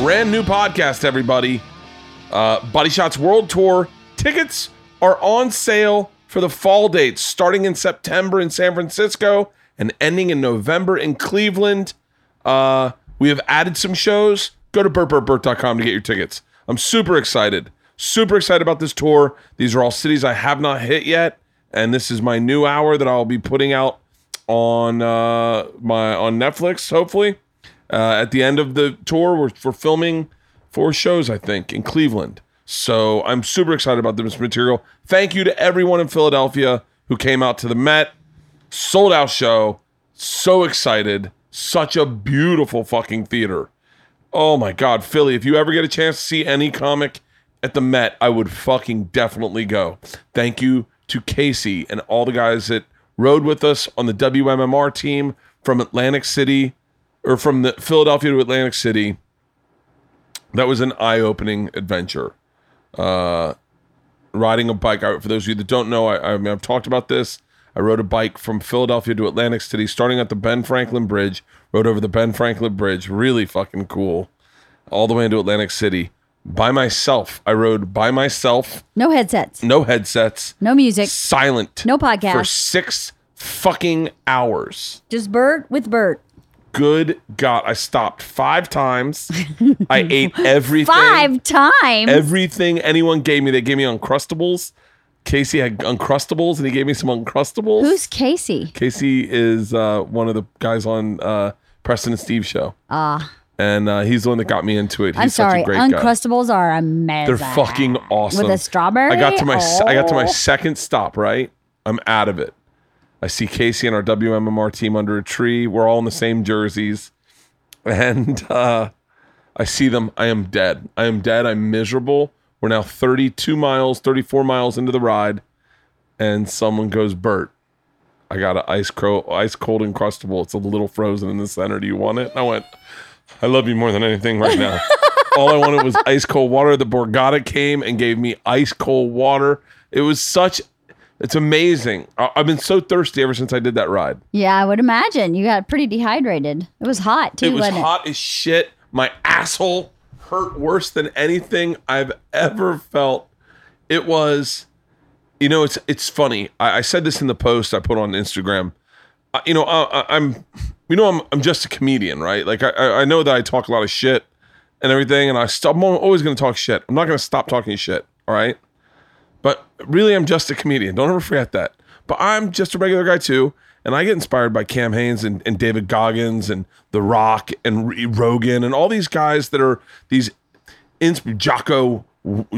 brand new podcast, everybody. Uh, Body Shots World Tour tickets are on sale for the fall dates, starting in September in San Francisco and ending in November in Cleveland. Uh, we have added some shows. Go to bertbertbert.com to get your tickets. I'm super excited. Super excited about this tour. These are all cities I have not hit yet, and this is my new hour that I'll be putting out on uh, my on Netflix. Hopefully, uh, at the end of the tour, we're, we're filming four shows, I think, in Cleveland. So I'm super excited about this material. Thank you to everyone in Philadelphia who came out to the Met. Sold out show. So excited. Such a beautiful fucking theater. Oh my God, Philly, if you ever get a chance to see any comic at the Met, I would fucking definitely go. Thank you to Casey and all the guys that rode with us on the WMMR team from Atlantic City or from the Philadelphia to Atlantic City. That was an eye-opening adventure. Uh, riding a bike. I, for those of you that don't know, I, I mean, I've talked about this. I rode a bike from Philadelphia to Atlantic City, starting at the Ben Franklin Bridge. Rode over the Ben Franklin Bridge, really fucking cool, all the way into Atlantic City by myself. I rode by myself, No headsets. no headsets, No music. silent, No podcast. for six fucking hours. Just Bert with Bert. Good God, I stopped five times. I ate everything. Five times. Everything anyone gave me, they gave me Uncrustables. Casey had Uncrustables, and he gave me some Uncrustables. Who's Casey? Casey is uh, one of the guys on uh, Preston and Steve show, Ah, and uh, he's the one that got me into it. He's I'm sorry. such a great guy. Uncrustables are amazing. They're fucking awesome. With a strawberry. I got to my I got to my Oh. second stop. Right, I'm out of it. I see Casey and our WMMR team under a tree. We're all in the same jerseys, and uh, I see them. I am dead. I am dead. I'm miserable. We're now 32 miles, 34 miles into the ride, and someone goes, "Bert, I got an ice cold, ice cold Uncrustable. It's a little frozen in the center. Do you want it?" And I went, "I love you more than anything right now." All I wanted was ice cold water. The Borgata came and gave me ice cold water. It was such. It's amazing. I- I've been so thirsty ever since I did that ride. Yeah, I would imagine. You got pretty dehydrated. It was hot too, it was hot as shit. My asshole hurt worse than anything I've ever felt. It was, you know, it's it's funny. I, I said this in the post I put on Instagram. Uh, you know, I, I, I'm, you know, I'm I'm just a comedian, right? Like I I I know that I talk a lot of shit and everything, and I st- I'm always going to talk shit. I'm not going to stop talking shit. All right. Really, I'm just a comedian. Don't ever forget that. But I'm just a regular guy too. And I get inspired by Cam Hanes and, and David Goggins and The Rock and Rogan and all these guys that are these insp- Jocko,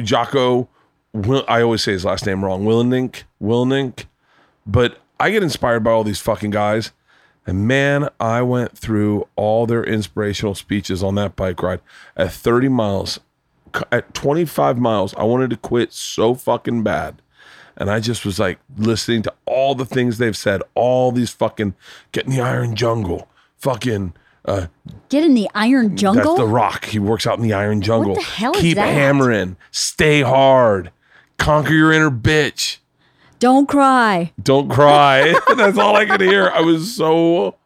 Jocko, Will, I always say his last name wrong, Willink, Willink. But I get inspired by all these fucking guys. And man, I went through all their inspirational speeches on that bike ride at 30 miles. At 25 miles, I wanted to quit so fucking bad. And I just was like listening to all the things they've said, all these fucking get in the iron jungle, fucking uh. Get in the iron jungle. that's the rock. He works out in the iron jungle. What the hell is Keep that? hammering, stay hard, conquer your inner bitch. Don't cry. Don't cry. That's all I could hear. I was so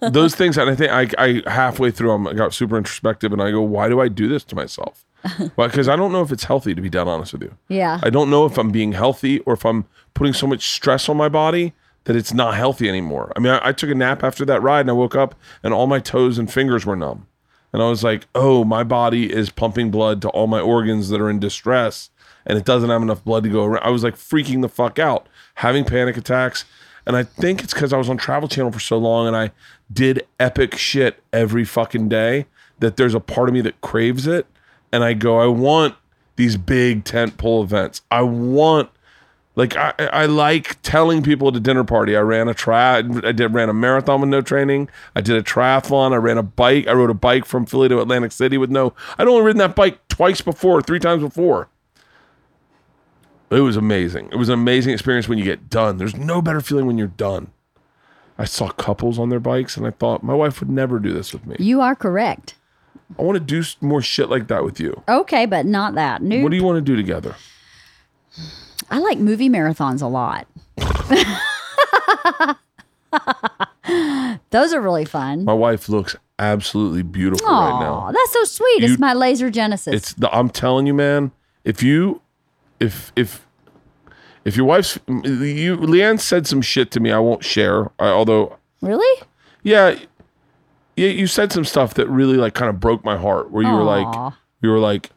those things, and I think I, I halfway through, I'm, I got super introspective, and I go, "Why do I do this to myself?" Well, because I don't know if it's healthy. To be dead honest with you, Yeah. I don't know if I'm being healthy or if I'm putting so much stress on my body that it's not healthy anymore. I mean, I, I took a nap after that ride, and I woke up, and all my toes and fingers were numb, and I was like, "Oh, my body is pumping blood to all my organs that are in distress." and it doesn't have enough blood to go around. I was like freaking the fuck out, having panic attacks. And I think it's because I was on Travel Channel for so long and I did epic shit every fucking day that there's a part of me that craves it. And I go, I want these big tent pole events. I want, like, I, I like telling people at a dinner party. I ran a tri, I did ran a marathon with no training. I did a triathlon. I ran a bike. I rode a bike from Philly to Atlantic City with no. I'd only ridden that bike twice before, three times before. It was amazing. It was an amazing experience when you get done. There's no better feeling when you're done. I saw couples on their bikes and I thought my wife would never do this with me. You are correct. I want to do more shit like that with you. Okay, but not that. New. What do you want to do together? I like movie marathons a lot. Those are really fun. My wife looks absolutely beautiful right now. That's so sweet. You- it's my laser genesis. It's the, I'm telling you, man. If you, if if if your wife's you, Leanne said some shit to me. I won't share. I, although, really? yeah, yeah, you said some stuff that really like kind of broke my heart. Where you were like, you were like,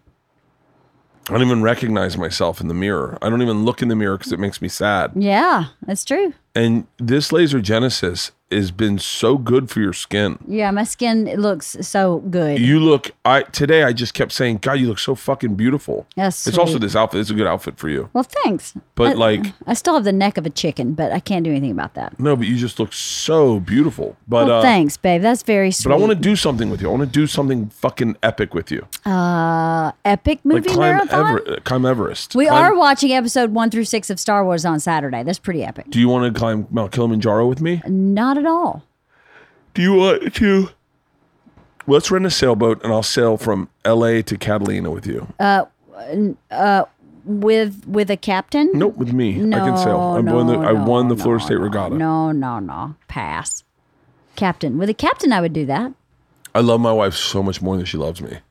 I don't even recognize myself in the mirror. I don't even look in the mirror because it makes me sad. Yeah, that's true. And this laser genesis has been so good for your skin. Yeah, my skin looks so good. You look. I today I just kept saying, God, you look so fucking beautiful. Yes. It's also this outfit. It's a good outfit for you. well, thanks. But I- like, I still have the neck of a chicken, but I can't do anything about that. no, but you just look so beautiful. But well, uh, thanks, babe. That's very sweet. but I want to do something with you. I want to do something fucking epic with you. uh, epic Like movie climb marathon. Ever- uh, climb Everest. we Climb- are watching episode one through six of Star Wars on Saturday. That's pretty epic. Do you want to climb Mount Kilimanjaro with me? Not at all. Do you want to? Let's rent a sailboat and I'll sail from L.A. to Catalina with you. Uh, uh, With with a captain? nope, with me. No, I can sail. I'm no, won the, I no, won the no, Florida State Regatta. No, no, no. Pass. Captain. With a captain, I would do that. I love my wife so much more than she loves me.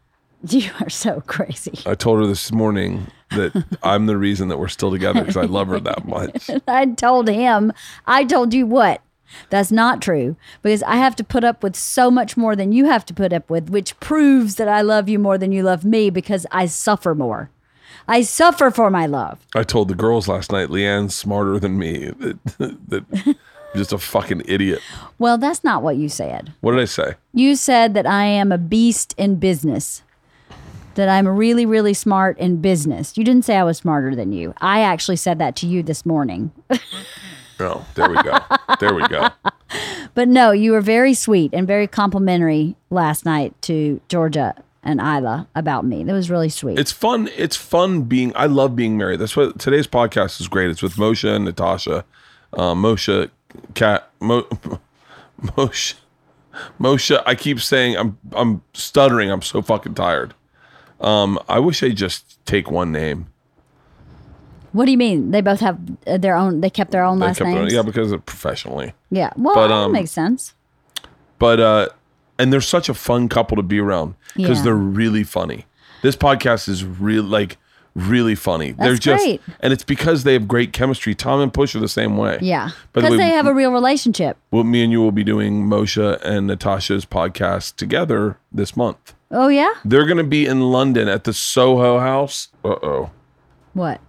You are so crazy. I told her this morning that I'm the reason that we're still together because I love her that much. I told him, I told you what? That's not true because I have to put up with so much more than you have to put up with, which proves that I love you more than you love me because I suffer more. I suffer for my love. I told the girls last night, Leanne's smarter than me. That, that I'm just a fucking idiot. Well, that's not what you said. What did I say? You said that I am a beast in business, that I'm really, really smart in business. You didn't say I was smarter than you. I actually said that to you this morning. Oh, there we go. There we go. But no, you were very sweet and very complimentary last night to Georgia and Ila about me. That was really sweet. It's fun. It's fun being. I love being married. That's what today's podcast is great. It's with Moshe and Natasha. Uh, Moshe, Cat, Mo, Moshe, Moshe. I keep saying I'm. I'm stuttering. I'm so fucking tired. Um, I wish they just take one name. What do you mean? They both have uh, their own. They kept their own They last kept it- names. yeah, because of professionally. Yeah. Well, But, that um, makes sense. but uh and they're such a fun couple to be around because Yeah. they're really funny this podcast is real like really funny they're That's just great. and it's because they have great chemistry tom and pash are the same way Yeah. by the Because way they have a real relationship. well, me and you will be doing moshe and natasha's podcast together this month Oh yeah. they're going to be in london at the soho house uh-oh What?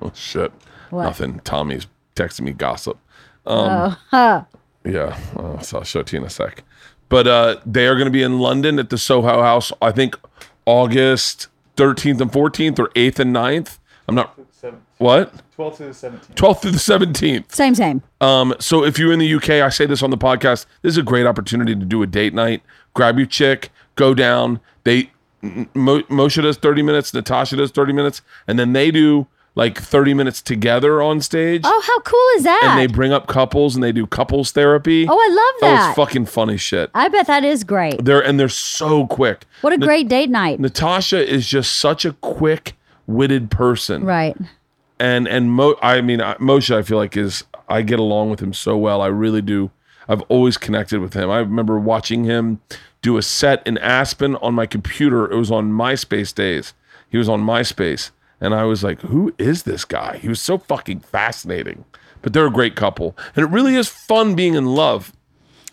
oh shit What? nothing tommy's texting me gossip oh. Huh. Yeah, uh, so I'll show it to you in a sec. But uh, they are going to be in London at the Soho House. I think August 13th and 14th, or 8th and 9th. I'm not. What? 12th to the 17th. 12th through the 17th. Same. Same. Um, so if you're in the UK, I say this on the podcast. This is a great opportunity to do a date night. Grab your chick, go down. They Mo, Moshe does 30 minutes, Natasha does 30 minutes, and then they do like 30 minutes together on stage. Oh, how cool is that? And they bring up couples and they do couples therapy. oh, I love Oh, that. it's fucking funny shit. I bet that is great. They're and they're so quick. What a great date night. Natasha is just such a quick-witted person, Right. and and Mo, I mean I- Moshe, I feel like is I get along with him so well. I really do. I've always connected with him. I remember watching him do a set in Aspen on my computer. It was on MySpace days. He was on MySpace, and I was like, "Who is this guy?" He was so fucking fascinating. But they're a great couple, and it really is fun being in love.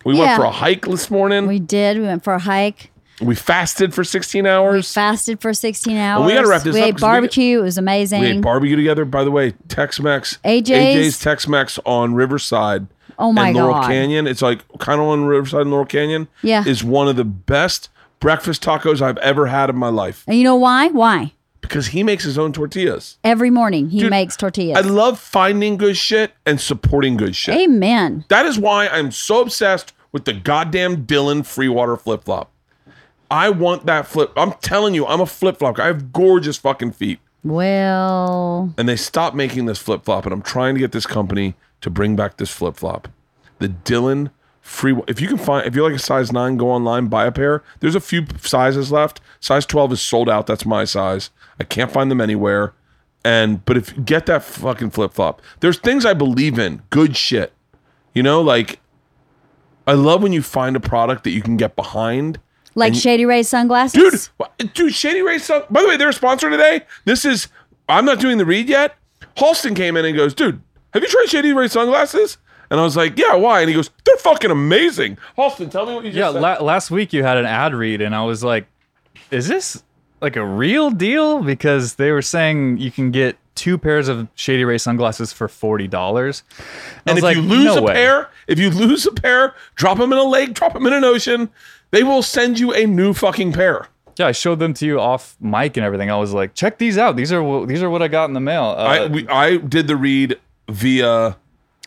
We went for a hike this morning. We did. We went for a hike. We fasted for 16 hours. We Fasted for 16 hours. we gotta wrap this we up ate we- barbecue. it was amazing. we ate barbecue together. By the way, Tex Mex. AJ's Tex Mex on Riverside. Oh my and Laurel God. Canyon. It's like kind of on Riverside and Laurel Canyon. Yeah. Is one of the best breakfast tacos I've ever had in my life and you know why? Why? Because he makes his own tortillas. Every morning he Dude, makes tortillas. I love finding good shit and supporting good shit. Amen. That is why I'm so obsessed with the goddamn Dylan Freewater flip flop. I want that flip. I'm telling you, I'm a flip flop. I have gorgeous fucking feet. Well, and they stopped making this flip flop. And I'm trying to get this company to bring back this flip flop. The Dylan free. If you can find, if you're like a size nine, go online, buy a pair. There's a few sizes left. Size 12 is sold out. That's my size. I can't find them anywhere. And but if get that fucking flip flop, there's things I believe in. Good shit. You know, like I love when you find a product that you can get behind. Like Shady Ray sunglasses? Dude, dude, Shady Ray Sun- By the way, they're a sponsor today. This is. I'm not doing the read yet. Halston came in and goes, dude, have you tried Shady Ray sunglasses? And I was like, yeah, why? And he goes, they're fucking amazing. Halston, tell me what you just Yeah, said. la- last week you had an ad read, and I was like, "Is this like a real deal?" Because they were saying you can get two pairs of Shady Ray sunglasses for forty dollars. and if you lose a pair, if you lose a pair, drop them in a lake, drop them in an ocean, they will send you a new fucking pair. yeah, I showed them to you off mic and everything. I was like, "Check these out. These are these are what I got in the mail." Uh, I we, I did the read via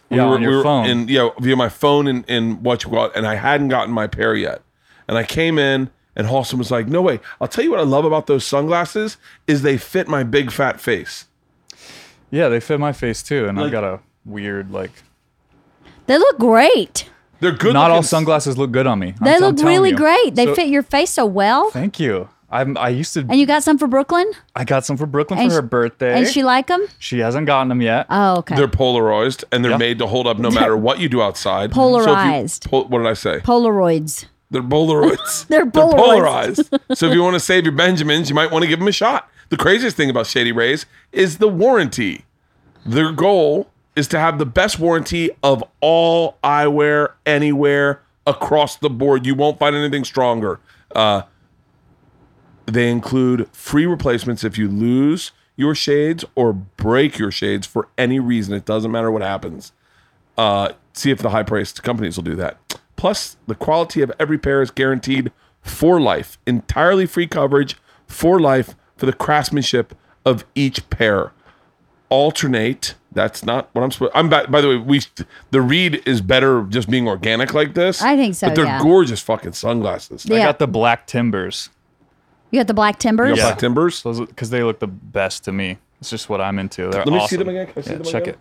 we Yeah, on your phone. and yeah via my phone and, and what you got and I hadn't gotten my pair yet and I came in and Halston was like no way I'll tell you what I love about those sunglasses is they fit my big fat face yeah, they fit my face too, and Like- I've got a weird like. They look great. they're good Not all looking- sunglasses look good on me. I'm- They I'm look telling really you. great. They So- fit your face so well. Thank you. I'm. I used to. And you got some for Brooklyn? I got some for Brooklyn And for her sh- birthday. And she like them? she hasn't gotten them yet. Oh, okay. they're polarized and they're Yeah. made to hold up no matter what you do outside So if you- Polarized. pol- what did I say Polaroids. They're Polaroids. They're polarized. so if you want to save your Benjamins, you might want to give them a shot. The craziest thing about Shady Rays is the warranty. Their goal is to have the best warranty of all eyewear anywhere across the board. You won't find anything stronger. Uh, they include free replacements if you lose your shades or break your shades for any reason. It doesn't matter what happens uh, see if the high priced companies will do that. Plus, the quality of every pair is guaranteed for life, entirely free coverage for life for the craftsmanship of each pair. Alternate. That's not what I'm supposed. I'm by, by the way. We the read is better just being organic like this. I think so, But they're yeah. gorgeous fucking sunglasses. I Yeah. got the black timbers. You got the black timbers? You got Yeah. black timbers. Because they look the best to me. It's just what I'm into. They're Let me see awesome. them again. Can I see Yeah, them check again? it.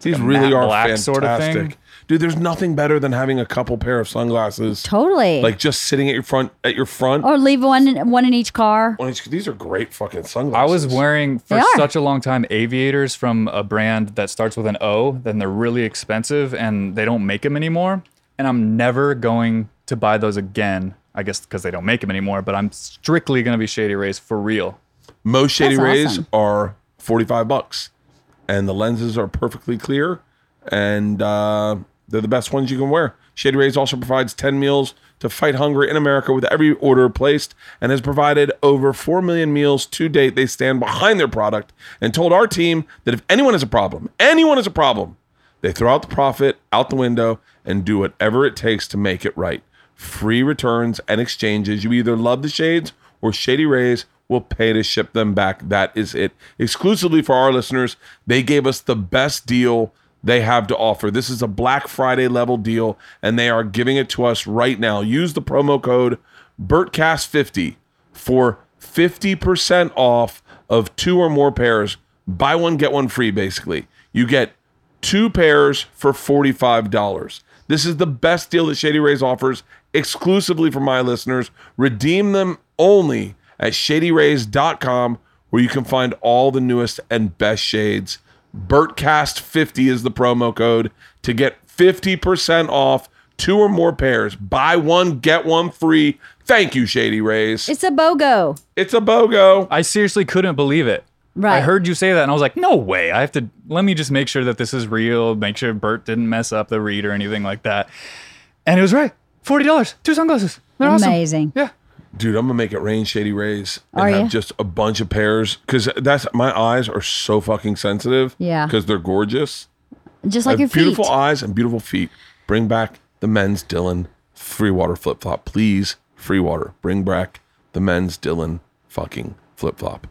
These a really matte are black fantastic, sort of thing. Dude. There's nothing better than having a couple pair of sunglasses, Totally. like just sitting at your front at your front. or leave one in, one in each car. Well, it's- These are great fucking sunglasses. I was wearing for such a long time aviators from a brand that starts with an O. Then they're really expensive and they don't make them anymore. And I'm never going to buy those again. I guess because they don't make them anymore. But I'm strictly going to be Shady Rays for real. Most Shady That's Rays awesome. are 45 bucks, and the lenses are perfectly clear, and uh, they're the best ones you can wear. Shady Rays also provides 10 meals to fight hunger in America with every order placed, and has provided over 4 million meals to date. They stand behind their product and told our team that if anyone has a problem, anyone has a problem, they throw out the profit out the window and do whatever it takes to make it right. Free returns and exchanges. You either love the shades or Shady Rays will pay to ship them back. That is it. Exclusively for our listeners, they gave us the best deal they have to offer. This is a Black Friday level deal, and they are giving it to us right now. Use the promo code BERTCAST50 for 50% off of two or more pairs. Buy one, get one free, basically. You get two pairs for $45. This is the best deal that Shady Rays offers exclusively for my listeners. Redeem them only at shadyrays.com where you can find all the newest and best shades. BertCast50 is the promo code to get 50% off two or more pairs. Buy one, get one free. Thank you, Shady Rays. It's a BOGO. It's a BOGO. I seriously couldn't believe it. Right. I heard you say that and I was like, no way. I have to let me just make sure that this is real, make sure Bert didn't mess up the read or anything like that. And it was right. $40, two sunglasses. They're awesome. Amazing. Yeah. Dude, I'm gonna make it rain Shady Rays and Are have ya? just a bunch of pairs because that's my eyes are so fucking sensitive. Yeah. because they're gorgeous. Just like your beautiful feet. eyes and beautiful feet. Bring back the men's Dylan free water flip flop, please. Free water. Bring back the men's Dylan fucking flip flop.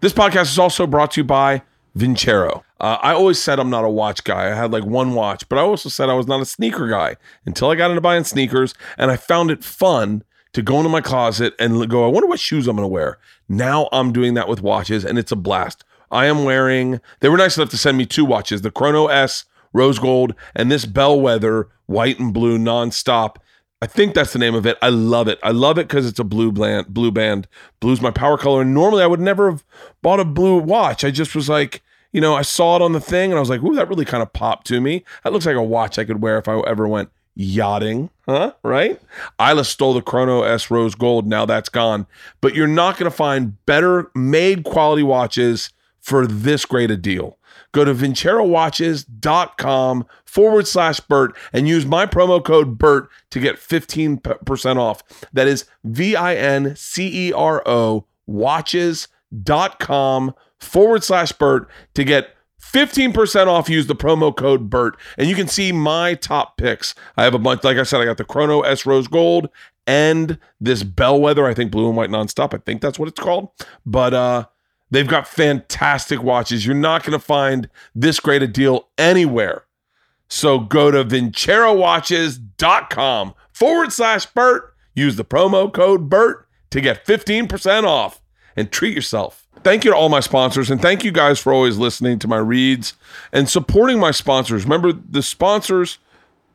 This podcast is also brought to you by Vincero. Uh, I always said I'm not a watch guy. I had like one watch, but I also said I was not a sneaker guy until I got into buying sneakers and I found it fun to go into my closet and go, I wonder what shoes I'm going to wear. Now I'm doing that with watches and it's a blast. I am wearing, they were nice enough to send me two watches the Chrono S rose gold and this Bellwether white and blue nonstop. I think that's the name of it. I love it. I love it because it's a blue band. Blue band. Blue's my power color. And normally I would never have bought a blue watch. I just was like, you know, I saw it on the thing and I was like, ooh, that really kind of popped to me. That looks like a watch I could wear if I ever went yachting, huh? Right? Ila stole the Chrono S Rose Gold. Now that's gone. But you're not going to find better made quality watches for this great a deal. Go to vincerowatches.com forward slash Bert and use my promo code Bert to get 15% off. That is V I N C E R O watches.com forward slash Bert to get 15% off. Use the promo code Bert and you can see my top picks. I have a bunch, like I said, I got the Chrono S Rose Gold and this Bellwether, I think blue and white nonstop. I think that's what it's called. But, uh, They've got fantastic watches. You're not going to find this great a deal anywhere. So go to vincerowatches.com forward slash Bert. Use the promo code Bert to get 15% off and treat yourself. Thank you to all my sponsors and thank you guys for always listening to my reads and supporting my sponsors. Remember, the sponsors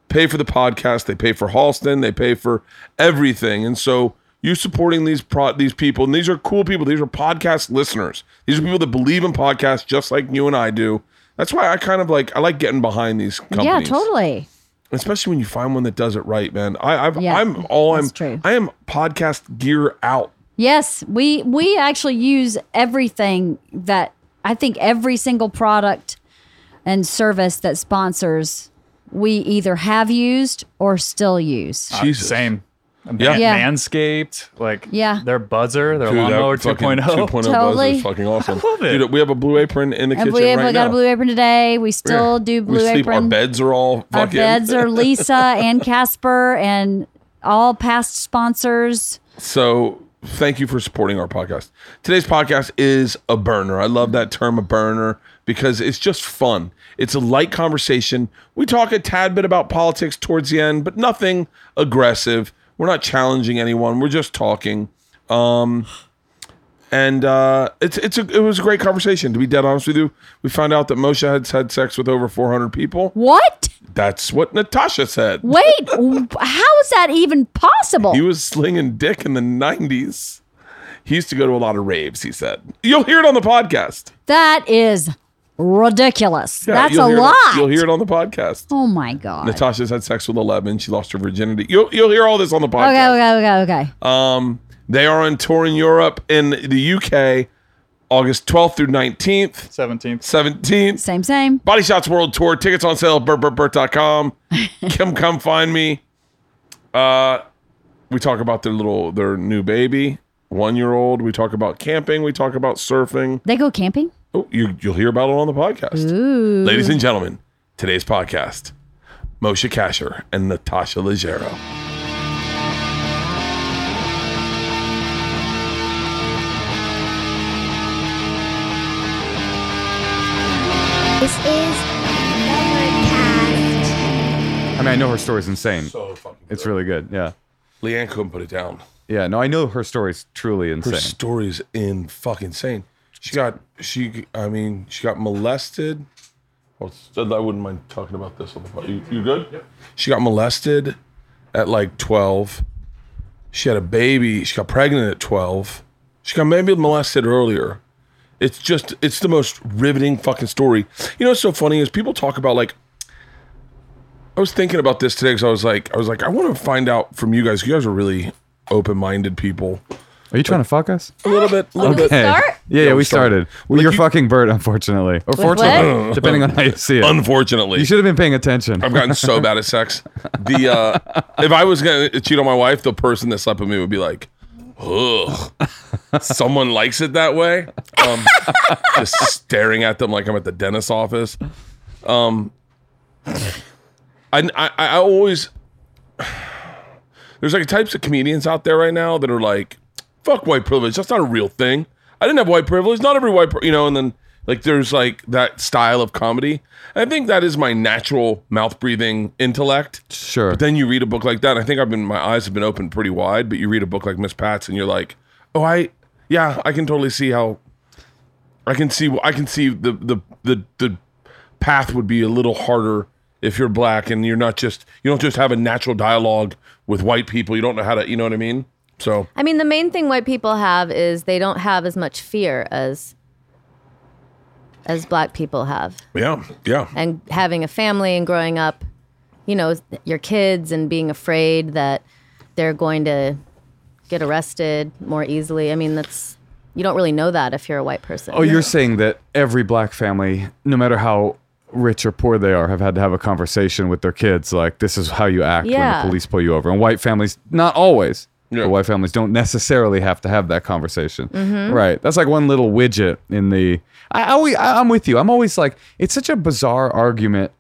pay for the podcast, they pay for Halston, they pay for everything. And so you supporting these pro- these people, and these are cool people. These are podcast listeners. These are people that believe in podcasts just like you and I do. That's why I kind of like I like getting behind these companies. Yeah, totally. Especially when you find one that does it right, man. I, I've, Yeah, I'm all I'm. true. I am podcast gear out. Yes, we we actually use everything that I think every single product and service that sponsors we either have used or still use. Uh, Jesus. Same. Yeah. Yeah. Manscaped, like Yeah. their buzzer, their Dude, that lawnmower fucking 2.0. 2.0 buzzer Totally. is fucking awesome. I love it. Dude, we have a blue apron in the And kitchen we have right we got now. a blue apron today. We still do blue we sleep. Our beds are all Our fucking. beds are Leesa and Casper and all past sponsors. So thank you for supporting our podcast. Today's podcast is a burner. I love that term, a burner, because it's just fun. It's a light conversation. We talk a tad bit about politics towards the end, but nothing aggressive. We're not challenging anyone. We're just talking. Um, and uh, it's it's a, it was a great conversation. To be dead honest with you, we found out that Moshe had had sex with over 400 people. What? That's what Natasha said. Wait, how is that even possible? He was slinging dick in the 90s. He used to go to a lot of raves, he said. You'll hear it on the podcast. that is ridiculous. Yeah, That's a hear it lot. you'll hear it on the podcast. Oh my god. Natasha's had sex with 11. She lost her virginity. You'll, you'll hear all this on the podcast. okay, okay, okay. Um, they are on tour in Europe, in the UK, August 12th through 19th, 17th. 17th. Same, same. Body Shots World Tour. Tickets on sale at bertbertbert.com. Kim, come find me. Uh, we talk about their little, their new baby, one year old. We talk about camping. We talk about surfing. They go camping. Oh, you, you'll hear about it on the podcast. Ooh. Ladies and gentlemen, today's podcast Moshe Kasher and Natasha Leggero. Mean, I know her story's insane. So fucking It's really good. Yeah. Leanne couldn't put it down. Yeah. No, I know her story's truly insane. Her story's in fucking insane. She got she I mean, she got molested. Well, I wouldn't mind talking about this on the pod. You, you good? She got molested at like 12. She had a baby. She got pregnant at 12. She got maybe molested earlier. It's just, it's the most riveting fucking story. You know what's so funny is people talk about like, I was thinking about this today because I was like, I was like, I want to find out from you guys. You guys are really open-minded people. Are you trying to fuck us? A little bit, a little bit. Start? Yeah, Yeah, yeah, we we started. started. Well, Like you're you- fucking Bert, unfortunately. Or fortunately, depending on how you see it. Unfortunately, You should have been paying attention. I've gotten so bad at sex. The uh, if I was gonna cheat on my wife, the person that slept with me would be like, "Ugh, someone likes it that way." Um, just staring at them like I'm at the dentist's office. Um, I, I I always there's like types of comedians out there right now that are like, "Fuck white privilege. That's not a real thing. I didn't have white privilege. Not every white, you know." And then like there's like that style of comedy. I think that is my natural mouth breathing intellect. Sure. But then you read a book like that. I think I've been my eyes have been open pretty wide. But you read a book like Miss Pat's, and you're like, "Oh, I yeah, I can totally see how." I can see I can see the the the the path would be a little harder if you're black and you're not just you don't just have a natural dialogue with white people. You don't know how to you know what I mean. So I mean, the main thing white people have is they don't have as much fear as as black people have. yeah, yeah, And having a family and growing up you know, your kids and being afraid that they're going to get arrested more easily. I mean, that's you don't really know that if you're a white person. Oh, you're saying that every black family, no matter how rich or poor they are, have had to have a conversation with their kids like, this is how you act when the police pull you over. And white families, not always, Yeah. but white families don't necessarily have to have that conversation. Mm-hmm. Right. That's like one little widget in the. I, I, always- I, I'm with you. I'm always like, it's such a bizarre argument.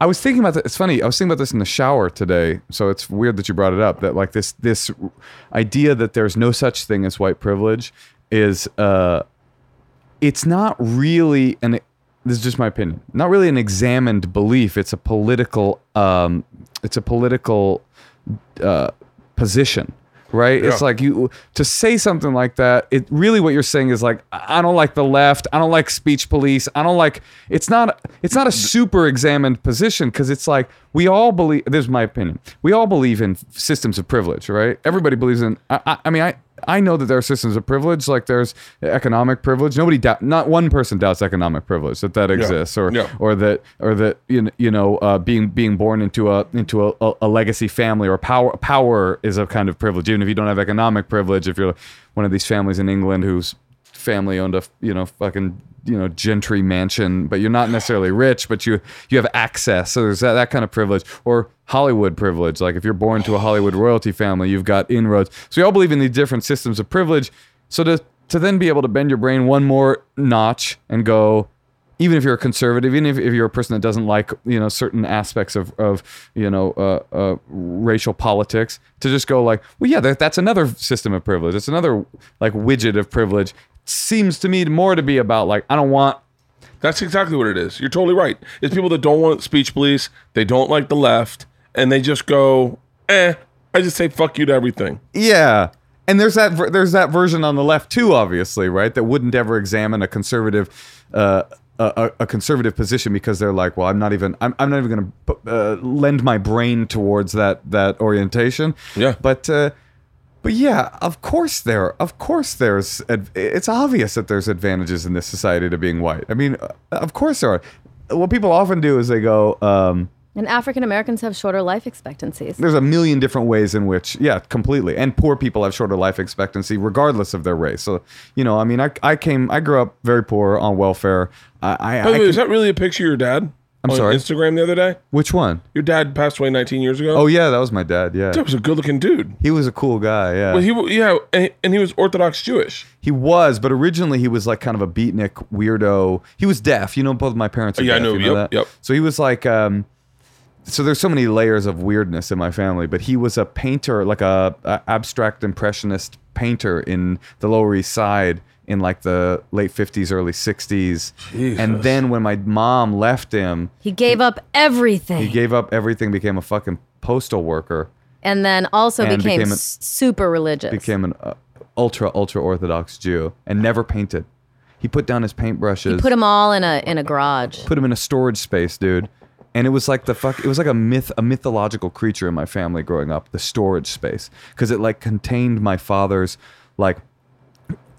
I was thinking about that. It's funny. I was thinking about this in the shower today. So it's weird that you brought it up. That like this this idea that there's no such thing as white privilege is uh, it's not really an. This is just my opinion. Not really an examined belief. It's a political. Um, it's a political uh, position, right? It's like you to say something like that. It really what you're saying is like I I don't like the left. I don't like speech police. I don't like. It's not. It's not a super examined position because it's like we all believe. This is my opinion. We all believe in systems of privilege, right? Everybody believes in. I, I, I mean, I. I know that there are systems of privilege, like there's economic privilege. Nobody doubt, not one person doubts economic privilege that that exists, or Yeah. or that or that you know, you know uh, being being born into a into a, a, a legacy family or power power is a kind of privilege even if you don't have economic privilege if you're one of these families in England whose family owned a you know fucking you know gentry mansion but you're not necessarily rich but you you have access so there's that, that kind of privilege or Hollywood privilege like if you're born to a Hollywood royalty family you've got inroads so we all believe in these different systems of privilege so to to then be able to bend your brain one more notch and go even if you're a conservative, even if, if you're a person that doesn't like you know certain aspects of of you know uh, uh, racial politics, to just go like, well, yeah, that, that's another system of privilege. It's another like widget of privilege. Seems to me more to be about like I don't want That's exactly what it is. You're totally right. It's people that don't want speech police, they don't like the left, and they just go, eh, I just say fuck you to everything. Yeah. And there's that ver- there's that version on the left too, obviously, right? That wouldn't ever examine a conservative uh, a, a- a conservative position because they're like, well, I'm not even I'm, I'm not even going to uh, lend my brain towards that that orientation. Yeah. But uh, but yeah, of course there of course there's it's obvious that there's advantages in this society to being white. I mean, uh, of course there are. What people often do is they go. Um, and African Americans have shorter life expectancies. there's a million different ways in which yeah completely and poor people have shorter life expectancy regardless of their race so you know i mean i, I came i grew up very poor on welfare i, I, By I way, can- is that really a picture of your dad? I'm on sorry? Instagram the other day? which one? Your dad passed away 19 years ago? Oh yeah that was my dad yeah That was a good looking dude. he was a cool guy yeah Well, he yeah, and, and he was Orthodox Jewish. he was but originally he was like kind of a beatnik weirdo he was deaf you know both my parents are Yeah, I deaf, know, you know yep, that? yep. so he was like um so there's so many layers of weirdness in my family but he was a painter like a, a abstract impressionist painter in the lower east side in like the late 50s early 60s and then when my mom left him He gave up everything, he gave up everything became a fucking postal worker and then also and became, became a- s- super religious. became an uh, ultra ultra orthodox jew and never painted he put down his paintbrushes he put them all in a in a garage. put him in a storage space, dude. And it was like the fuck. It was like a myth, a mythological creature in my family growing up. The storage space, because it like contained my father's like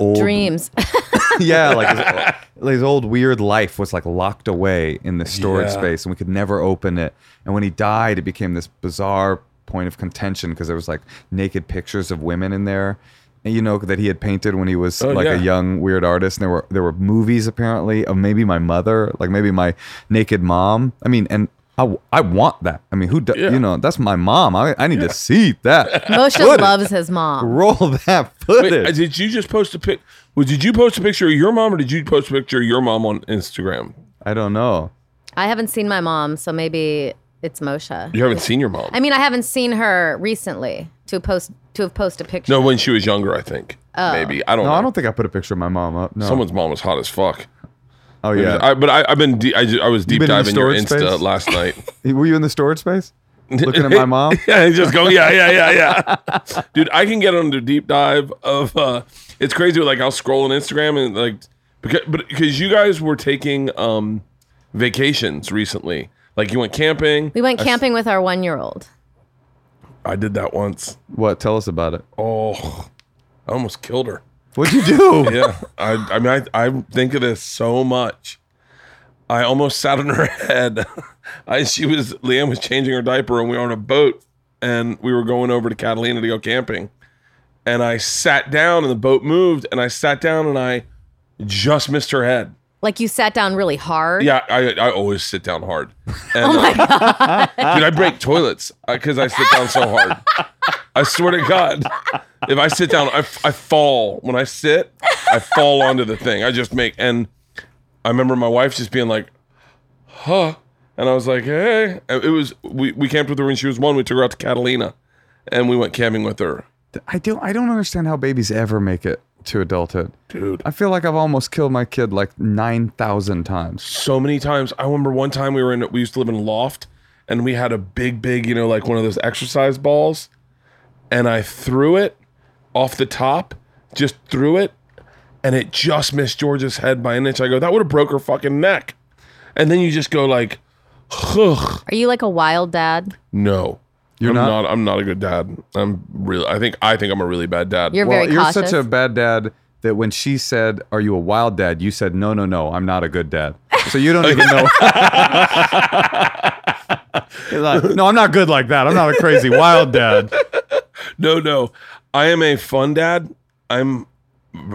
old Dreams. yeah, like his, his old weird life was like locked away in this storage Yeah. space, and we could never open it. And when he died, it became this bizarre point of contention because there was like naked pictures of women in there. And you know that he had painted when he was Oh, like yeah. a young weird artist. And there were there were movies apparently of maybe my mother, like maybe my naked mom. I mean, and I, I want that. I mean, who do, Yeah. you know? That's my mom. I, I need to see that. Moshe Footage. loves his mom. Roll that Wait, footage. uh, did you just post a pic? Well, did you post a picture of your mom, or did you post a picture of your mom on Instagram? I don't know. I haven't seen my mom, so maybe it's Moshe. You haven't seen your mom. I mean, I haven't seen her recently to post to have posted a picture. no, when she was younger, I think. Maybe I don't No, know. I don't think I put a picture of my mom up. No. Someone's mom was hot as fuck. Oh yeah. I, but I, I've been de- I, I was deep been in the diving your storage Insta space? last night. Were you in the storage space? Looking at my mom? yeah, just go yeah yeah yeah yeah. Dude, I can get on the deep dive of. uh It's crazy. Like I'll scroll on Instagram and like because but because you guys were taking um vacations recently. Like you went camping. we went camping with our one year old. I did that once. What? Tell us about it. Oh, I almost killed her. What'd you do? yeah, I, I mean, I, I think of this so much. I almost sat on her head. I she was Leanne was changing her diaper and we were on a boat and we were going over to Catalina to go camping. And I sat down and the boat moved and I sat down and I just missed her head. Like you sat down really hard. Yeah, I I always sit down hard. And, oh my uh, god, dude! I break toilets uh, because I sit down so hard. I swear to God, if I sit down, I, I fall. When I sit, I fall onto the thing. I just make. And I remember my wife just being like, "Huh," and I was like, "Hey." It was we we camped with her when she was one. We took her out to Catalina, and we went camping with her. I don't I don't understand how babies ever make it to adulthood. Dude. I feel like I've almost killed my kid like 9,000 times. so many times. I remember one time we were in we used to live in a loft and we had a big, big, you know, like one of those exercise balls. And I threw it off the top, just threw it, and it just missed George's head by an inch. I go, that would have broke her fucking neck. And then you just go like, ugh, Are you like a wild dad? no. You're I'm not? not? I'm not a good dad. I'm really. I think. I think I'm a really bad dad. You're Well, very you're cautious. such a bad dad that when she said, "Are you a wild dad?" you said, "No, no, no, I'm not a good dad." So you don't even know. Like, no, I'm not good like that. I'm not a crazy wild dad. No, no. I am a fun dad. I'm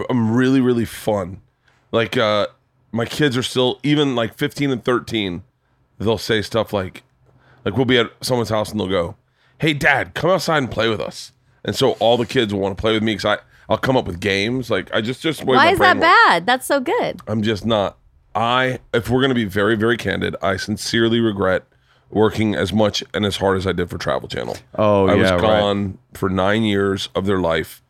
I'm really really fun. Like uh my kids are still even like 15 and 13. They'll say stuff like like we'll be at someone's house and they'll go, "Hey dad, come outside and play with us." And so all the kids will want to play with me cuz I I'll come up with games. Like I just just Why is that works. bad? That's so good. I'm just not. I, if we're going to be very, very candid, I sincerely regret working as much and as hard as I did for Travel Channel. Oh, yeah. I was yeah, right. gone for nine years of their life,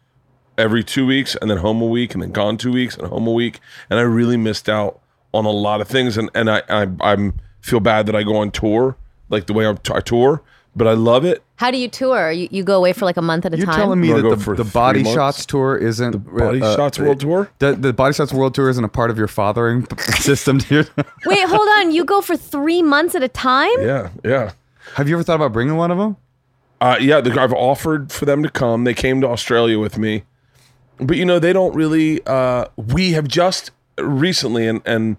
every two weeks, and then home a week, and then gone two weeks and home a week, and I really missed out on a lot of things. And and I I I'm feel bad that I go on tour like the way I'm, I tour, but I love it. How do you tour? You, you go away for like a month at a time. You're time. telling me Wanna that go the, for the three Body months? Shots tour isn't the Body Shots World Tour? The, the Body Shots World Tour isn't a part of your fathering system. Here. Wait, hold on. You go for three months at a time? Yeah, yeah. Have you ever thought about bringing one of them? Uh, yeah, the, I've offered for them to come. They came to Australia with me, but you know they don't really. Uh, we have just recently, and and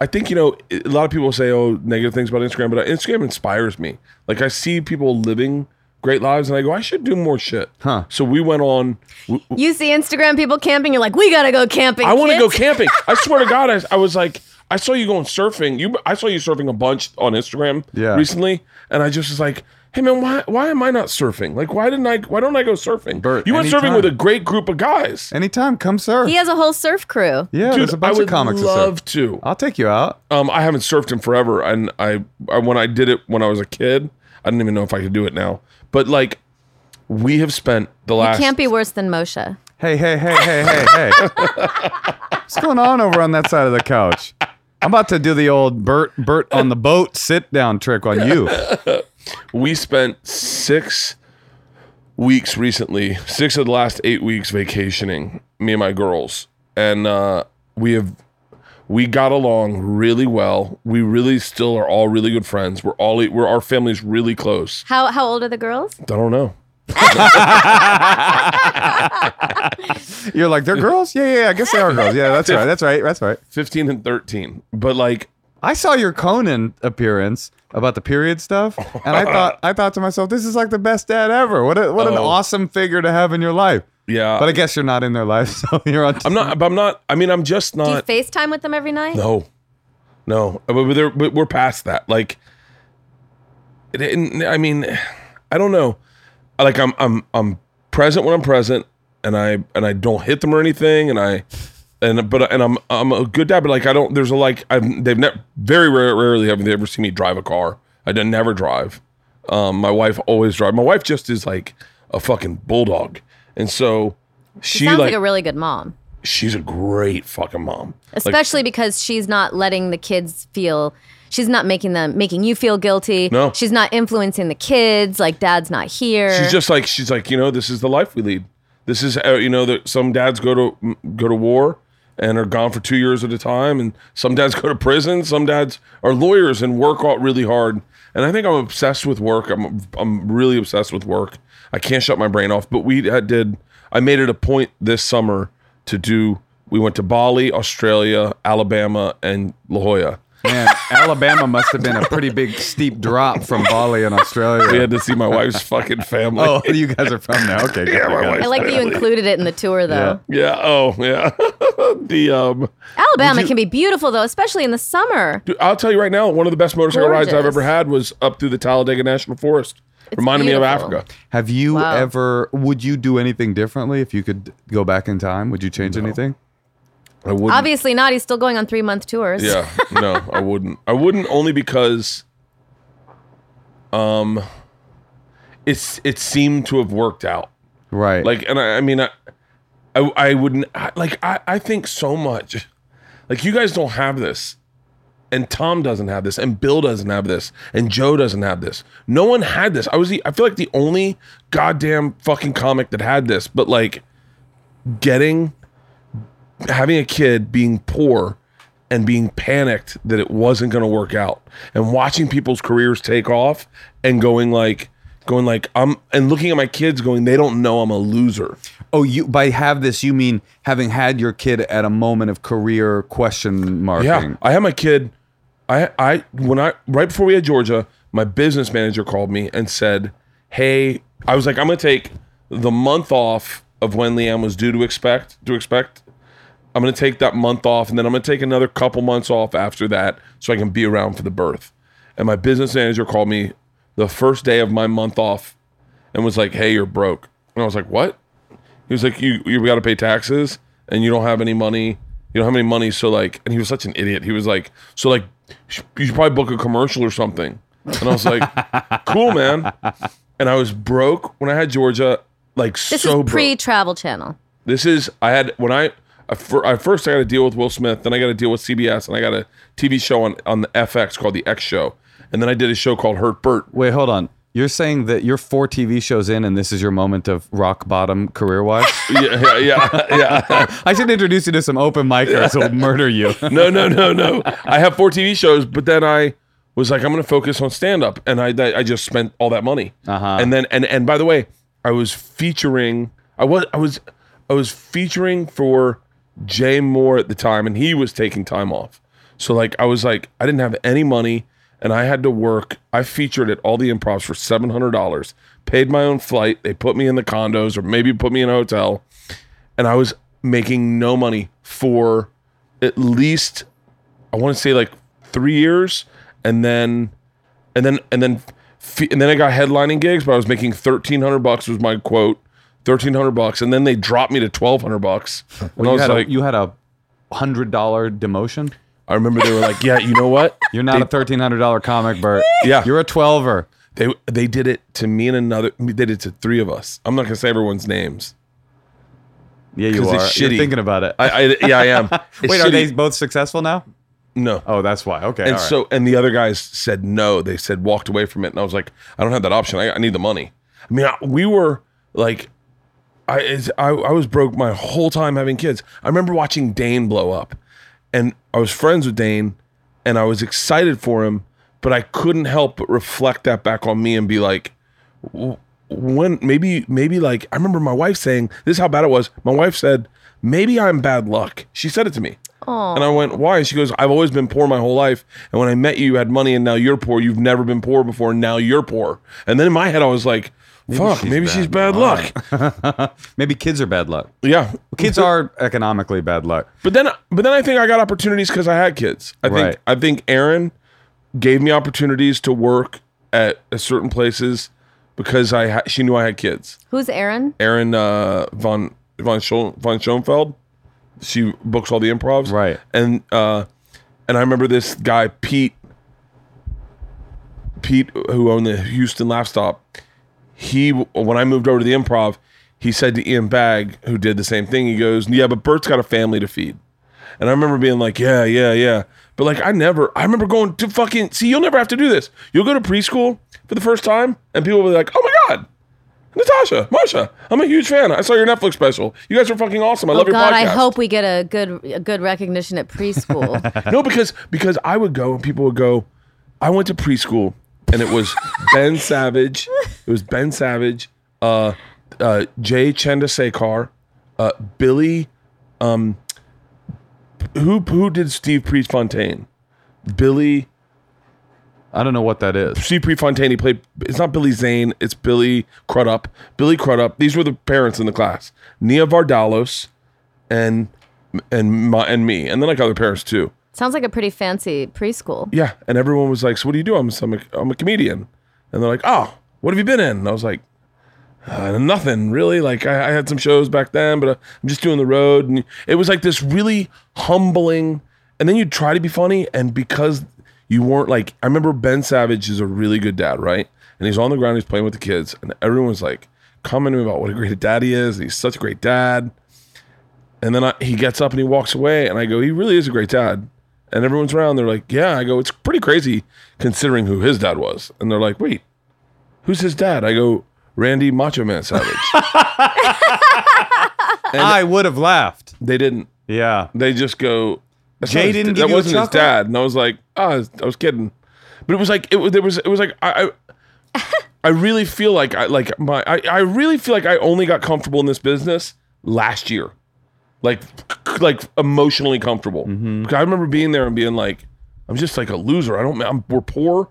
I think you know a lot of people say oh negative things about Instagram, but Instagram inspires me. Like I see people living great lives, and I go I should do more shit. Huh. So we went on. w- You see Instagram people camping, you're like, we gotta go camping. I want to go camping. I swear to God, I, I was like, I saw you going surfing. You, I saw you surfing a bunch on Instagram Yeah. recently, and I just was like, hey man, why, why am I not surfing? Like, why didn't I? Why don't I go surfing? Bert, you went surfing with a great group of guys. Anytime, come surf. He has a whole surf crew. yeah, Dude, there's a bunch I would of comics that surf. love to. I'll take you out. Um, I haven't surfed in forever, and I, I when I did it when I was a kid, I didn't even know if I could do it now. But like, we have spent the last. You can't be worse than Moshe. Hey, hey, hey, hey, hey, hey. What's going on over on that side of the couch? I'm about to do the old Bert Bert on the boat sit down trick on you. we spent six weeks recently, six of the last eight weeks vacationing, me and my girls. And uh, we have we got along really well. We really still are all really good friends. We're all we're our family's really close. How how old are the girls? I don't know. You're like, they're girls? Yeah, yeah, yeah, I guess they are girls. Yeah, that's right. That's right. That's right. 15 and 13. But like I saw your Conan appearance about the period stuff, and I thought I thought to myself, this is like the best dad ever. What a, what an Oh. awesome figure to have in your life. yeah. But I guess you're not in their life, so you're on. I'm not but I'm not I mean I'm just not Do you not FaceTime with them every night? No, no, but but they're, but we're past that. Like, it, it- I mean, I don't know. Like, I'm I'm I'm present when I'm present, and I and I don't hit them or anything, and I and but and I'm I'm a good dad, but like I don't. There's a like I've they've never very rare, rarely have they ever seen me drive a car. I did never drive. Um, my wife always drive. My wife just is like a fucking bulldog, and so she Sounds like, like a really good mom. she's a great fucking mom. Like, Especially because she's not letting the kids feel she's not making them making you feel guilty. No. She's not influencing the kids, like dad's not here. She's just like she's like you know this is the life we lead. This is uh, you know that some dads go to go to war and are gone for two years at a time, and some dads go to prison. Some dads are lawyers and work out really hard. And I think I'm obsessed with work. I'm I'm really obsessed with work. I can't shut my brain off. But we had, did. I made it a point this summer to do. We went to Bali, Australia, Alabama, and La Jolla. Man, Alabama must have been a pretty big steep drop from Bali in Australia. We had to see my wife's fucking family. oh, you guys are from there. Okay. Yeah, my good. wife- I like that you included it in the tour, though. Yeah. Oh, yeah. the um, Alabama you- can be beautiful, though, especially in the summer. dude, I'll tell you right now, one of the best motorcycle rides I've ever had was up through the Talladega National Forest. Reminded me of. Africa. Have you Wow. ever? Would you do anything differently if you could go back in time? Would you change anything? I wouldn't. Obviously not. He's still going on three month tours. Yeah, no, I wouldn't. I wouldn't only because, um, it's it seemed to have worked out. Right. Like, and I, I mean, I, I, I wouldn't I, like. I, I think so much. Like, you guys don't have this, and Tom doesn't have this, and Bill doesn't have this, and Joe doesn't have this. No one had this. I was the. I feel like the only goddamn fucking comic that had this. But like, getting, having a kid, being poor, and being panicked that it wasn't going to work out, and watching people's careers take off, and going like. Going like I'm and looking at my kids going they don't know I'm a loser. oh, you by have this you mean having had your kid at a moment of career question marking? Yeah, I had my kid. I I when I right before we had Georgia, my business manager called me and said, "Hey, I was like, I'm gonna take the month off of when Liam was due to expect to expect. I'm gonna take that month off, and then I'm gonna take another couple months off after that, so I can be around for the birth." And my business manager called me the first day of my month off, and was like, "Hey, you're broke." And I was like, "What?" He was like, "You you got to pay taxes, and you don't have any money. You don't have any money, so like." And he was such an idiot. He was like, "So like, you should probably book a commercial or something." And I was like, "Cool, man." And I was broke when I had Georgia, like This so is pre Travel Channel. This is I had when I I, fir- I first I got to deal with Will Smith, then I got to deal with CBS, and I got a TV show on on the FX called the X Show, and then I did a show called Hurt Bert. Wait, hold on. You're saying that you're four TV shows in, and this is your moment of rock bottom career wise? Yeah, yeah, yeah, yeah. I should introduce you to some open micers who'll murder you. no, no, no, no. I have four TV shows, but then I was like, I'm going to focus on stand up, and I I just spent all that money. Uh-huh. And then and and by the way, I was featuring. I was I was I was featuring for Jay Mohr at the time, and he was taking time off. So like I was like I didn't have any money, and I had to work. I featured at all the improvs for seven hundred dollars. Paid my own flight. They put me in the condos, or maybe put me in a hotel and I was making no money for at least I want to say like three years, and then and then and then and then I got headlining gigs, but I was making thirteen hundred bucks was my quote, thirteen hundred bucks, and then they dropped me to twelve hundred bucks, and I you, was had like, a, you had a hundred dollar demotion. I remember they were like, yeah, you know what? You're not a thirteen hundred dollar comic, Bert. Yeah. you're a twelver. They they did it to me and another. They did it to three of us. I'm not gonna say everyone's names. Yeah, you are. it's You're thinking about it. I, I yeah, I am. Wait, are shitty. they both successful now? No. Oh, that's why. Okay, And all right. so, and the other guys said no. They said walked away from it, and I was like, I don't have that option. I, I need the money. I mean, I, we were like, I, I I was broke my whole time having kids. I remember watching Dane blow up, and I was friends with Dane, and I was excited for him, but I couldn't help but reflect that back on me and be like, when maybe maybe like I remember my wife saying this is how bad it was. My wife said maybe I'm bad luck. She said it to me. And I went, why? She goes, I've always been poor my whole life. And when I met you, you had money and now you're poor. You've never been poor before. And now you're poor. And then in my head, I was like, fuck, she's maybe bad she's bad luck. maybe kids are bad luck. yeah. Kids are economically bad luck. But then, but then I think I got opportunities because I had kids. I think, I think Aaron gave me opportunities to work at, at certain places because I ha- she knew I had kids. Who's Aaron? Aaron uh, von von Schol- von Schoenfeld. She books all the improvs, Right. And uh, and I remember this guy Pete, Pete who owned the Houston Laugh Stop. He when I moved over to the improv, he said to Ian Bagg, who did the same thing. He goes, "Yeah, but Bert's got a family to feed." And I remember being like, "Yeah, yeah, yeah." But like, I never. I remember going to fucking see. You'll never have to do this. You'll go to preschool for the first time, and people will be like, "Oh my god." Natasha, Moshe, I'm a huge fan. I saw your Netflix special. You guys are fucking awesome. I Oh love your podcast." God, podcast. I hope we get a good a good recognition at preschool. no, because because I would go and people would go. I went to preschool and it was Ben Savage. It was Ben Savage, uh, uh, Jay Chandrasekhar, uh, Billy. Um, who who did Steve Prefontaine? Billy. I don't know what that is. Steve Prefontaine. He played. It's not Billy Zane. It's Billy Crudup. Billy Crudup. These were the parents in the class. Nia Vardalos, and and my, and me, and then like other parents too. Sounds like a pretty fancy preschool. Yeah, and everyone was like, "So what do you do?" I'm, I'm, a, I'm a comedian, and they're like, "Oh, what have you been in?" And I was like, uh, "Nothing really. Like I, I had some shows back then, but uh, I'm just doing the road." And it was like this really humbling. And then you try to be funny, and because you weren't like, I remember Ben Savage is a really good dad, right? And he's on the ground, he's playing with the kids, and everyone's like commenting about what a great dad he is. He's such a great dad. And then I, he gets up and he walks away, and I go, he really is a great dad. And everyone's around. They're like, yeah. I go, it's pretty crazy considering who his dad was. And they're like, wait, who's his dad? I go, Randy Macho Man Savage. And I would have laughed. they didn't. Yeah. They just go. "That's Jay didn't That wasn't his dad. And I was like, oh, I was, I was kidding. But it was like it was. There was. It was like I. I I really feel like I like my I, I really feel like I only got comfortable in this business last year, like like emotionally comfortable. Mm-hmm. I remember being there and being like, I'm just like a loser. I don't. I'm, we're poor.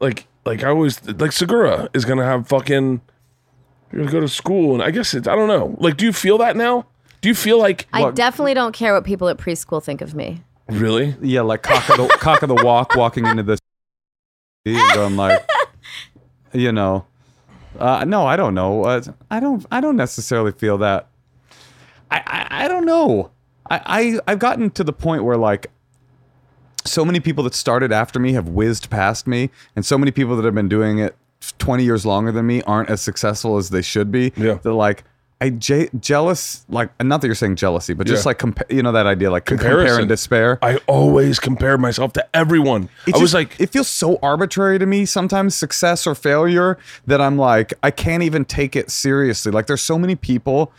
Like like I always like Segura is gonna have fucking. You're gonna go to school and I guess it's I don't know. Like, do you feel that now? Do you feel like I definitely don't care what people at preschool think of me. really? Yeah, like cock of the cock of the walk walking into this and going like you know. Uh, no, I don't know. Uh, I don't I don't necessarily feel that. I I, I don't know. I, I I've gotten to the point where like so many people that started after me have whizzed past me, and so many people that have been doing it 20 years longer than me aren't as successful as they should be. Yeah. They're like, I j- jealous, like, not that you're saying jealousy, but just Yeah. like, compa- you know, that idea, like compare Comparison. and despair. I always compare myself to everyone. It I was just- like, it feels so arbitrary to me sometimes, success or failure, that I'm like, I can't even take it seriously. Like, there's so many people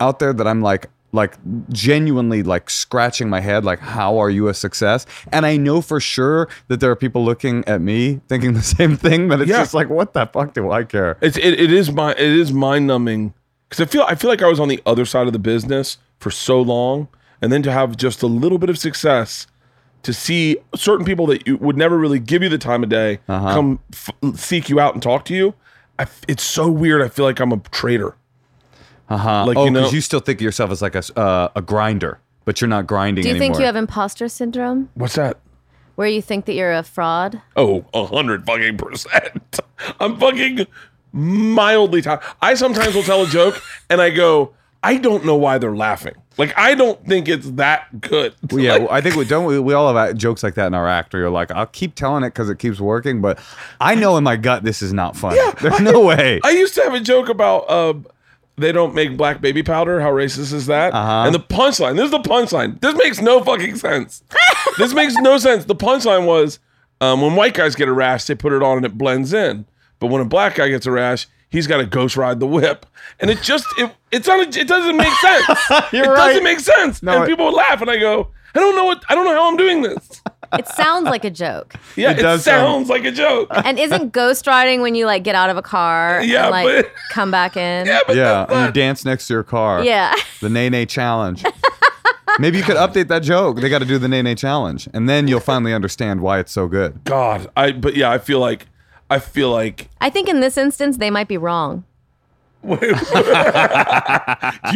out there that I'm like, like genuinely like scratching my head like how are you a success and i know for sure that there are people looking at me thinking the same thing but it's Yeah. just like what the fuck do i care it's it, it is my it is mind numbing because I feel I feel like I was on the other side of the business for so long, and then to have just a little bit of success, to see certain people that you would never really give you the time of day Uh-huh. come f- seek you out and talk to you. I it's so weird. I feel like I'm a traitor. Uh-huh like, oh you because know- you still think of yourself as like a s- uh, a grinder but you're not grinding Do you anymore think you have imposter syndrome? What's that? Where you think that you're a fraud? Oh, a hundred fucking percent. I'm fucking mildly tired. I sometimes will tell a joke and I go, I don't know why they're laughing. Like I don't think it's that good. Well, yeah, Like, well, I think we don't. We, we all have uh, jokes like that in our act. Where you're like, I'll keep telling it because it keeps working, but I know in my gut this is not funny. There's no way. I used to have a joke about uh, they don't make black baby powder. How racist is that? Uh-huh. And the punchline. This is the punchline. This makes no fucking sense. this makes no sense. The punchline was um, when white guys get a rash, they put it on and it blends in. But when a black guy gets a rash, he's got to ghost ride the whip, and it just it it's not a, it doesn't make sense. You're it right. doesn't make sense. No, and it- people would laugh, and I go, I don't know what I don't know how I'm doing this. It sounds like a joke. Yeah, It it, does sound- sounds like a joke. And isn't ghost riding when you like get out of a car Yeah, and like but- come back in? Yeah, but yeah, and you dance next to your car. Yeah. The Nae Nae Challenge. Maybe you could update that joke. They got to do the Nae Nae Challenge, and then you'll finally understand why it's so good. God, I but yeah, I feel like I feel like I think in this instance they might be wrong. Do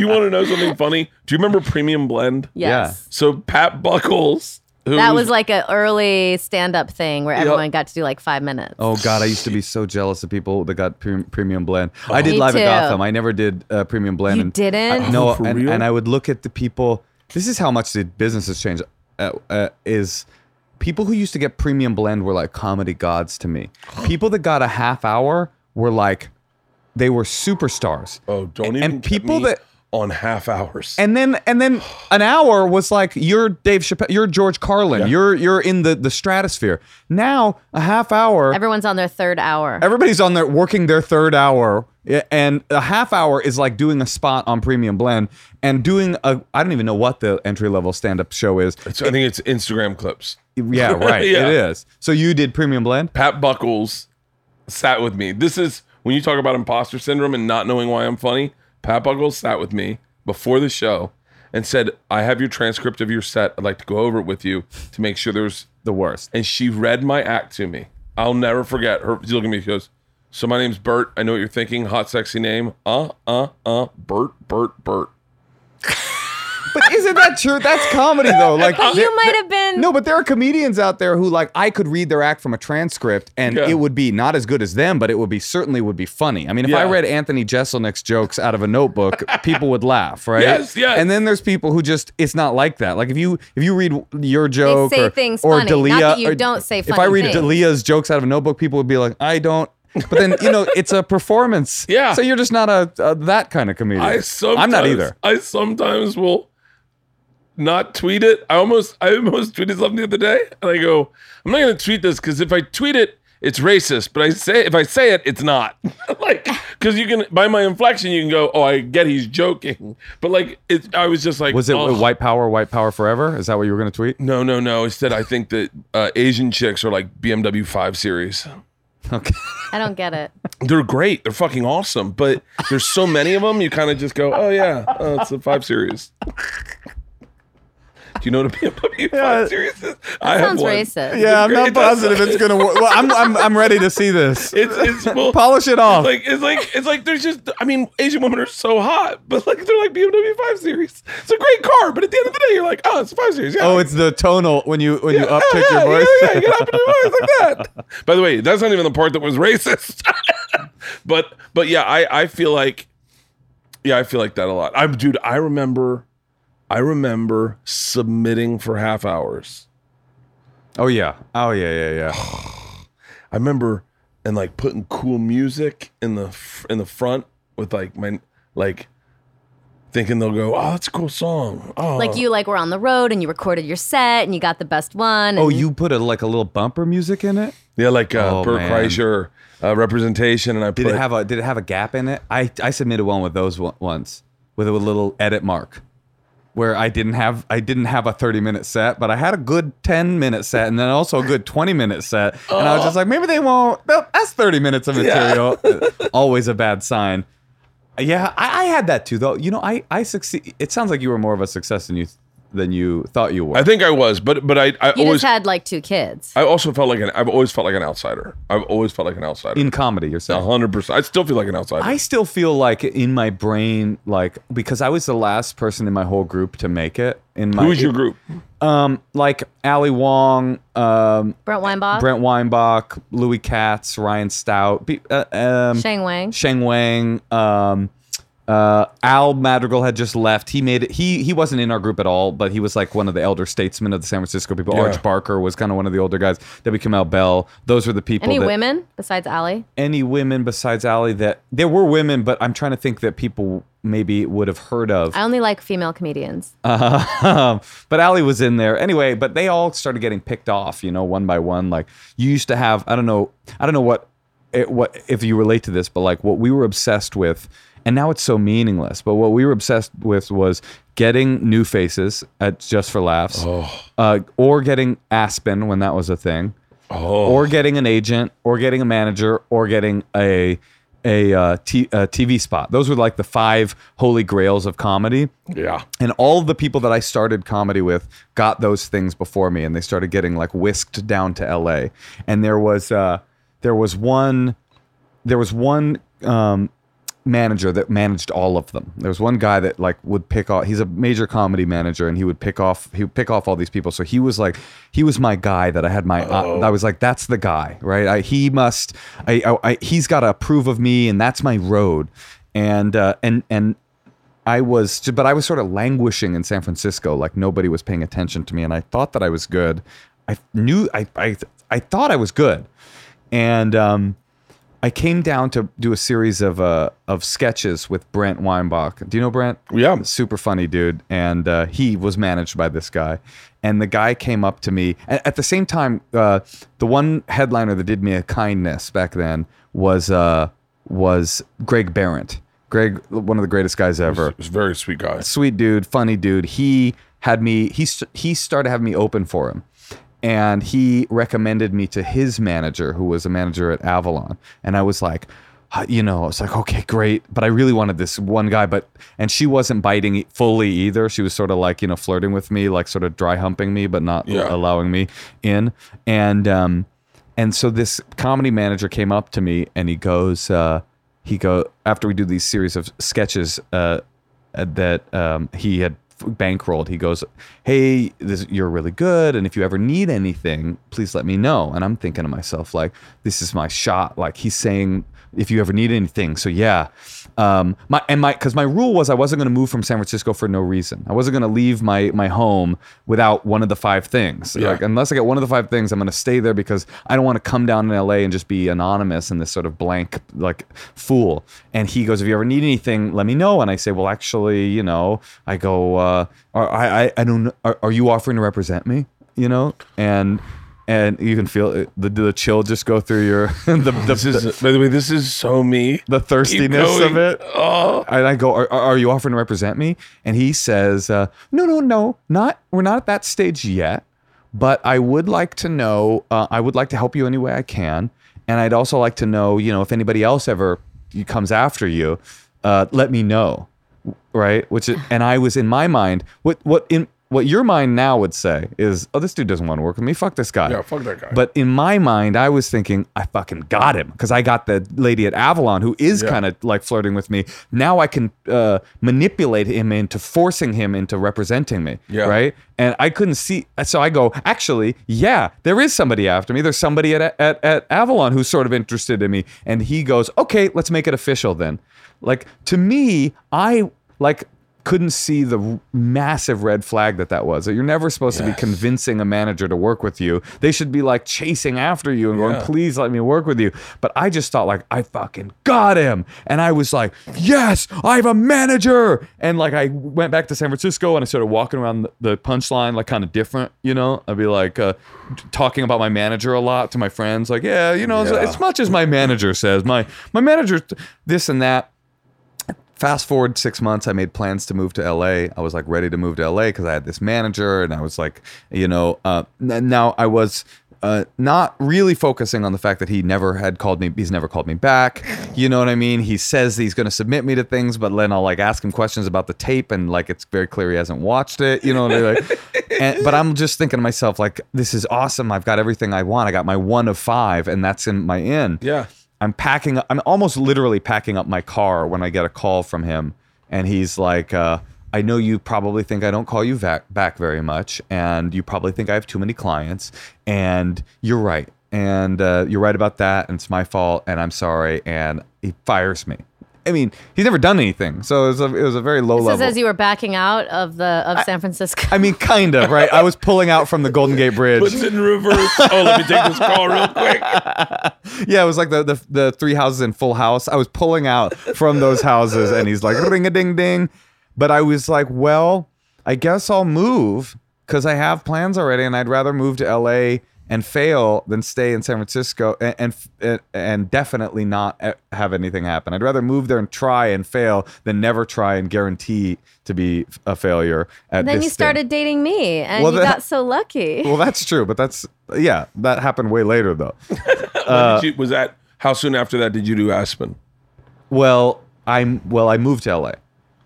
you want to know something funny? Do you remember Premium Blend? Yes. So Pat Buckles, who That was like an early stand up thing where Yep. everyone got to do like five minutes. Oh God, I used to be so jealous of people that got pre- premium blend. I did Me live too. at Gotham. I never did uh, premium blend. You and didn't? I- no, Oh, for and, real? and I would look at the people. This is how much the business has changed. Uh, uh, is people who used to get premium blend were like comedy gods to me. People that got a half hour were like they were superstars. oh, don't and even get people me that on half hours. and then and then an hour was like you're Dave Chappelle, you're George Carlin, Yeah. you're you're in the the stratosphere. Now a half hour, Everyone's on their third hour. everybody's on there working their third hour, and a half hour is like doing a spot on Premium Blend and doing a I don't even know what the entry level stand up show is. It's- I think it's Instagram clips. Yeah, right. Yeah. It is. So you did Premium Blend. Pat Buckles sat with me. This is when you talk about imposter syndrome and not knowing why I'm funny. Pat Buckles sat with me before the show and said, "I have your transcript of your set. I'd like to go over it with you to make sure there's." The worst. And she read my act to me. I'll never forget her. She looked at me. She goes, "So my name's Bert. I know what you're thinking. Hot, sexy name. Uh, uh, uh. Bert, Bert, Bert. But isn't that true? That's comedy though. Like But you might have been. No, but there are comedians out there who like I could read their act from a transcript and Yeah. it would be not as good as them, but it would be certainly would be funny. I mean, if I read Anthony Jeselnik's jokes out of a notebook, people would laugh, right? Yes, yes. And then there's people who just it's not like that. Like if you if you read your joke say or, things or funny, Dalia, not that you or- don't say If I read things. Dalia's jokes out of a notebook, people would be like, I don't. But then you know it's a performance. Yeah. So you're just not a, a that kind of comedian. I sometimes, I'm not either. I sometimes will not tweet it. I almost, I almost tweeted something the other day, and I go, I'm not going to tweet this because if I tweet it, it's racist. But I say, if I say it, it's not. like, because you can by my inflection, you can go, oh, I get he's joking. But like, it, I was just like, Was it oh. white power, white power forever? Is that what you were going to tweet? No, no, no. Instead, I think that uh, Asian chicks are like BMW 5 Series. Okay. I don't get it. They're great. They're fucking awesome. But there's so many of them, you kind of just go, oh, yeah, oh, it's a 5 Series. Do you know what a BMW 5 Series is? I Sounds racist. Yeah, I'm not does- positive it's gonna work. Well, I'm, I'm, I'm ready to see this. It's it's well, Polish it off. Like it's like it's like there's just I mean Asian women are so hot, but like they're like BMW 5 Series. It's a great car, but at the end of the day, you're like, oh, it's a 5 Series. Yeah. oh, it's the tonal when you when you Yeah, uptick yeah, your voice. Yeah, yeah, you get up into the voice like that. By the way, that's not even the part that was racist. but but yeah, I I feel like yeah, I feel like that a lot. I'm dude, I remember I remember submitting for half hours. Oh yeah. Oh yeah, yeah, yeah. I remember and like putting cool music in the in the front with like my like thinking they'll go, "Oh, that's a cool song." Oh. Like you like were on the road and you recorded your set and you got the best one. Oh, and- you put a like a little bumper music in it? Yeah, like uh, Oh, Bert man. Kreischer uh, representation and I Did put it have a did it have a gap in it? I I submitted one with those one, once with a little edit mark. Where I didn't have I didn't have a 30 minute set, but I had a good 10 minute set and then also a good 20 minute set. And I was just like, maybe they won't. That's 30 minutes of material. Always a bad sign. Yeah, I, I had that too, though. You know, I I succeed. It sounds like you were more of a success than you than you thought you were. I think I was, but but I I you always just had like two kids. I also felt like an I've always felt like an outsider. I've always felt like an outsider. in comedy, you're saying. hundred percent. I still feel like an outsider. I still feel like in my brain, like because I was the last person in my whole group to make it. In my who's your group? Um, like Ali Wong, um, Brent Weinbach, Brent Weinbach, Louis Katz, Ryan Stout, be- uh, um, Sheng Wang. Sheng Wang, um, uh, Al Madrigal had just left. He made it. He he wasn't in our group at all, but he was like one of the elder statesmen of the San Francisco people. Yeah. Arj Barker was kind of one of the older guys. W. Kamau Bell. Those were the people. Any that, women besides Ali? Any women besides Ali that there were women, but I'm trying to think that people maybe would have heard of. I only like female comedians. Um, but Ali was in there anyway. But they all started getting picked off, you know, one by one. Like you used to have, I don't know, I don't know what, it, what if you relate to this, but like what we were obsessed with, and now it's so meaningless. But what we were obsessed with was getting new faces at just for laughs, uh, or getting Aspen when that was a thing, or getting an agent, or getting a manager, or getting a a, uh, t- a TV spot. Those were like the five holy grails of comedy. Yeah. And all of the people that I started comedy with got those things before me, and they started getting like whisked down to L.A. And there was uh, there was one there was one um, manager that managed all of them. There was one guy that like would pick off. He's a major comedy manager, and he would pick off. He would pick off all these people. So he was like, he was my guy that I had my. Uh, I was like, that's the guy, right? I, he must. I, I, I he's got to approve of me, and that's my road. And uh, and and I was, but I was sort of languishing in San Francisco, like nobody was paying attention to me, and I thought that I was good. I knew, I, I, I thought I was good, and um, I came down to do a series of uh, of sketches with Brent Weinbach. Do you know Brent? Yeah. super funny dude, and uh, he was managed by this guy. And the guy came up to me at the same time. Uh, the one headliner that did me a kindness back then was uh, was Greg Behrendt. Greg, one of the greatest guys ever It's a very sweet guy. sweet dude, funny dude. He had me. He he started having me open for him, and he recommended me to his manager, who was a manager at Avalon. And I was like, you know, I was like, okay, great, but I really wanted this one guy. But and she wasn't biting fully either. She was sort of like you know flirting with me, like sort of dry humping me, but not Yeah. allowing me in. And um, and so this comedy manager came up to me and he goes, uh, he go after we do these series of sketches uh, that um, he had bankrolled. He goes, "Hey, this, you're really good, and if you ever need anything, please let me know." And I'm thinking to myself, like, this is my shot. Like he's saying, if you ever need anything. So yeah, um, my and my because my rule was I wasn't going to move from San Francisco for no reason. I wasn't going to leave my my home without one of the five things. Yeah. Like unless I get one of the five things, I'm going to stay there because I don't want to come down in LA and just be anonymous and this sort of blank like fool. And he goes, if you ever need anything, let me know. And I say, well, actually, you know, I go, uh, are, I I I don't. know- Are, are you offering to represent me? You know, and. And you can feel it, the the chill just go through your the the, This is, by the way, this is so me. the thirstiness of it. Oh. And I go, are, are you offering to represent me? And he says, uh, no, no, no, not. We're not at that stage yet. But I would like to know. Uh, I would like to help you any way I can, and I'd also like to know, you know, if anybody else ever comes after you, uh, let me know, right? Which is, and I was in my mind, what what in what your mind now would say is, oh, this dude doesn't want to work with me. Fuck this guy. Yeah, fuck that guy. But in my mind, I was thinking, I fucking got him because I got the lady at Avalon who is Yeah. kind of like flirting with me. Now I can uh, manipulate him into forcing him into representing me. Yeah. Right. And I couldn't see. So I go, actually, yeah, there is somebody after me. There's somebody at, at, at Avalon who's sort of interested in me. And he goes, okay, let's make it official then. Like to me, I like couldn't see the massive red flag that that was. You're never supposed to be convincing a manager to work with you. They should be like chasing after you and going, "Please let me work with you." But I just thought like, I fucking got him, and I was like, "Yes, I have a manager." And like I went back to San Francisco and I started walking around the- punchline like kind of different, you know. I'd be like uh, talking about my manager a lot to my friends, like, "Yeah, you know, as, Yeah. as much as my manager says, my my manager th- this and that." Fast forward six months, I made plans to move to LA. I was like ready to move to LA because I had this manager, and I was like, you know, uh, now I was. Uh, not really focusing on the fact that he never had called me. He's never called me back. You know what I mean? He says he's going to submit me to things, but then I'll like ask him questions about the tape, and like it's very clear he hasn't watched it. You know what I mean? Like, and, but I'm just thinking to myself, like, this is awesome. I've got everything I want. I got my one of five, and that's in my in. Yeah. I'm packing I'm almost literally packing up my car when I get a call from him and he's like uh, I know you probably think I don't call you back, back very much and you probably think I have too many clients and you're right and uh, you're right about that and it's my fault and I'm sorry and he fires me. I mean, he's never done anything. So it was a, it was a very low This level. is as you were backing out of the of San Francisco. I mean, kind of, right? I was pulling out from the Golden Gate Bridge. Puts it in reverse. Oh, let me take this call real quick. Yeah, it was like the, the the three houses in Full House. I was pulling out from those houses, and he's like ring a ding ding. But I was like, well, I guess I'll move because I have plans already, and I'd rather move to L.A. and fail than stay in San Francisco and and, and, and definitely not have anything happen. I'd rather move there and try and fail than never try and guarantee to be a failure. At then this you thing. started dating me, and Well, you that- got so lucky. Well, that's true, but that's yeah, that happened way later though. When did you- was that? How soon after that did you do Aspen? Well, I'm well, I moved to LA.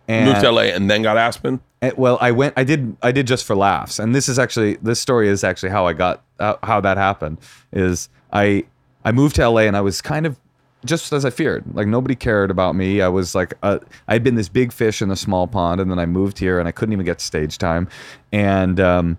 And, Moved to LA and then got Aspen. And- well, I went. I did. I did just for laughs. And this is actually this story is actually how I got uh, how that happened. Is I I moved to LA and I was kind of just as I feared. Like nobody cared about me. I was like uh, I'd been this big fish in a small pond, and then I moved here and I couldn't even get stage time. And um,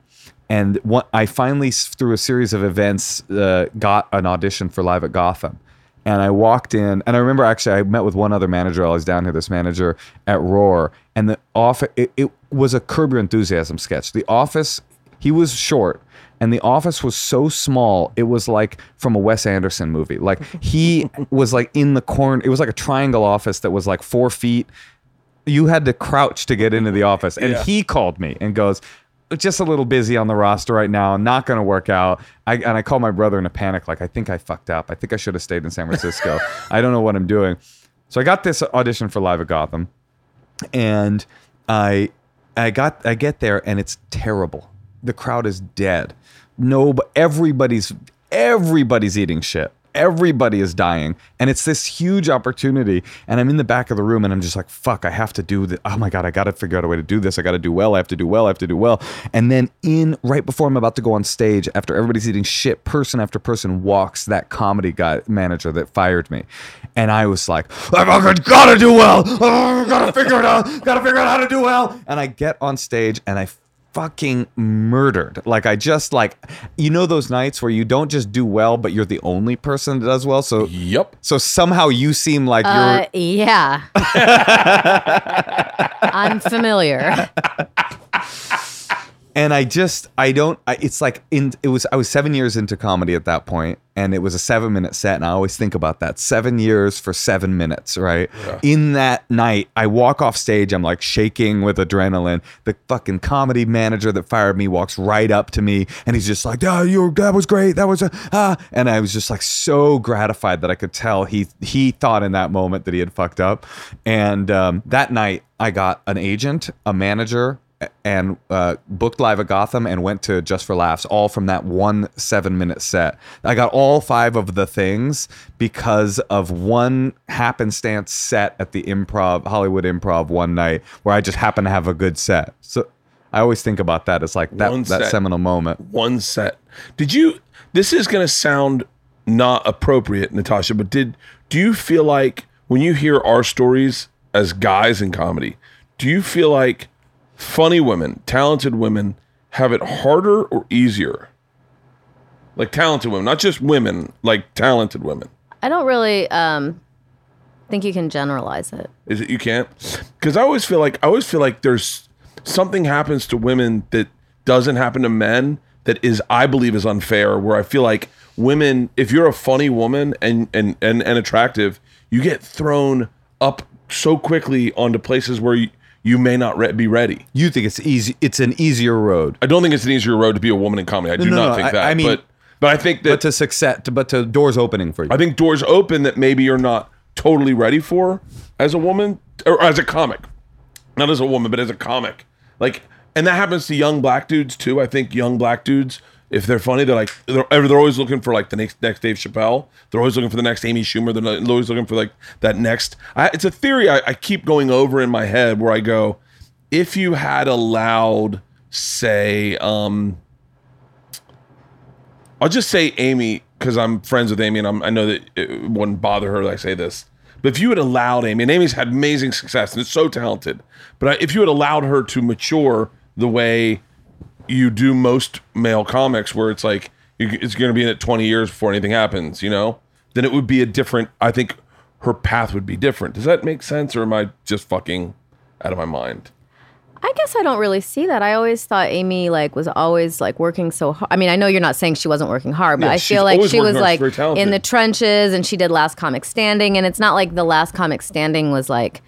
and what I finally through a series of events uh, got an audition for Live at Gotham. And I walked in, and I remember actually I met with one other manager. while I was down here, this manager at Roar, and the office. It, it was a Curb Your Enthusiasm sketch. The office, he was short, and the office was so small. It was like from a Wes Anderson movie. Like he was like in the corner. It was like a triangle office that was like four feet. You had to crouch to get into the office, and Yeah. he called me and goes. Just a little busy on the roster right now. Not going to work out. I, and I call my brother in a panic, like I think I fucked up. I think I should have stayed in San Francisco. I don't know what I'm doing. So I got this audition for Live at Gotham, and I I got I get there and it's terrible. The crowd is dead. No, everybody's everybody's eating shit. Everybody is dying and it's this huge opportunity and i'm in the back of the room and i'm just like fuck i have to do this oh my god i gotta figure out a way to do this. I gotta do well. I have to do well. I have to do well. And then in right before i'm about to go on stage after everybody's eating shit person after person walks that comedy guy manager that fired me. And i was like i fucking gotta do well. Oh, gotta figure it out. Gotta figure out how to do well. And i get on stage and i fucking murdered. Like I just like you know those nights where you don't just do well, but you're the only person that does well. So Yep. so somehow you seem like Uh, you're yeah. I'm familiar. and I just I don't I, it's like in it was I was 7 years into comedy at that point and it was a 7 minute set and I always think about that 7 years for 7 minutes, right? In that night I walk off stage I'm like shaking with adrenaline. The fucking comedy manager that fired me walks right up to me and he's just like, "Oh, you that was great. That was a ah." And I was just like so gratified that I could tell he he thought in that moment that he had fucked up. And um, that night I got an agent, a manager, and uh, booked live at Gotham and went to Just for Laughs, all from that one seven minute set. I got all five of the things because of one happenstance set at the improv, Hollywood Improv one night where I just happened to have a good set. So I always think about that. It's like that, that seminal moment. one set. Did you? This is going to sound not appropriate, Natasha, but did do you feel like when you hear our stories as guys in comedy, do you feel like funny women, talented women, have it harder or easier? Like talented women, not just women, like talented women. I don't really um, think you can generalize it. Is it you can't? Because I always feel like I always feel like there's something happens to women that doesn't happen to men that is I believe is unfair. Where I feel like women, if you're a funny woman and and and, and attractive, you get thrown up so quickly onto places where you, you may not re- be ready. You think it's easy? It's an easier road, I don't think it's an easier road to be a woman in comedy. I do no, not no, think I- that. I mean- but but I think that but to success, but to doors opening for you. I think doors open that maybe you're not totally ready for as a woman or as a comic. Not as a woman, but as a comic. Like, and that happens to young black dudes too. I think young black dudes, if they're funny, they're like they're, they're always looking for like the next next Dave Chappelle. They're always looking for the next Amy Schumer. They're always looking for like that next. I, it's a theory I, I keep going over in my head where I go, if you had allowed, say, um, I'll just say Amy because I'm friends with Amy and I'm, I know that it wouldn't bother her that I say this. But if you had allowed Amy, and Amy's had amazing success and is so talented, but if you had allowed her to mature the way you do most male comics, where it's like you, it's going to be in it 20 years before anything happens, you know, then it would be a different. I think her path would be different. Does that make sense, or am I just fucking out of my mind? I guess I don't really see that. I always thought Amy like was always like working so hard. I mean, I know you're not saying she wasn't working hard, but Yeah, I feel like she was hard. like She's very talented. in the trenches and she did Last Comic Standing and it's not like the Last Comic Standing was like,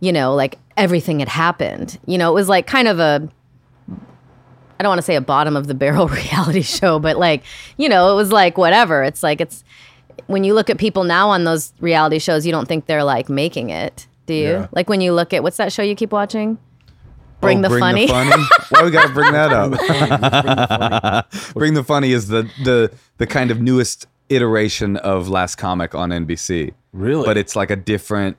you know, like everything had happened. You know, it was like kind of a I don't want to say a bottom of the barrel reality show, but like, you know, it was like whatever. It's like it's when you look at people now on those reality shows, you don't think they're like making it, do you? Yeah. Like when you look at what's that show you keep watching? Bring Oh, the funny. Why we gotta bring that up? bring the funny is the the the kind of newest iteration of Last Comic on NBC. Really? But it's like a different.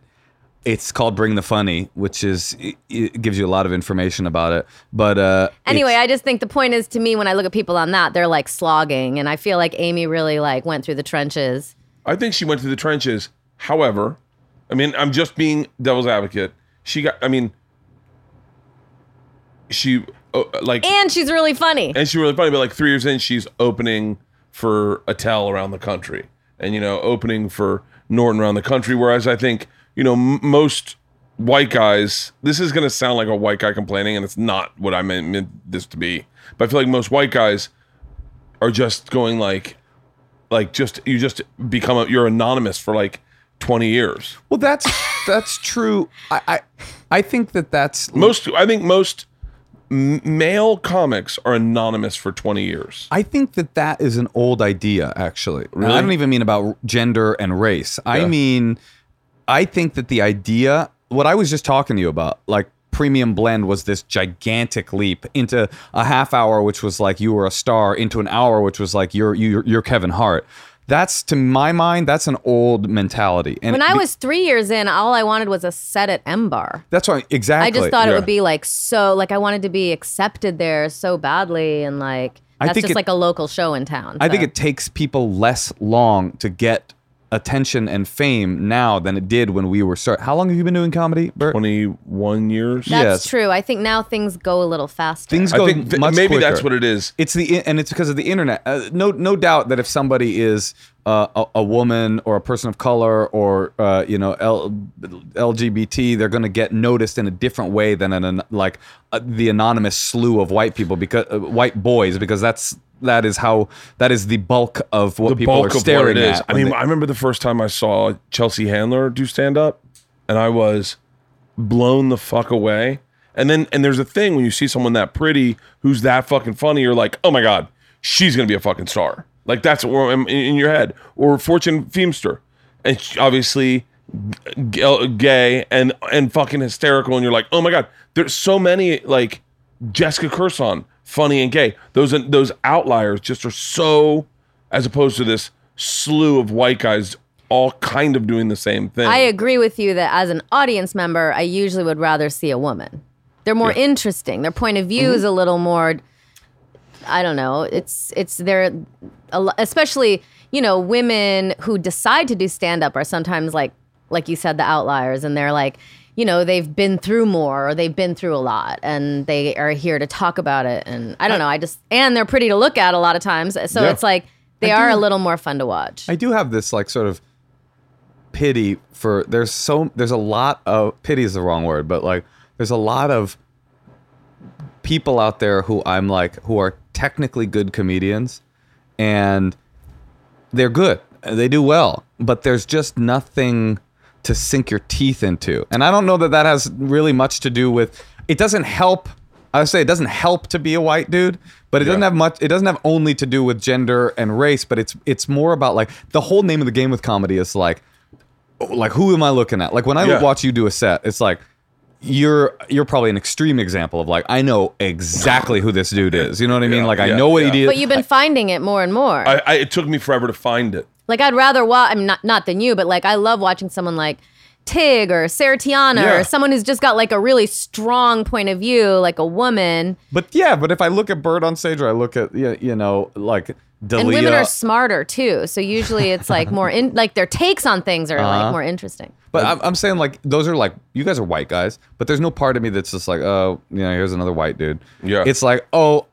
It's called Bring the Funny, which is it, it gives you a lot of information about it. But uh, Anyway, I just think the point is to me when I look at people on that, they're like slogging, and I feel like Amy really like went through the trenches. I think she went through the trenches. However, I mean, I'm just being devil's advocate. She got, I mean, she uh, like, And she's really funny. and she really funny. But like three years in, she's opening for Attell around the country, and you know, opening for Norton around the country. Whereas I think you know m- most white guys, this is going to sound like a white guy complaining, and it's not what I meant, meant this to be. But I feel like most white guys are just going like, like just you just become a, you're anonymous for like 20 years. well, that's that's true. I, I I think that that's Most I think most male comics are anonymous for 20 years. I think that that is an old idea, actually. Really? I don't even mean about gender and race. I mean, I think that the idea, what I was just talking to you about, like premium blend was this gigantic leap into a half hour, which was like you were a star, into an hour, which was like you're you're, you're Kevin Hart. that's to my mind that's an old mentality. And When I was three years in, all I wanted was a set at M Bar. that's right, exactly. I just thought Yeah. it would be like so, like I wanted to be accepted there so badly, and like that's just it- like a local show in town. I think it takes people less long to get attention and fame now than it did when we were start. How long have you been doing comedy, Bert? 21 years. That's yes. true. I think now things go a little faster. Things I go think th- much maybe that's what it is. It's the and it's because of the internet. Uh, no, no doubt that if somebody is uh, a, a woman or a person of color or uh, you know L, LGBT, they're going to get noticed in a different way than an, an like uh, the anonymous slew of white people because uh, white boys because that's that is how that is the bulk of what the people are staring it is. at. I mean, they- I remember the first time I saw Chelsea Handler do stand up, and I was blown the fuck away. And then, and there's a thing when you see someone that pretty who's that fucking funny, you're like, oh my god, she's gonna be a fucking star. Like that's what in, in your head. Or Fortune Feimster, and obviously g- gay and and fucking hysterical, and you're like, oh my god, there's so many like Jessica Kirson, funny and gay. Those those outliers just are so, as opposed to this slew of white guys all kind of doing the same thing. I agree with you that as an audience member, I usually would rather see a woman. They're more interesting. Their point of view Mm-hmm. is a little more. I don't know. It's it's they're, especially you know women who decide to do stand up are sometimes like like you said the outliers, and they're like you know they've been through more or they've been through a lot, and they are here to talk about it. And I don't know. I just and they're pretty to look at a lot of times, so Yeah. it's like they are a little more fun to watch. I do have this like sort of pity for there's so there's a lot of pity is the wrong word, but like there's a lot of people out there who I'm like who are technically good comedians and they're good. They do well, but there's just nothing to sink your teeth into. And I don't know that that has really much to do with it doesn't help I would say it doesn't help to be a white dude, but it doesn't have much it doesn't have only to do with gender and race, but it's it's more about like the whole name of the game with comedy is like oh, like who am I looking at? Like when I Yeah. watch you do a set, it's like you're you're probably an extreme example of like I know exactly who this dude is. You know what I mean? Yeah, Like I yeah, know what yeah. he did. but you've been finding it more and more. I, I, it took me forever to find it. Like I'd rather watch. I'm not not than you, but like I love watching someone like Tig or Sarah Tiana Yeah. or someone who's just got like a really strong point of view, like a woman. But yeah, but if I look at Bert on stage or I look at yeah, you know, like Dalia, And women are smarter too, so usually it's like more in like their takes on things are Uh-huh. like more interesting. But I'm, I'm saying like those are like you guys are white guys, but there's no part of me that's just like oh you know here's another white dude. Yeah. It's like oh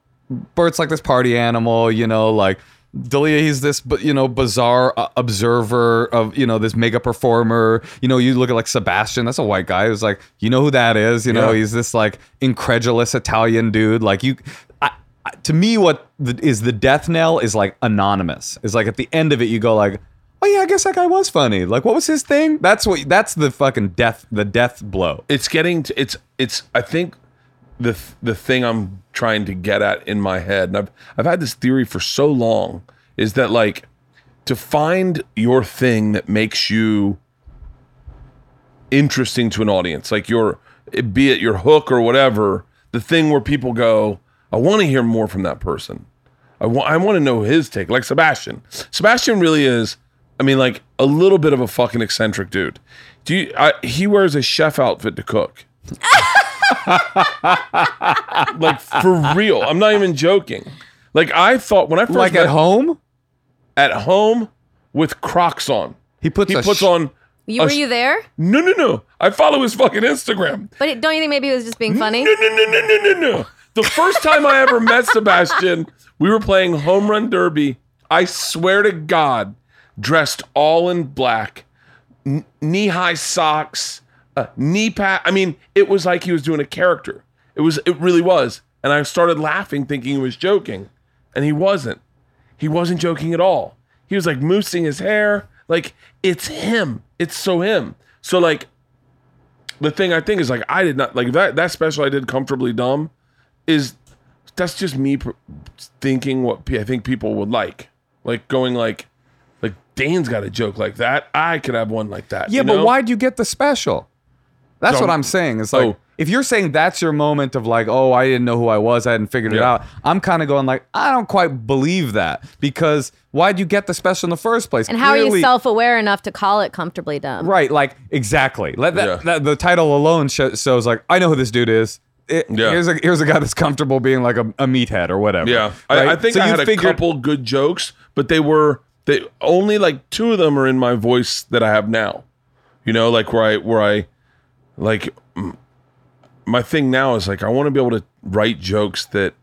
Bert's like this party animal, you know like Dalia he's this but you know bizarre uh, observer of you know this mega performer. You know you look at like Sebastian, that's a white guy who's like you know who that is. You know Yeah. he's this like incredulous Italian dude. Like you. I, I- to me, what the, is the death knell is like anonymous. Is like at the end of it, you go like, oh yeah, I guess that guy was funny. Like, what was his thing? That's what. That's the fucking death. The death blow. It's getting to, it's it's I think the th- the thing I'm trying to get at in my head, and I've I've had this theory for so long, is that like to find your thing that makes you interesting to an audience, like your be it your hook or whatever, the thing where people go, I want to hear more from that person. I want I want to know his take, like Sebastian. Sebastian really is, I mean, like a little bit of a fucking eccentric dude. Do you? I, he wears a chef outfit to cook. like for real. I'm not even joking. Like I thought when I first Like met- at home, at home with Crocs on. he puts. He a puts sh- on. You a were sh- you there? No, no, no. I follow his fucking Instagram. But it, don't you think maybe it was just being funny? No, no, no, no, no, no, no. The first time I ever met Sebastian, we were playing home run derby. I swear to God, dressed all in black, n- knee high socks, knee pad. I mean, it was like he was doing a character. It was. It really was. And I started laughing, thinking he was joking, and he wasn't. He wasn't joking at all. He was like moosing his hair. Like it's him. It's so him. So like the thing I think is like I did not like that that special I did comfortably dumb is that's just me pr- thinking what pe- I think people would like like going like like Dane's got a joke like that I could have one like that Yeah, you but why'd you get the special? That's So- what I'm saying. It's like oh if you're saying that's your moment of like, oh, I didn't know who I was, I hadn't figured it out. I'm kind of going like, I don't quite believe that because why'd you get the special in the first place? And how are you self-aware enough to call it comfortably dumb? Right, like exactly. Let that, Yeah. that the title alone sho- shows like I know who this dude is. It- Yeah. Here's a here's a guy that's comfortable being like a, a meathead or whatever. Yeah, right? I, I think So I you had a couple good jokes, but they were they only like two of them are in my voice that I have now. You know, like where I where I like my thing now is like I want to be able to write jokes that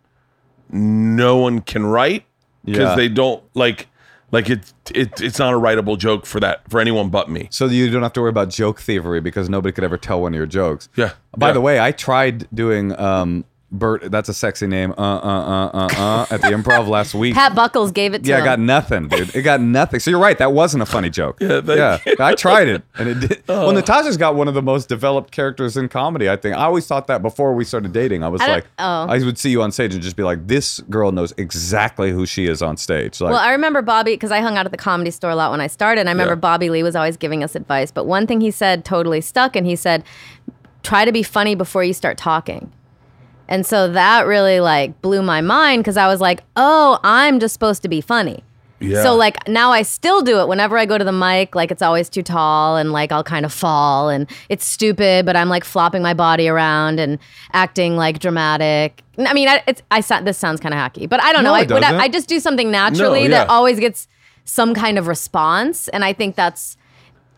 no one can write because Yeah. they don't like like it, it it's not a writable joke for that for anyone but me. So you don't have to worry about joke thievery because nobody could ever tell one of your jokes. Yeah. By Yeah. the way, I tried doing um Bert. That's a sexy name. Uh uh uh uh uh. At the improv last week. Pat Buckles gave it to me. yeah, I him. got nothing, dude. It got nothing. So you're right. That wasn't a funny joke. Yeah, thank yeah. you. I tried it, and it did. Well, Natasha's got one of the most developed characters in comedy. I think. I always thought that before we started dating. I was I like, oh. I would see you on stage and just be like, this girl knows exactly who she is on stage. Like, Well, I remember Bobby because I hung out at the comedy store a lot when I started. And I remember Yeah. Bobby Lee was always giving us advice, but one thing he said totally stuck, and he said, "Try to be funny before you start talking." And so that really like blew my mind because I was like, "Oh, I'm just supposed to be funny." Yeah. So like now I still do it whenever I go to the mic. Like it's always too tall, and like I'll kind of fall, and it's stupid. But I'm like flopping my body around and acting like dramatic. I mean, I, it's I this sounds kind of hacky, but I don't No, know. I, doesn't. I just do something naturally that yeah. always gets some kind of response, and I think that's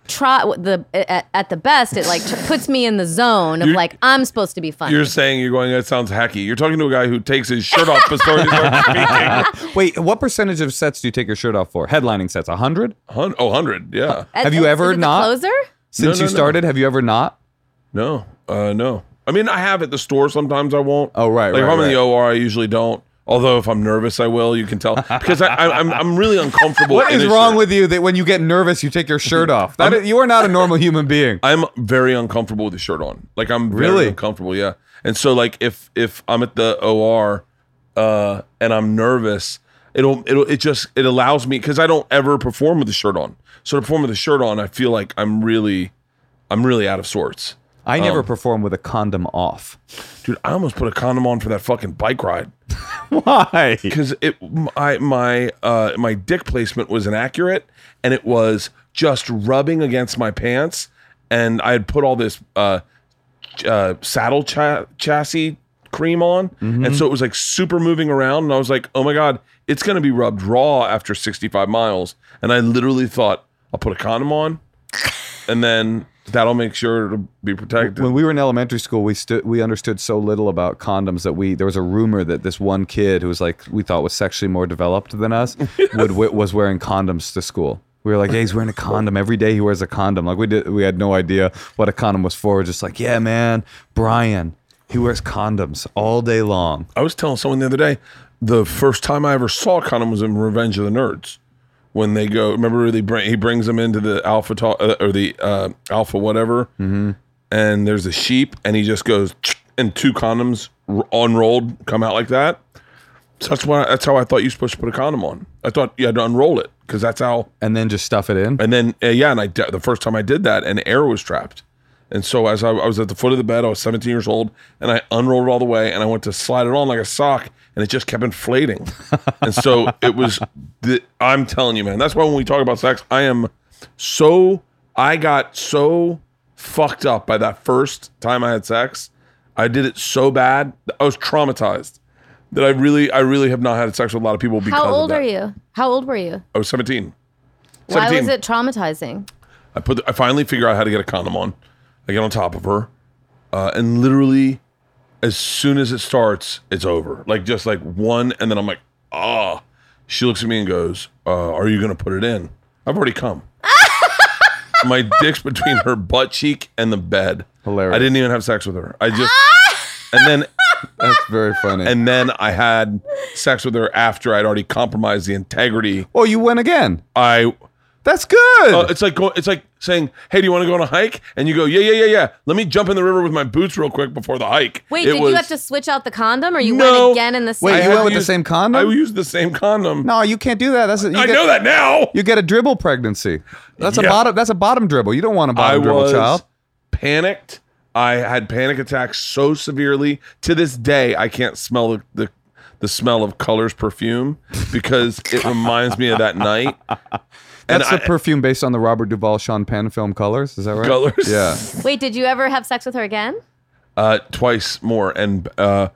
try the at, at the best. It like t- puts me in the zone of You're- like I'm supposed to be funny. You're saying you're going. That sounds hacky. You're talking to a guy who takes his shirt off before he starts speaking. wait, what percentage of sets do you take your shirt off for? Headlining sets, hundred. Hun- Oh, 100, yeah. At- have you ever not? closer? Since no, you no. started, have you ever not? No, uh, no. I mean, I have at the store. Sometimes I won't. Oh, right, Like if I'm in the. OR, I usually don't. Although if I'm nervous, I will. You can tell because I, I, I'm I'm really uncomfortable. What is wrong shirt. with you that when you get nervous, you take your shirt off? That is- you are not a normal human being. I'm very uncomfortable with the shirt on. Like I'm very Really? uncomfortable. Yeah. And so like if if I'm at the OR uh, and I'm nervous, it'll it'll it just it allows me because I don't ever perform with the shirt on. So to perform with the shirt on, I feel like I'm really I'm really out of sorts. I Um, never perform with a condom off. Dude, I almost put a condom on for that fucking bike ride. Why? because it my my uh my dick placement was inaccurate and it was just rubbing against my pants and I had put all this uh, ch- uh saddle cha- chamois cream on and so it was like super moving around and I was like oh my god it's gonna be rubbed raw after 65 miles and I literally thought I'll put a condom on and then that'll make sure to be protected When we were in elementary school, we stood we understood so little about condoms that we there was a rumor that this one kid who was like we thought was sexually more developed than us would was wearing condoms to school. We were like, hey, he's wearing a condom every day. He wears a condom. Like we did, we had no idea what a condom was for. We're just like, yeah, man, Brian, he wears condoms all day long. I was telling someone the other day, the first time I ever saw a condom was in Revenge of the Nerds. When they go, remember they bring, he brings them into the alpha uh, or the uh, alpha whatever, mm-hmm. and there's a sheep, and he just goes, and two condoms r- unrolled come out like that. So that's why that's how I thought you were supposed to put a condom on. I thought you had to unroll it because that's how. And then just stuff it in. And then uh, yeah, and I the first time I did that, and air was trapped. And so as I, I was at the foot of the bed, I was 17 years old, and I unrolled it all the way, and I went to slide it on like a sock, and it just kept inflating. and so it was. The, I'm telling you, man, that's why when we talk about sex, I am so. I got so fucked up by that first time I had sex. I did it so bad. I was traumatized that I really, I really have not had sex with a lot of people because How old are you? How old were you? I was 17. Why 17. was it traumatizing? I put. The, I finally figure out how to get a condom on. I get on top of her, uh, and literally, as soon as it starts, it's over. Like just like one, and then I'm like, ah. She looks at me and goes, uh, "Are you gonna put it in?" I've already come. My dick's between her butt cheek and the bed. Hilarious. I didn't even have sex with her. I just, and then That's very funny. and then I had sex with her after I'd already compromised the integrity. oh, you went again. I That's good. Uh, it's like go, it's like saying, "Hey, do you want to go on a hike?" And you go, "Yeah, yeah, yeah, yeah. Let me jump in the river with my boots real quick before the hike." Wait, It did was- you have to switch out the condom, or you No. went again in the same? Wait, I you went to with the same condom? I used the same condom. no, you can't do that. That's a, you I get, know that now. You get a dribble pregnancy. That's a bottom. That's a bottom dribble. You don't want a bottom dribble, was child. panicked. I had panic attacks so severely. To this day, I can't smell the, the, the smell of Colors perfume because it reminds me of that night. And That's the I- perfume based on the Robert Duvall Sean Penn film Colors. Is that right? Colors? Yeah. Wait, did you ever have sex with her again? Uh, twice more, and uh,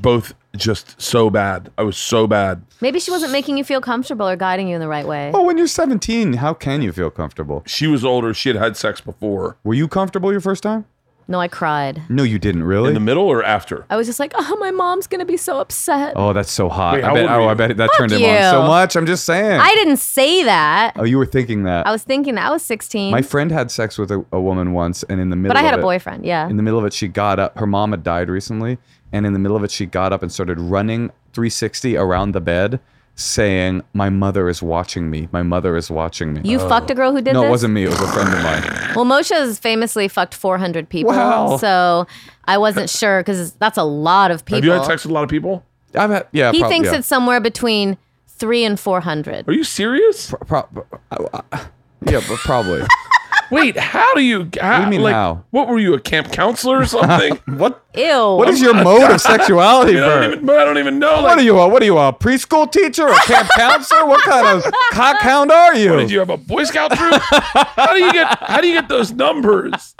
both just so bad. I was so bad. Maybe she wasn't making you feel comfortable or guiding you in the right way. Well, when you're 17, how can you feel comfortable? She was older. She had had sex before. Were you comfortable your first time? No, I cried. No, you didn't really. In the middle or after? I was just like, oh, my mom's gonna be so upset. oh, that's so hot. Wait, I how bet, old were oh, you? I bet that Fuck turned him on you. so much. I'm just saying. I didn't say that. oh, you were thinking that. I was thinking that I was 16. My friend had sex with a, a woman once, and in the middle but I had of a it- boyfriend, yeah. In the middle of it, she got up. Her mom had died recently, and in the middle of it, she got up and started running 360 around the bed, saying, "My mother is watching me. My mother is watching me." You fucked a girl who did that? no, this? it wasn't me. It was a friend of mine. Well, Moshe has famously fucked 400 people. Wow. So I wasn't sure because that's a lot of people. Have you had sex with a lot of people? I've had, yeah. he prob- thinks yeah. it's somewhere between three and 400. Are you serious? Pro- uh, yeah, but probably. Wait, how do you? How, do you mean like, how? What were you, a camp counselor or something? what? Ew. What is your mode of sexuality, I don't even. I don't even know. What Like, are you? A, what are you? A preschool teacher? Or a camp counselor? What kind of cockhound are you? Did you have a Boy Scout troop? how do you get? How do you get those numbers?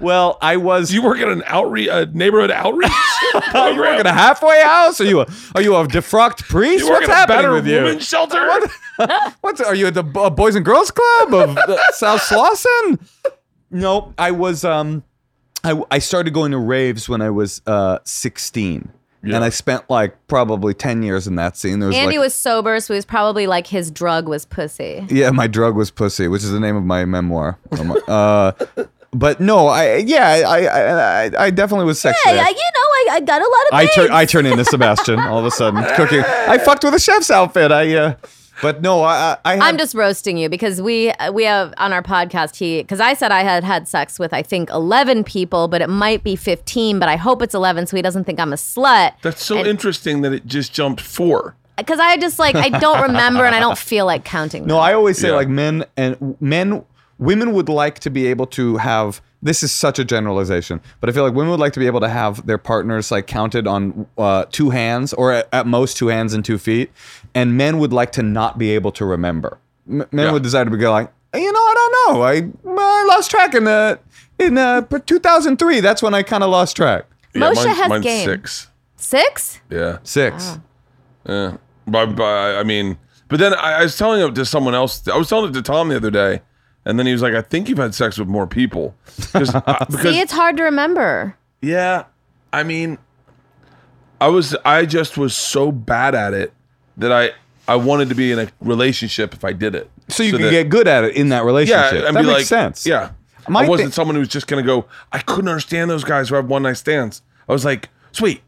well, I was. Do you work at an outreach, a neighborhood outreach program? you work at a halfway house? Are you a? Are you a defrocked priest? You work What's at a happening better with you? women's shelter? What's are you at the uh, Boys and Girls Club of uh, South Slauson? No, I was um I I started going to raves when I was uh 16. Yeah. And I spent like probably 10 years in that scene. There was Andy like, was sober, so he was probably like his drug was pussy. Yeah, my drug was pussy, which is the name of my memoir. Uh but no, I yeah, I I I, I definitely was sexually. Hey, I, you know, I, I got a lot of I turn. I turn into Sebastian all of a sudden cooking. I fucked with a chef's outfit. I uh but no, I I, I had, I'm just roasting you because we uh, we have on our podcast he because I said I had had sex with I think 11 people, but it might be 15, but I hope it's 11 so he doesn't think I'm a slut. That's so And- interesting that it just jumped four. Because I just like I don't remember and I don't feel like counting. No. I always say Yeah. like men and men, women would like to be able to have. This is such a generalization, but I feel like women would like to be able to have their partners like counted on uh, two hands or at, at most two hands and two feet, and men would like to not be able to remember. M- men Yeah. would desire to be like, you know, I don't know, I I lost track in uh, in uh, 2003. That's when I kind of lost track. Moshe mine's, has mine's game. six. Six? Yeah. Six. Yeah. But, but I mean, but then I, I was telling it to someone else. I was telling it to Tom the other day, and then he was like, "I think you've had sex with more people." 'Cause- uh, because See, it's hard to remember. yeah, I mean, I was I just was so bad at it that I I wanted to be in a relationship if I did it. So you could that- get good at it in that yeah, relationship. and that be makes like, sense. Yeah, My I wasn't thi- someone who was just gonna go. I couldn't understand those guys who have one night stands. I was like, sweet.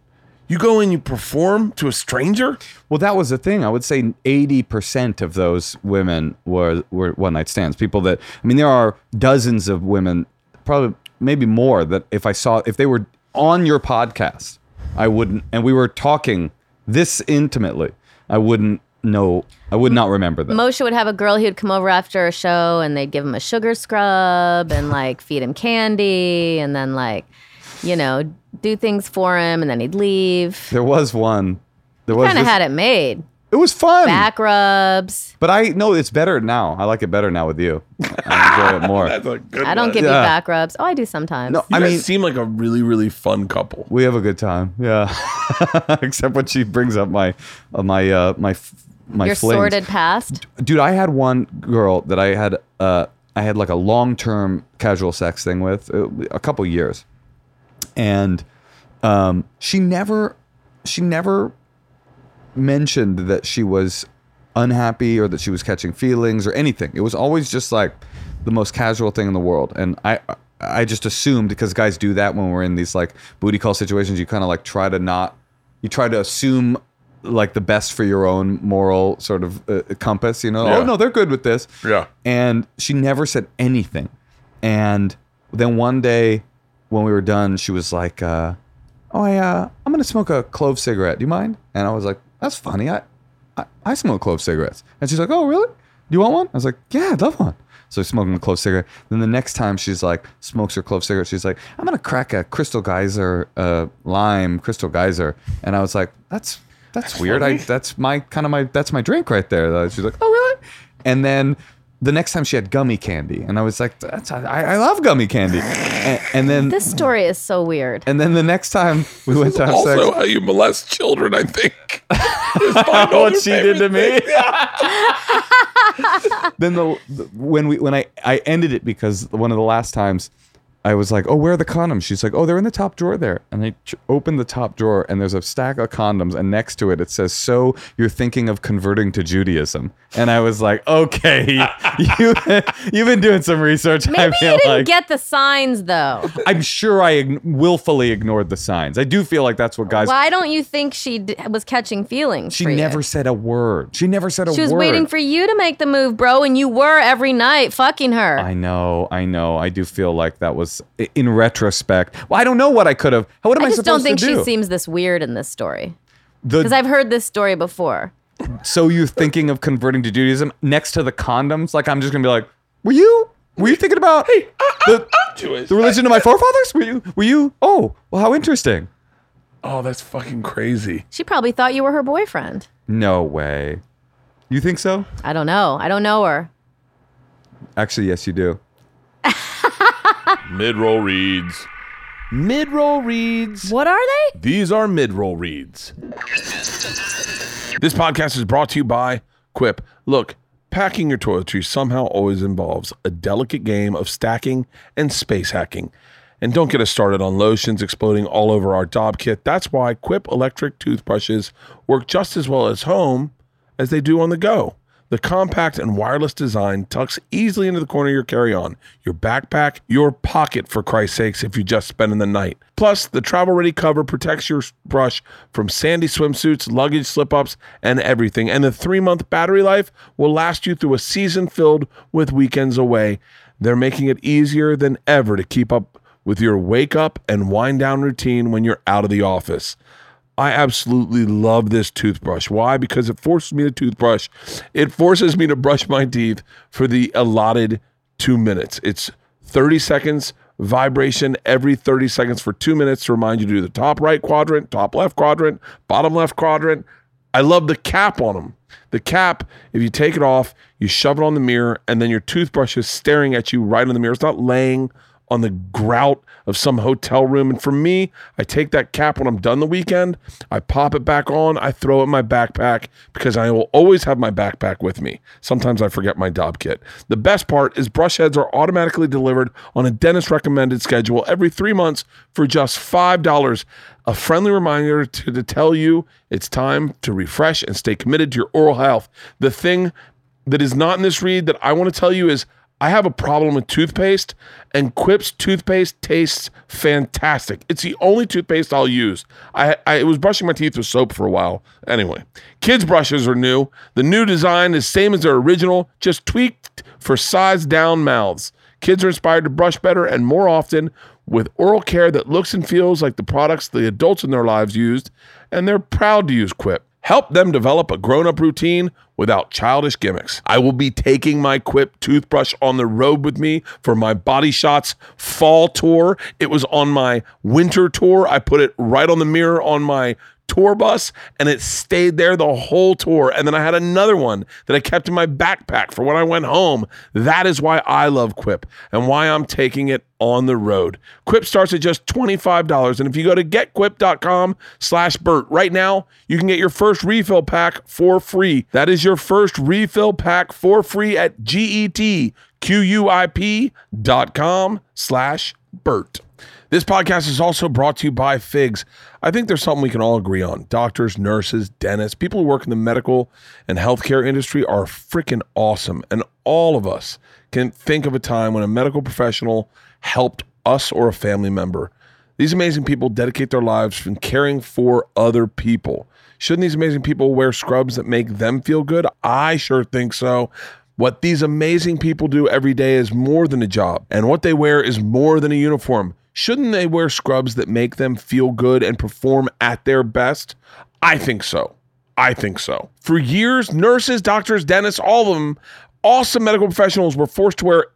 You go and you perform to a stranger? Well, that was the thing. I would say 80% of those women were, were one night stands. People that, I mean, there are dozens of women, probably maybe more, that if I saw, if they were on your podcast, I wouldn't, and we were talking this intimately, I wouldn't know, I would not remember them. Moshe would have a girl who'd come over after a show and they'd give him a sugar scrub and like feed him candy and then like, you know, do things for him and then he'd leave. there was one. There was Kind of this- had it made. it was fun. Back rubs. But I know it's better now. I like it better now with you. I enjoy it more. That's a good I don't one. give you back rubs. Oh, I do sometimes. No, You I guys mean, seem like a really, really fun couple. We have a good time. Yeah. Except when she brings up my uh, my uh my f- my Your flings. sordid past. Dude, I had one girl that I had uh I had like a long-term casual sex thing with uh, a couple years. And um she never she never mentioned that she was unhappy or that she was catching feelings or anything. It was always just like the most casual thing in the world. And I I just assumed because guys do that when we're in these like booty call situations, you kind of like try to not you try to assume like the best for your own moral sort of uh, compass, you know. Yeah. Oh no, they're good with this. Yeah. And she never said anything. And then one day when we were done, she was like, uh, "Oh, I, uh, I'm gonna smoke a clove cigarette. Do you mind?" And I was like, "That's funny. I, I, I smoke clove cigarettes." And she's like, "Oh, really? Do you want one?" I was like, "Yeah, I'd love one." So smoking a clove cigarette. Then the next time she's like smokes her clove cigarette, she's like, I'm gonna crack a Crystal Geyser, uh, lime Crystal Geyser. And I was like, that's that's weird. I that's my kind of my that's my drink right there. She's like, oh really? And then the next time she had gummy candy, and I was like, that's I, I love gummy candy. And, and then This story is so weird. and then the next time we went to have Also, sex. how you molest children, I think. Is find what she did to favorite me. then the, the when we when I I ended it because one of the last times I was like, "Oh, where are the condoms?" She's like, "Oh, they're in the top drawer there." And I ch- opened the top drawer and there's a stack of condoms and next to it it says, "So you're thinking of converting to Judaism?" And I was like, "Okay, you you've been doing some research." I feel you didn't like get the signs though. I'm sure I ign- willfully ignored the signs. I do feel like that's what guys. Why don't you think she d- was catching feelings? She for you? never said a word. She never said a word. She was waiting for you to make the move, bro, and you were every night fucking her. I know, I know. I do feel like that was i- in retrospect. Well, I don't know what I could have. What am I, I just supposed don't think to she seems this weird in this story because I've heard this story before. so you're thinking of converting to Judaism next to the condoms? Like I'm just gonna be like, were you? Were you thinking about the, I'm Jewish. the religion of my forefathers? Were you? Were you? Oh, well, how interesting. Oh, that's fucking crazy. She probably thought you were her boyfriend. No way. You think so? I don't know. I don't know her. Actually, yes, you do. Mid roll reads. Mid roll reads. What are they? These are mid roll reads. This podcast is brought to you by Quip. Look, packing your toiletries somehow always involves a delicate game of stacking and space hacking. And don't get us started on lotions exploding all over our Dopp kit. That's why Quip electric toothbrushes work just as well as home as they do on the go. The compact and wireless design tucks easily into the corner of your carry-on, your backpack, your pocket for Christ's sakes if you're just spending the night. Plus, the travel-ready cover protects your brush from sandy swimsuits, luggage slip-ups, and everything. And the three-month battery life will last you through a season filled with weekends away. They're making it easier than ever to keep up with your wake up and wind down routine when you're out of the office. I absolutely love this toothbrush. Why? Because it forces me to toothbrush. It forces me to brush my teeth for the allotted two minutes. It's 30 seconds vibration every 30 seconds for two minutes to remind you to do the top right quadrant, top left quadrant, bottom left quadrant. I love the cap on them. The cap, if you take it off, you shove it on the mirror, and then your toothbrush is staring at you right in the mirror. It's not laying on the grout of some hotel room. And for me, I take that cap when I'm done the weekend, I pop it back on, I throw it in my backpack because I will always have my backpack with me. Sometimes I forget my Dopp kit. The best part is brush heads are automatically delivered on a dentist recommended schedule every three months for just $5. A friendly reminder to, to tell you it's time to refresh and stay committed to your oral health. The thing that is not in this read that I want to tell you is I have a problem with toothpaste, and Quip's toothpaste tastes fantastic. It's the only toothpaste I'll use. I, I was brushing my teeth with soap for a while. Anyway, kids' brushes are new. The new design is same as their original, just tweaked for size down mouths. Kids are inspired to brush better and more often with oral care that looks and feels like the products the adults in their lives used, and they're proud to use Quip. Help them develop a grown up routine without childish gimmicks. I will be taking my Quip toothbrush on the road with me for my Body Shots fall tour. It was on my winter tour. I put it right on the mirror on my tour bus and it stayed there the whole tour. And then I had another one that I kept in my backpack for when I went home. That is why I love Quip and why I'm taking it on the road. Quip starts at just $25. And if you go to getquip.com slash Bert right now, you can get your first refill pack for free. That is your first refill pack for free at getquip.com slash Bert. This podcast is also brought to you by Figs. I think there's something we can all agree on. Doctors, nurses, dentists, people who work in the medical and healthcare industry are freaking awesome. And all of us can think of a time when a medical professional helped us or a family member. These amazing people dedicate their lives from caring for other people. Shouldn't these amazing people wear scrubs that make them feel good? I sure think so. What these amazing people do every day is more than a job, and what they wear is more than a uniform. Shouldn't they wear scrubs that make them feel good and perform at their best? I think so. I think so. For years, nurses, doctors, dentists, all of them awesome medical professionals were forced to wear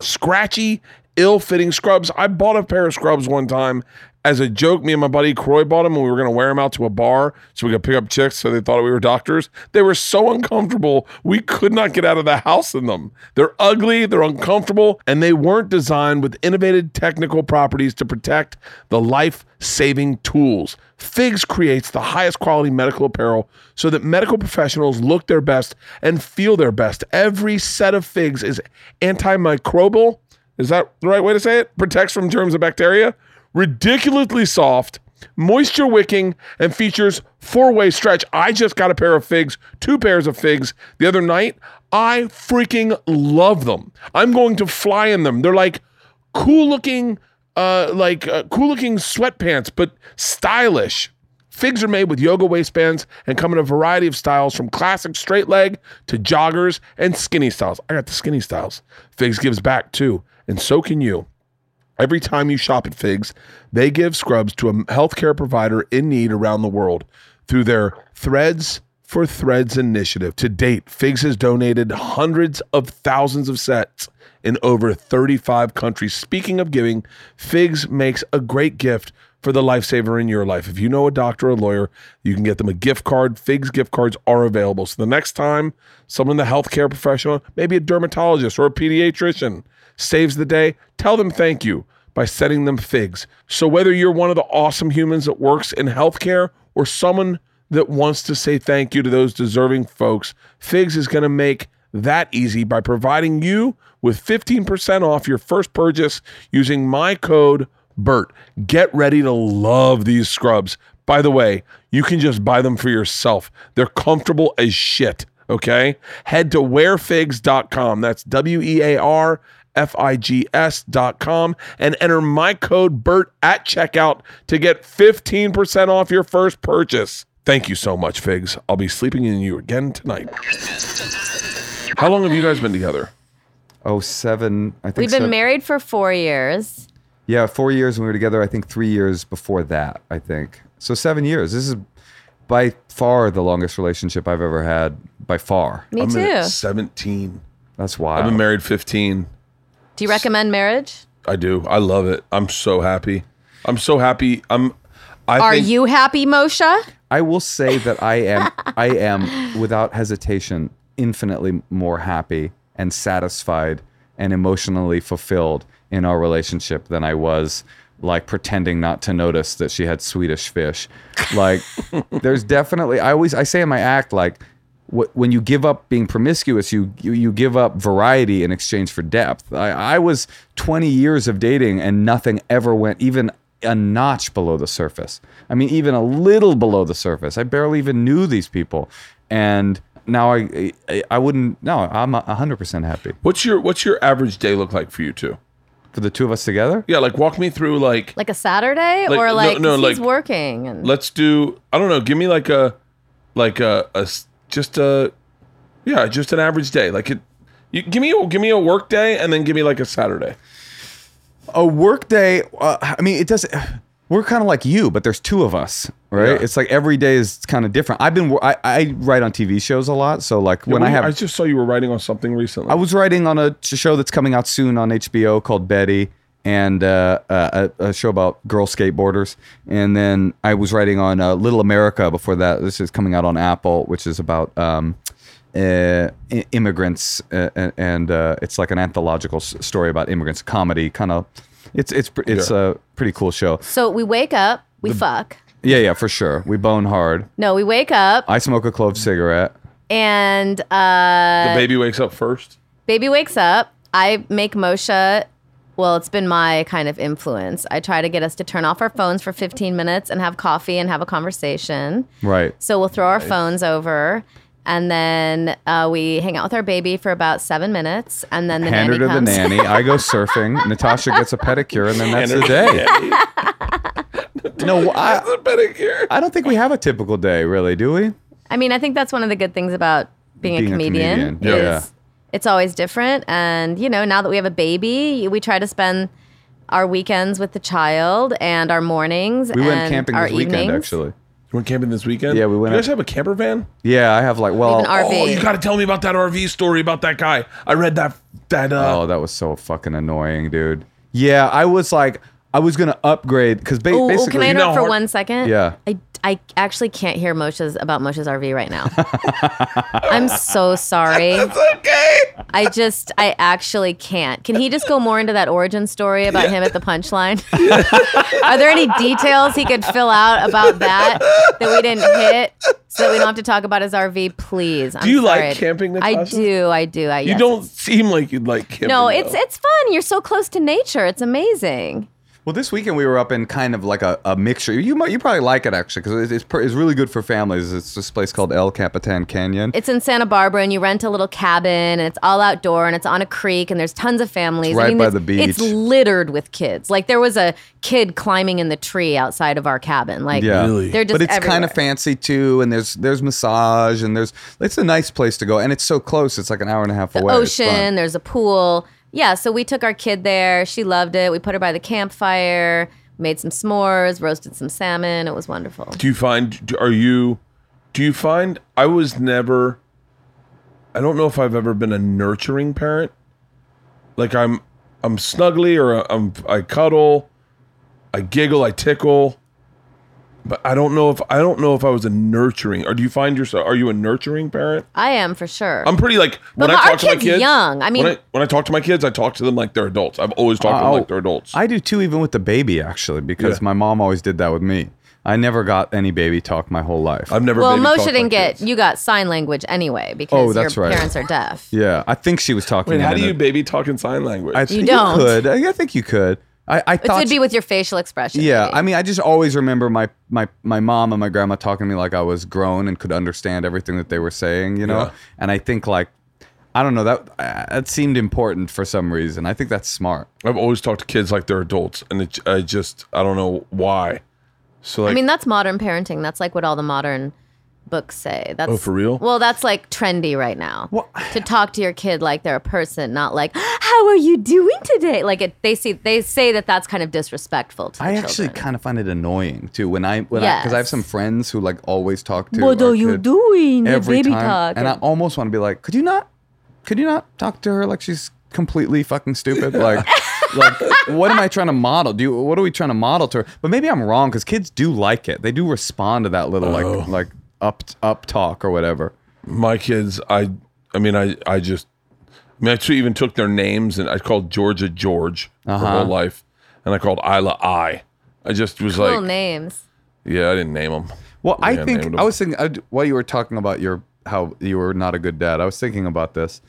scratchy, ill fitting scrubs. I bought a pair of scrubs one time as a joke. Me and my buddy Croy bought them and we were going to wear them out to a bar so we could pick up chicks so they thought we were doctors. They were so uncomfortable, we could not get out of the house in them. They're ugly, they're uncomfortable, and they weren't designed with innovative technical properties to protect the life saving tools. Figs creates the highest quality medical apparel so that medical professionals look their best and feel their best. Every set of figs is antimicrobial. Is that the right way to say it? Protects from germs and bacteria. Ridiculously soft, moisture wicking, and features four way stretch. I just got a pair of figs, two pairs of figs the other night. I freaking love them. I'm going to fly in them. They're like cool looking, uh, like uh, cool looking sweatpants, but stylish. Figs are made with yoga waistbands and come in a variety of styles from classic straight leg to joggers and skinny styles. I got the skinny styles. Figs gives back too, and so can you. Every time you shop at Figs, they give scrubs to a healthcare provider in need around the world through their Threads for Threads initiative. To date, Figs has donated hundreds of thousands of sets in over 35 countries. Speaking of giving, Figs makes a great gift for the lifesaver in your life. If you know a doctor or a lawyer, you can get them a gift card. Figs gift cards are available. So the next time someone in the healthcare professional, maybe a dermatologist or a pediatrician, saves the day, tell them thank you by sending them figs. So whether you're one of the awesome humans that works in healthcare or someone that wants to say thank you to those deserving folks, Figs is going to make that easy by providing you with 15% off your first purchase using my code BERT. Get ready to love these scrubs. By the way, you can just buy them for yourself. They're comfortable as shit. Okay. Head to wearfigs.com. That's W E A R F I G S dot com and enter my code BERT at checkout to get 15% off your first purchase. Thank you so much, Figs. I'll be sleeping in you again tonight. How long have you guys been together? Oh, seven. I think We've been seven- married for four years. Yeah, four years when we were together. I think three years before that. I think so. Seven years. This is by far the longest relationship I've ever had. By far. Me I'm too. at 17. That's wild. I've been married 15. Do you recommend marriage? I do. I love it. I'm so happy. I'm so happy. I'm. I Are think, you happy, Moshe? I will say that I am. I am without hesitation infinitely more happy and satisfied and emotionally fulfilled in our relationship than I was like pretending not to notice that she had Swedish fish. Like there's definitely I always I say in my act like wh- when you give up being promiscuous, you, you you give up variety in exchange for depth. I, I was 20 years of dating and nothing ever went even a notch below the surface. I mean, even a little below the surface. I barely even knew these people, and now I I, I wouldn't. No, I'm hundred percent happy What's your What's your average day look like for you two? for the two of us together. Yeah, like walk me through like. Like a Saturday, Like, or no- like no, 'cause he's like- working? And Let's do. I don't know. Give me like a, like a, a s- just a, yeah, just an average day. Like it. You give me a, give me a work day and then give me like a Saturday. A work day. Uh, I mean, it doesn't. We're kind of like you, but there's two of us, right? Yeah. It's like every day is kind of different. I've been. I, I write on TV shows a lot, so like when I have I just saw you were writing on something recently. I was writing on a show that's coming out soon on HBO called Betty, and uh, uh, a, a show about girl skateboarders. And then I was writing on uh, Little America before that. This is coming out on Apple, which is about um, uh, immigrants, uh, and uh, it's like an anthological story about immigrants, comedy kind of. It's it's it's Yeah. a pretty cool show. so we wake up, we fuck. Yeah, yeah, for sure. We bone hard. No, we wake up I smoke a clove cigarette. and uh, the baby wakes up first. baby wakes up. I make Moshe. Well, it's been my kind of influence. I try to get us to turn off our phones for 15 minutes and have coffee and have a conversation. Right. So we'll throw our phones over, and then uh, we hang out with our baby for about seven minutes, and then the Hand her to comes. the nanny. I go surfing. Natasha gets a pedicure, and then that's the day. No, I, The pedicure. I don't think we have a typical day, really, do we? I mean, I think that's one of the good things about being, Being a a comedian. comedian. Is Yeah. Yeah. it's always different, and you know, now that we have a baby, we try to spend our weekends with the child and our mornings. We went and camping our this weekend, actually. You went camping this weekend. Yeah, we went You guys up- have a camper van? Yeah, I have like well. Even RV. Oh, you got to tell me about that RV story about that guy. I read that that. Uh, Oh, that was so fucking annoying, dude. Yeah, I was like, I was gonna upgrade because ba- Oh, oh, basically, can I You know interrupt for hard- one second? Yeah. I, I actually can't hear Moshe's about Moshe's RV right now. I'm so sorry. It's okay. I just, I actually can't. Can he just go more into that origin story about him at the punchline? Are there any details he could fill out about that that we didn't hit so that we don't have to talk about his RV, please? I'm Do you like sorry. camping, I do. I do. I, You yes, don't seem like you'd like camping. No, though. it's it's fun. You're so close to nature. It's amazing. Well, this weekend we were up in kind of like a, a mixture. You might you probably like it actually because it's, it's, pr- it's really good for families. It's this place called El Capitan Canyon. It's in Santa Barbara, and you rent a little cabin, and it's all outdoor, and it's on a creek, and there's tons of families. It's right by there's- the It's littered with kids. Like there was a kid climbing in the tree outside of our cabin. Like Yeah. Really? they're just but it's kind of fancy too, and there's there's massage and there's it's a nice place to go, and it's so close. It's like an hour and a half the away. It's ocean. There's a pool. Yeah, so we took our kid there. She loved it. We put her by the campfire, made some s'mores, roasted some salmon. It was wonderful. Do you find? Are you? Do you find? I was never. I don't know if I've ever been a nurturing parent. Like I'm, I'm snuggly or I'm I cuddle, I giggle, I tickle. But I don't know if I don't know if I was a nurturing. Or do you find yourself? Are you a nurturing parent? I am for sure. I'm pretty like when But I our talk to my kid's kids. young. I mean- when I, when I talk to my kids, I talk to them like they're adults. I've always talked to them Oh, like they're adults. I do too, even with the baby actually, because Yeah. my mom always did that with me. I never got any baby talk my whole life. I've never. well, baby Moshe talked my didn't get. kids. You got sign language anyway oh, because Oh, that's your right. parents are deaf. yeah, I think she was talking. Wait, how in do a- you baby talk in sign language? I think don't. could. I, I think you could. I, I It would be with your facial expression. yeah, maybe. I mean, I just always remember my, my my mom and my grandma talking to me like I was grown and could understand everything that they were saying, you know. Yeah. And I think like, I don't know that uh, that seemed important for some reason. I think that's smart. I've always talked to kids like they're adults, and it, I just I don't know why. So like, I mean, that's modern parenting. That's like what all the modern books say. Oh, that's Oh, for real? Well, that's like trendy right now. Well- to talk to your kid like they're a person, not like "How are you doing today?" Like it, they see they say that that's kind of disrespectful to. I the actually children. kind of find it annoying too when I when I because I have Yes. some friends who like always talk to. What our are you kid doing? The Every baby time, talk. and I almost want to be like, could you not, could you not talk to her like she's completely fucking stupid? Like, like what am I trying to model? Do you, what are we trying to model to her? But maybe I'm wrong because kids do like it. They do respond to that little Oh. like like up up talk or whatever. my kids, I I mean I I just I mean I t- even took their names and I called Georgia George her Uh-huh. whole life, and I called Isla I. I just was cool like, names. yeah, I didn't name them. Well, I think named I was thinking I, while you were talking about your how you were not a good dad. I was thinking about this.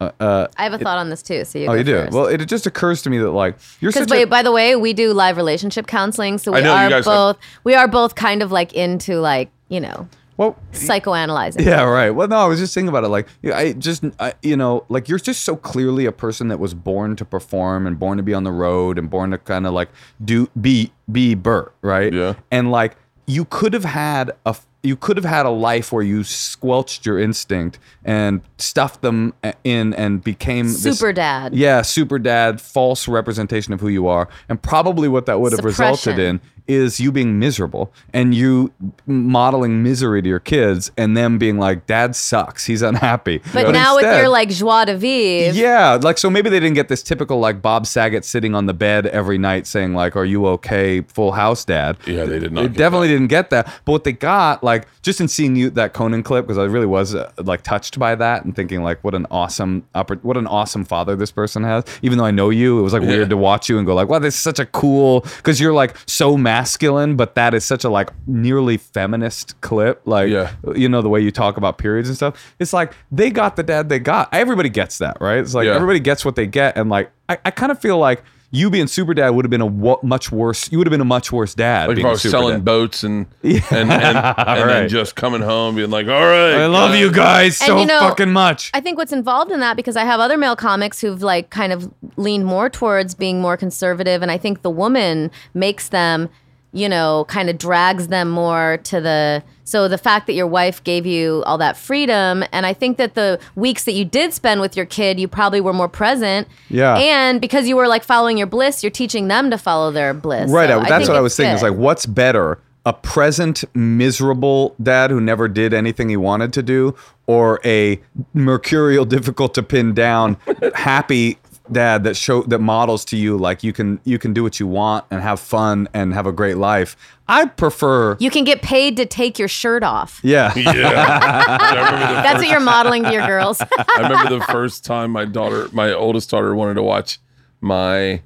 Uh, uh, I have a thought on this too. So you. oh, you do. first. Well, it just occurs to me that like you're Because such a, by the way, we do live relationship counseling, so we know, are guys have- both we are both kind of like into like you know well, psychoanalyzing. Yeah, right. Well, no, I was just thinking about it. Like, I just, I, you know, like you're just so clearly a person that was born to perform and born to be on the road and born to kind of like do be be Bert, right? Yeah. And like you could have had a you could have had a life where you squelched your instinct and stuffed them eh, in and became this- Super dad. Yeah, super dad, false representation of who you are, and probably what that would have resulted in is you being miserable and you modeling misery to your kids and them being like, Dad sucks. He's unhappy. But now with instead- your like joie de vivre, yeah, like so maybe they didn't get this typical like Bob Saget sitting on the bed every night saying like, "Are you okay, Full House, Dad?" Yeah, they did not They get definitely didn't get that. But what they got, like, just in seeing you that Conan clip, because I really was uh, like touched by that and thinking like, what an awesome, oppor- what an awesome father this person has. Even though I know you, it was like Yeah. weird to watch you and go like, wow, this is such a cool, because you're like so masculine, but that is such a like nearly feminist clip. Like, Yeah. you know the way you talk about periods and stuff it's like they got the dad they got everybody gets that right it's like Yeah. everybody gets what they get and like i, I kind of feel like you being super dad would have been a much worse you would have been a much worse dad Like if being was super selling dad. boats and and, and, and then Right. just coming home being like, all right, i love you guys And so you know, fucking much I think what's involved in that because I have other male comics who've like kind of leaned more towards being more conservative, and I think the woman makes them, you know, kind of drags them more to the. So the fact that your wife gave you all that freedom, and I think that the weeks that you did spend with your kid, you probably were more present. Yeah. And because you were like following your bliss, you're teaching them to follow their bliss. right So I- I that's think what i was thinking is like what's better a present miserable dad who never did anything he wanted to do, or a mercurial, difficult to pin down, happy dad that show that models to you like you can you can do what you want and have fun and have a great life. I prefer. You can get paid to take your shirt off. Yeah. Yeah. I remember the That's what you're modeling to your girls. I remember the first time my daughter, my oldest daughter, wanted to watch my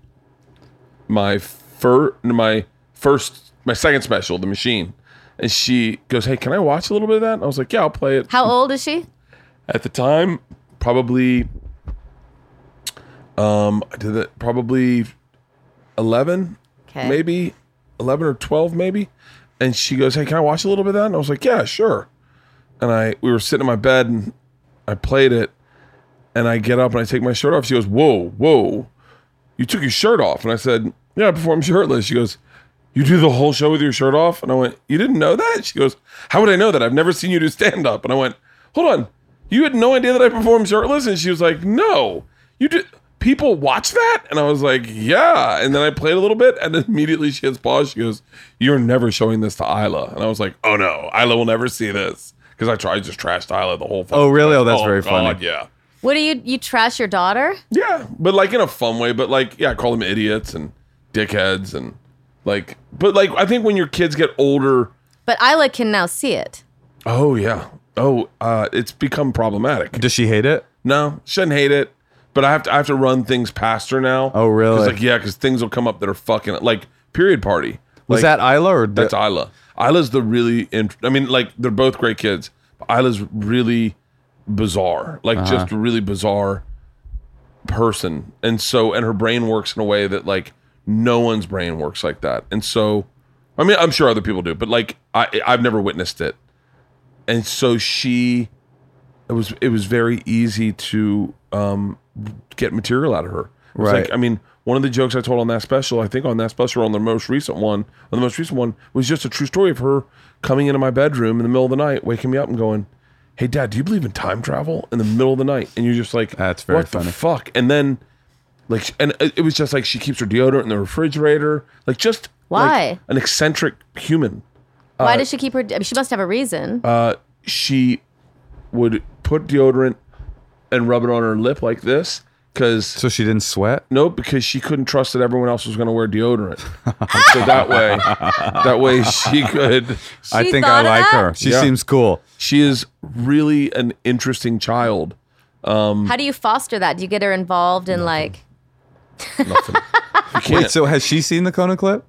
my fir- my first my second special, The Machine, and she goes, "Hey, can I watch a little bit of that?" And I was like, "Yeah, I'll play it." How old is she? At the time, probably, um, I did it probably eleven, Okay. maybe eleven or twelve, maybe. And she goes, "Hey, can I watch a little bit of that?" And I was like, "Yeah, sure." And I we were sitting in my bed and I played it, and I get up and I take my shirt off. She goes, "Whoa, whoa, you took your shirt off?" And I said, "Yeah, I perform shirtless." She goes, "You do the whole show with your shirt off?" And I went, "You didn't know that?" She goes, "How would I know that? I've never seen you do stand up." And I went, "Hold on, you had no idea that I perform shirtless?" And she was like, "No, you did." People watch that, and I was like, "Yeah." And then I played a little bit, and immediately she hits pause. She goes, "You're never showing this to Isla." And I was like, "Oh no, Isla will never see this." Because I tried just trashed Isla the whole. fucking Oh, really? Oh, that's very funny. Yeah, What do you you trash your daughter? yeah, but like in a fun way. But like, yeah, I call them idiots and dickheads and like. But like, I think when your kids get older, But Isla can now see it. oh yeah, oh, uh, it's become problematic. Does she hate it? No, shouldn't hate it, but I have to I have to run things past her now. Oh, really? 'Cause, like yeah, because things will come up that are fucking like period party. Was Like, that Isla or That's Isla. Isla's the really. Int- I mean, like they're both great kids. But Isla's really bizarre, like Uh-huh. just a really bizarre person, and so and her brain works in a way that like no one's brain works like that, and so. I mean, I'm sure other people do, but like I, I've never witnessed it, and so she, it was it was very easy to um, get material out of her. It was Right. Like, I mean, one of the jokes I told on that special, I think on that special, or on the most recent one, on the most recent one, was just a true story of her coming into my bedroom in the middle of the night, waking me up and going, "Hey, Dad, do you believe in time travel?" In the middle of the night, and you're just like, That's very what funny. the fuck?" And then, like, and it it was just like she keeps her deodorant in the refrigerator, like just like, Why? an eccentric human. Why does she keep her? I mean, she must have a reason. Uh, she would put deodorant and rub it on her lip like this because So she didn't sweat? Nope, because she couldn't trust that everyone else was going to wear deodorant. So that way, that way she could. I think I like that? her. She Yeah. seems cool. She is really an interesting child. Um, How do you foster that? Do you get her involved in like? Nothing. Wait, so has she seen the Conan clip?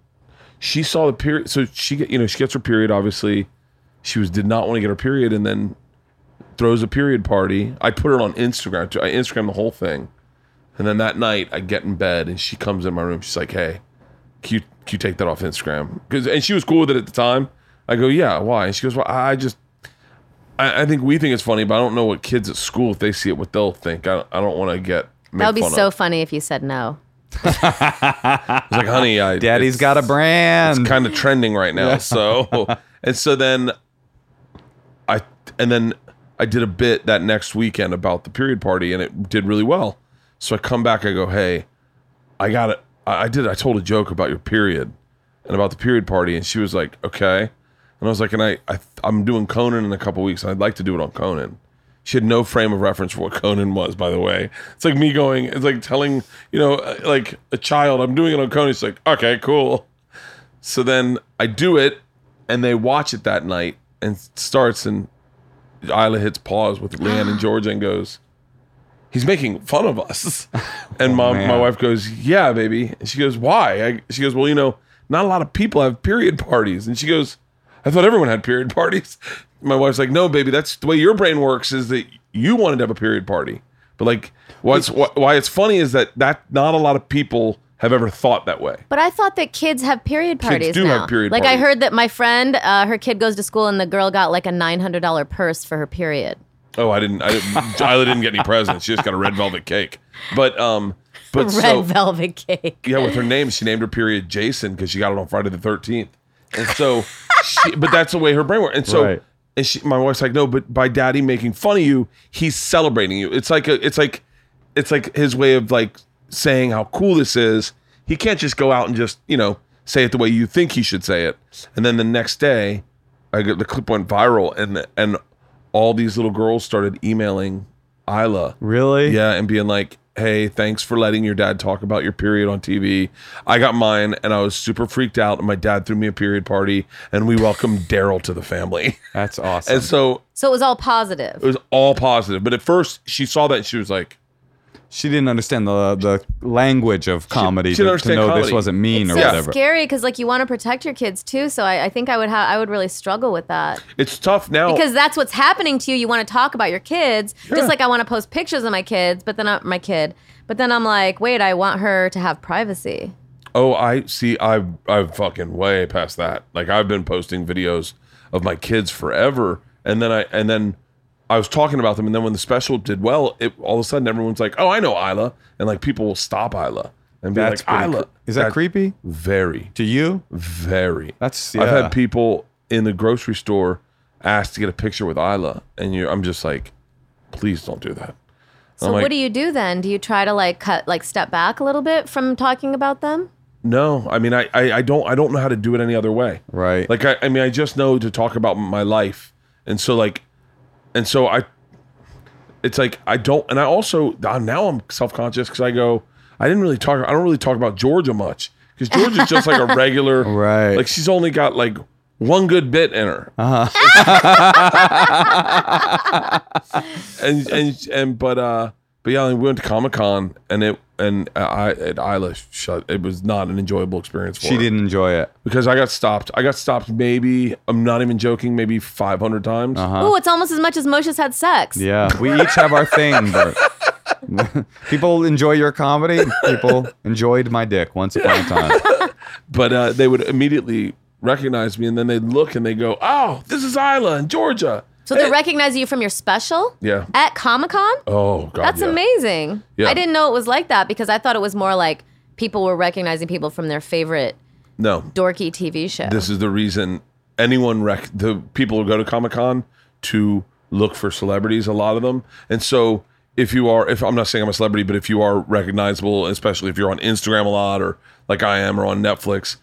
she saw the period. So she get you know she gets her period. Obviously, she was did not want to get her period, and then throws a period party. I put it on Instagram. too. I Instagram the whole thing, and then that night I get in bed and she comes in my room. She's like, "Hey, can you, can you take that off Instagram?" Because and she was cool with it at the time. I go, "Yeah, why?" And she goes, "Well, I just." I, I think we think it's funny, but I don't know what kids at school, if they see it, what they'll think. I don't, I don't want to get. That would be fun so Of. funny if you said no. I was like, honey, I, Daddy's it's- got a brand. it's kind of trending right now. So and so then I and then I did a bit that next weekend about the period party and it did really well. So I come back, I go, hey, I got it. I did. I told a joke about your period and about the period party, and she was like, okay. And I was like, and I, I I'm doing Conan in a couple weeks. And I'd like to do it on Conan. She had no frame of reference for what Conan was, by the way. It's like me going, it's like telling, you know, uh, like a child, I'm doing it on Conan. It's like, okay, cool. So then I do it, and they watch it that night, and starts, and Isla hits pause with LeeAnn and George and goes, "He's making fun of us." And oh, mom, man. my wife goes, "Yeah, baby." And she goes, "Why?" I, she goes, "Well, you know, not a lot of people have period parties." And she goes, "I thought everyone had period parties." My wife's like, "No, baby, that's the way your brain works. Is that you wanted to have a period party, but like, what's wh- why it's funny is that that not a lot of people have ever thought that way." But I thought that kids have period parties Kids do now. have period like I heard that my friend, uh, her kid goes to school and the girl got like a nine hundred dollar purse for her period. Oh, I didn't. I didn't. Isla didn't get any presents. She just got a red velvet cake. But um, but Red so velvet cake. yeah, with her name, she named her period Jason because she got it on Friday the Thirteenth. And so, she, but that's the way her brain works. And so, Right. and she, my wife's like, no, but by Daddy making fun of you, he's celebrating you. It's like a, it's like, it's like his way of like saying how cool this is. He can't just go out and just you know say it the way you think he should say it. And then the next day, I get the clip went viral, and and all these little girls started emailing Isla. Really? Yeah, and being like, "Hey, thanks for letting your dad talk about your period on TV. I got mine, and I was super freaked out. And my dad threw me a period party, and we welcomed Daryl to the family. That's awesome. And so So it was all positive. it was all positive. But at first, she saw that, and she was like, she didn't understand the the language of comedy she didn't to, to understand know comedy. this wasn't mean It's or so whatever. scary because like you want to protect your kids too. So I, I think I would have I would really struggle with that "It's tough now." because that's what's happening to you. You want to talk about your kids, just like I want to post pictures of my kids, but then I, my kid. But then I'm like, wait, I want her to have privacy. Oh, I see. I I'm fucking way past that. Like I've been posting videos of my kids forever, and then I and then I was talking about them, and then when the special did well, it all of a sudden everyone's like, "Oh, I know Ila," and like people will stop Ila and be That's like, pretty "Ila." cre- Is that creepy Very, to you? very. That's I've had people in the grocery store ask to get a picture with Ila, and you, I'm just like, please don't do that. So I'm like, what do you do then? Do you try to like cut like step back a little bit from talking about them? No, I mean, I, I, I don't, I don't know how to do it any other way. Right. Like, I, I mean, I just know to talk about my life, and so like, and so I, it's like I don't, and I also uh, now I'm self conscious because I go, I didn't really talk, I don't really talk about Georgia much because Georgia's just like a regular, Right. Like she's only got like one good bit in her, and and and but uh, but yeah, we went to Comic Con and it and I at Ila shut. It was not an enjoyable experience. For she her didn't enjoy it. because I got stopped. I got stopped maybe I'm not even joking, maybe 500 times. Oh, it's almost as much as Moshe's had sex. Yeah, we each have our thing. But people enjoy your comedy. People enjoyed my dick once upon a time. But uh, they would immediately recognize me and then they'd look and they go, "Oh, this is Ila in Georgia." So they recognize you from your special Yeah. at Comic Con. Oh God. That's yeah. amazing. Yeah. I didn't know it was like that because I thought it was more like people were recognizing people from their favorite No, dorky TV show. this is the reason anyone rec the people who go to Comic Con to look for celebrities. A lot of them, and so if you are, if I'm not saying I'm a celebrity, but if you are recognizable, especially if you're on Instagram a lot or like I am or on Netflix,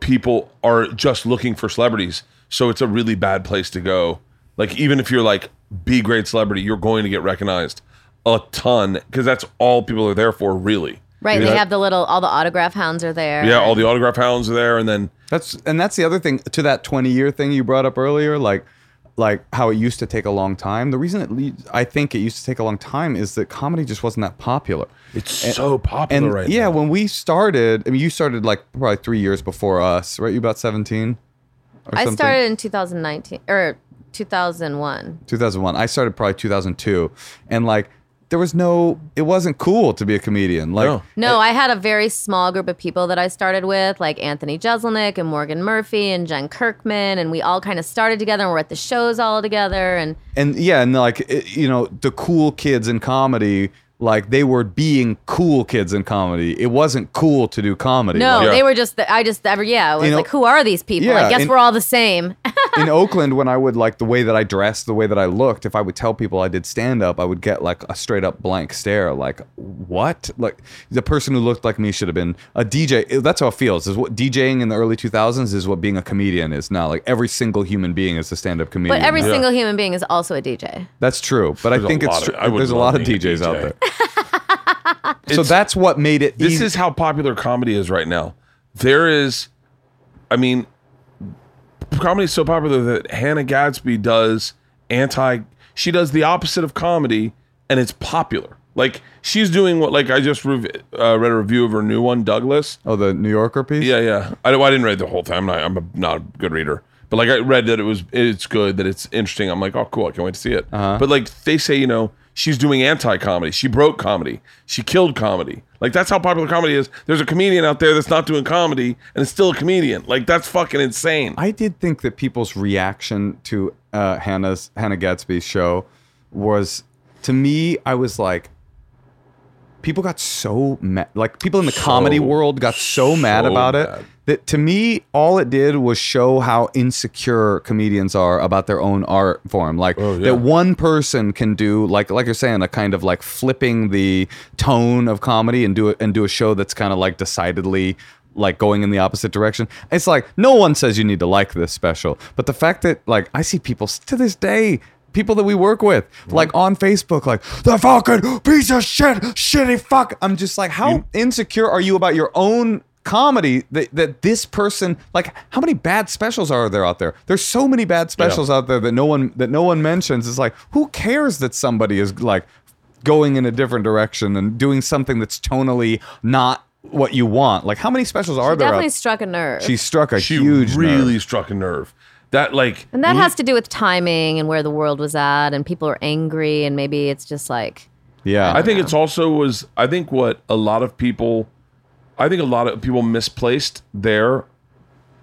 people are just looking for celebrities. So it's a really bad place to go. Like even if you're like B grade celebrity, you're going to get recognized a ton because that's all people are there for, really. right. Yeah. They have the little, all the autograph hounds are there. Yeah, all the autograph hounds are there, and then That's and that's the other thing to that 20 year thing you brought up earlier, like like how it used to take a long time. The reason it le- I think it used to take a long time is that comedy just wasn't that popular. it's so popular And right yeah, now. when we started, I mean, you started like probably three years before us, right? You about 17 or I something? started in 2019 or 2001. 2001. I started probably 2002, and like there was no, it wasn't cool to be a comedian. Like No. No, I had a very small group of people that I started with, like Anthony Jeselnik and Morgan Murphy and Jen Kirkman, and we all kind of started together and we're at the shows all together. And and yeah, and like it, you know, the cool kids in comedy, like they were being cool kids in comedy. It wasn't cool to do comedy. no, Like, they were just, the, I just, ever, yeah, I was You know- like, who are these people? Yeah, I guess and- we're all the same. in Oakland, when I would like the way that I dressed, the way that I looked, if I would tell people I did stand up, I would get like a straight up blank stare. Like, what? Like, the person who looked like me should have been a DJ. That's how it feels. Is what DJing in the early 2000s is what being a comedian is now. Like, every single human being is a stand up comedian. but every Yeah. single human being is also a DJ. That's true. But I There's a think it's lot of- true. I There's a lot of being a DJs out there. so that's what made it. This easy- is how popular comedy is right now. There is, I mean, comedy is so popular that Hannah Gadsby does anti. She does the opposite of comedy, and it's popular. Like she's doing what? Like I just rev- uh, read a review of her new one, Douglas. oh the New Yorker piece. Yeah, yeah. I, I didn't read the whole thing. I'm not. I'm a, not a good reader. But like I read that it was it's good that it's interesting. I'm like, oh cool, I can't wait to see it. But like they say, you know, she's doing anti-comedy. She broke comedy. She killed comedy. Like that's how popular comedy is. There's a comedian out there that's not doing comedy and is still a comedian. Like that's fucking insane. I did think that people's reaction to uh, Hannah's Hannah Gadsby's show was, to me, I was like, people got so mad. Like people in the comedy world got so mad so about it that to me, all it did was show how insecure comedians are about their own art form. Like Oh, yeah. that one person can do like like you're saying a kind of like flipping the tone of comedy and do it and do a show that's kind of like decidedly like going in the opposite direction. It's like no one says you need to like this special, but the fact that like I see people to this day. People that we work with, like on Facebook, like the fucking piece of shit, shitty fuck. I'm just like, how insecure are you about your own comedy that, that this person like how many bad specials are there out there there's so many bad specials out there that no one that no one mentions it's like who cares that somebody is like going in a different direction and doing something that's tonally not what you want like how many specials are there Definitely out struck a nerve. she struck a She huge really nerve. struck a nerve. That like and that has to do with timing and where the world was at, and people are angry, and maybe it's just like yeah I think it's also was I think what a lot of people I think a lot of people misplaced their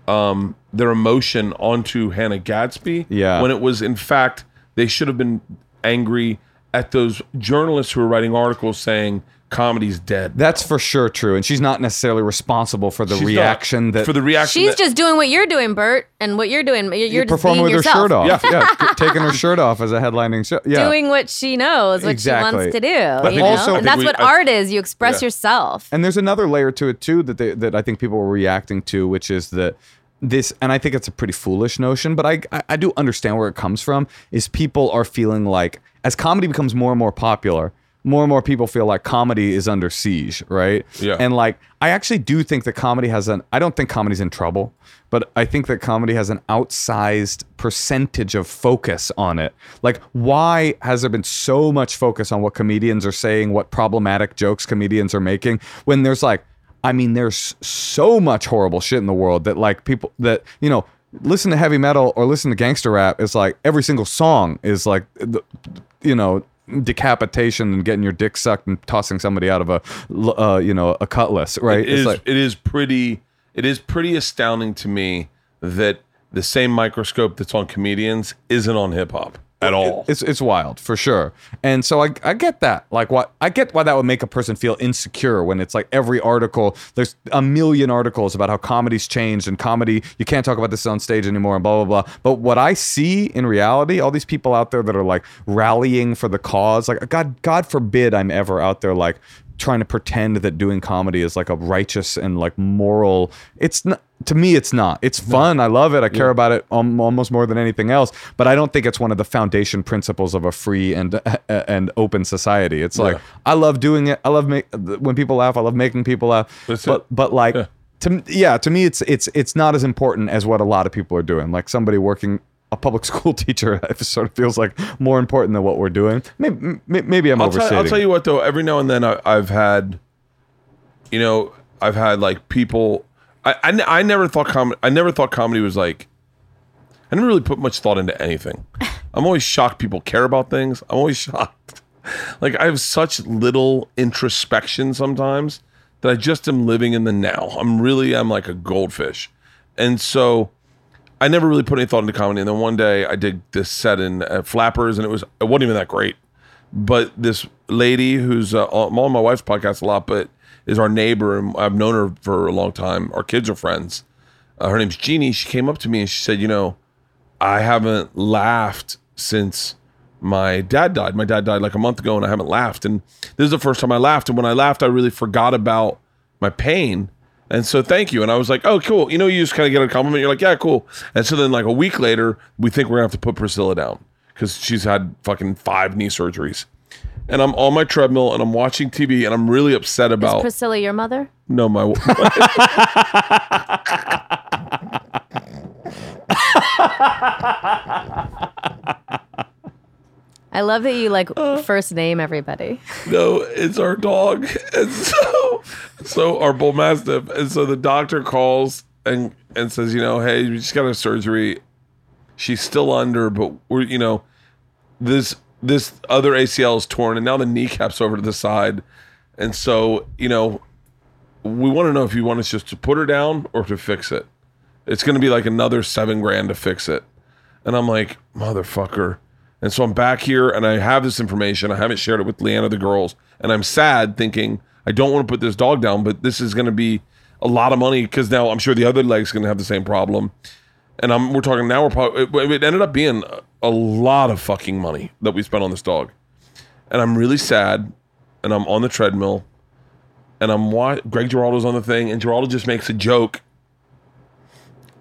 um their emotion onto Hannah Gadsby. Yeah. When it was in fact they should have been angry at those journalists who were writing articles saying comedy's dead. that's for sure true and she's not necessarily responsible for the She's not- reaction that for the reaction she's that- just doing what you're doing, Bert, and what you're doing. You're, you're just performing being with yourself. her shirt off Yeah. yeah, taking her shirt off as a headlining show yeah Doing what she knows, what Exactly. she wants to do. But you also- know? I and that's we- what I- art is. You express Yeah. yourself. And there's another layer to it too that they, that I think people were reacting to, which is that this, and I think it's a pretty foolish notion, but I, I I do understand where it comes from. Is people are feeling like as comedy becomes more and more popular, more and more people feel like comedy is under siege, right? Yeah. And like I actually do think that comedy has an. I don't think comedy's in trouble, but I think that comedy has an outsized percentage of focus on it. Like, why has there been so much focus on what comedians are saying, what problematic jokes comedians are making, when there's like, I mean, there's so much horrible shit in the world that like people that you know listen to heavy metal or listen to gangster rap. It's like every single song is like, the, you know. Decapitation and getting your dick sucked and tossing somebody out of a, uh, you know, a cutlass, right? It is, it is pretty it is pretty astounding to me that the same microscope that's on comedians isn't on hip hop at all. It's it's wild for sure, and so I I get that. Like what I get why that would make a person feel insecure when it's like every article. There's a million articles about how comedy's changed and comedy you can't talk about this on stage anymore and blah blah blah. But what I see in reality, all these people out there that are like rallying for the cause, like God God forbid I'm ever out there like trying to pretend that doing comedy is like a righteous and like moral. It's not to me. It's not. It's fun. I love it. I care about it um, almost more than anything else. But I don't think it's one of the foundation principles of a free and and open society. It's like Yeah. I love doing it. I love make when people laugh. I love making people laugh. That's but it. but like. Yeah. To, yeah, to me, it's it's it's not as important as what a lot of people are doing. Like somebody working a public school teacher, it sort of feels like more important than what we're doing. Maybe, maybe I'm I'll tell. I'll tell you what though. Every now and then I, I've had, you know, I've had like people. I, I, I never thought comedy. I never thought comedy was like. I never really put much thought into anything. I'm always shocked people care about things. I'm always shocked. Like I have such little introspection sometimes that I just am living in the now. I'm really I'm like a goldfish, and so I never really put any thought into comedy. And then one day I did this set in at Flappers, and it was it wasn't even that great. But this lady who's uh, on my wife's podcast a lot, but is our neighbor, and I've known her for a long time. Our kids are friends. Uh, her name's Jeannie. She came up to me and she said, "You know, I haven't laughed since my dad died. My dad died like a month ago, and I haven't laughed. And this is the first time I laughed. And when I laughed, I really forgot about my pain. And so, thank you. And I was like, oh, cool. You know, you just kind of get a compliment. You're like, yeah, cool. And so then, like a week later, we think we're gonna have to put Priscilla down because she's had fucking five knee surgeries. And I'm on my treadmill and I'm watching TV and I'm really upset Is about Priscilla your mother? no my I love that you like uh. first name everybody. No, it's our dog. And so so our bull mastiff. And so the doctor calls and and says, you know, hey, we just got a surgery. She's still under, but we're you know, this this other ACL is torn and now the kneecap's over to the side. And so, you know, we want to know if you want us just to put her down or to fix it. It's gonna be like another seven grand to fix it. And I'm like, motherfucker. And so I'm back here and I have this information. I haven't shared it with Leanna, the girls. And I'm sad thinking, I don't want to put this dog down, but this is going to be a lot of money because now I'm sure the other leg's going to have the same problem. And I'm, we're talking now, we're probably, it, ended up being a, lot of fucking money that we spent on this dog. And I'm really sad. And I'm on the treadmill. and I'm wa- Greg Giraldo's on the thing, and Giraldo just makes a joke,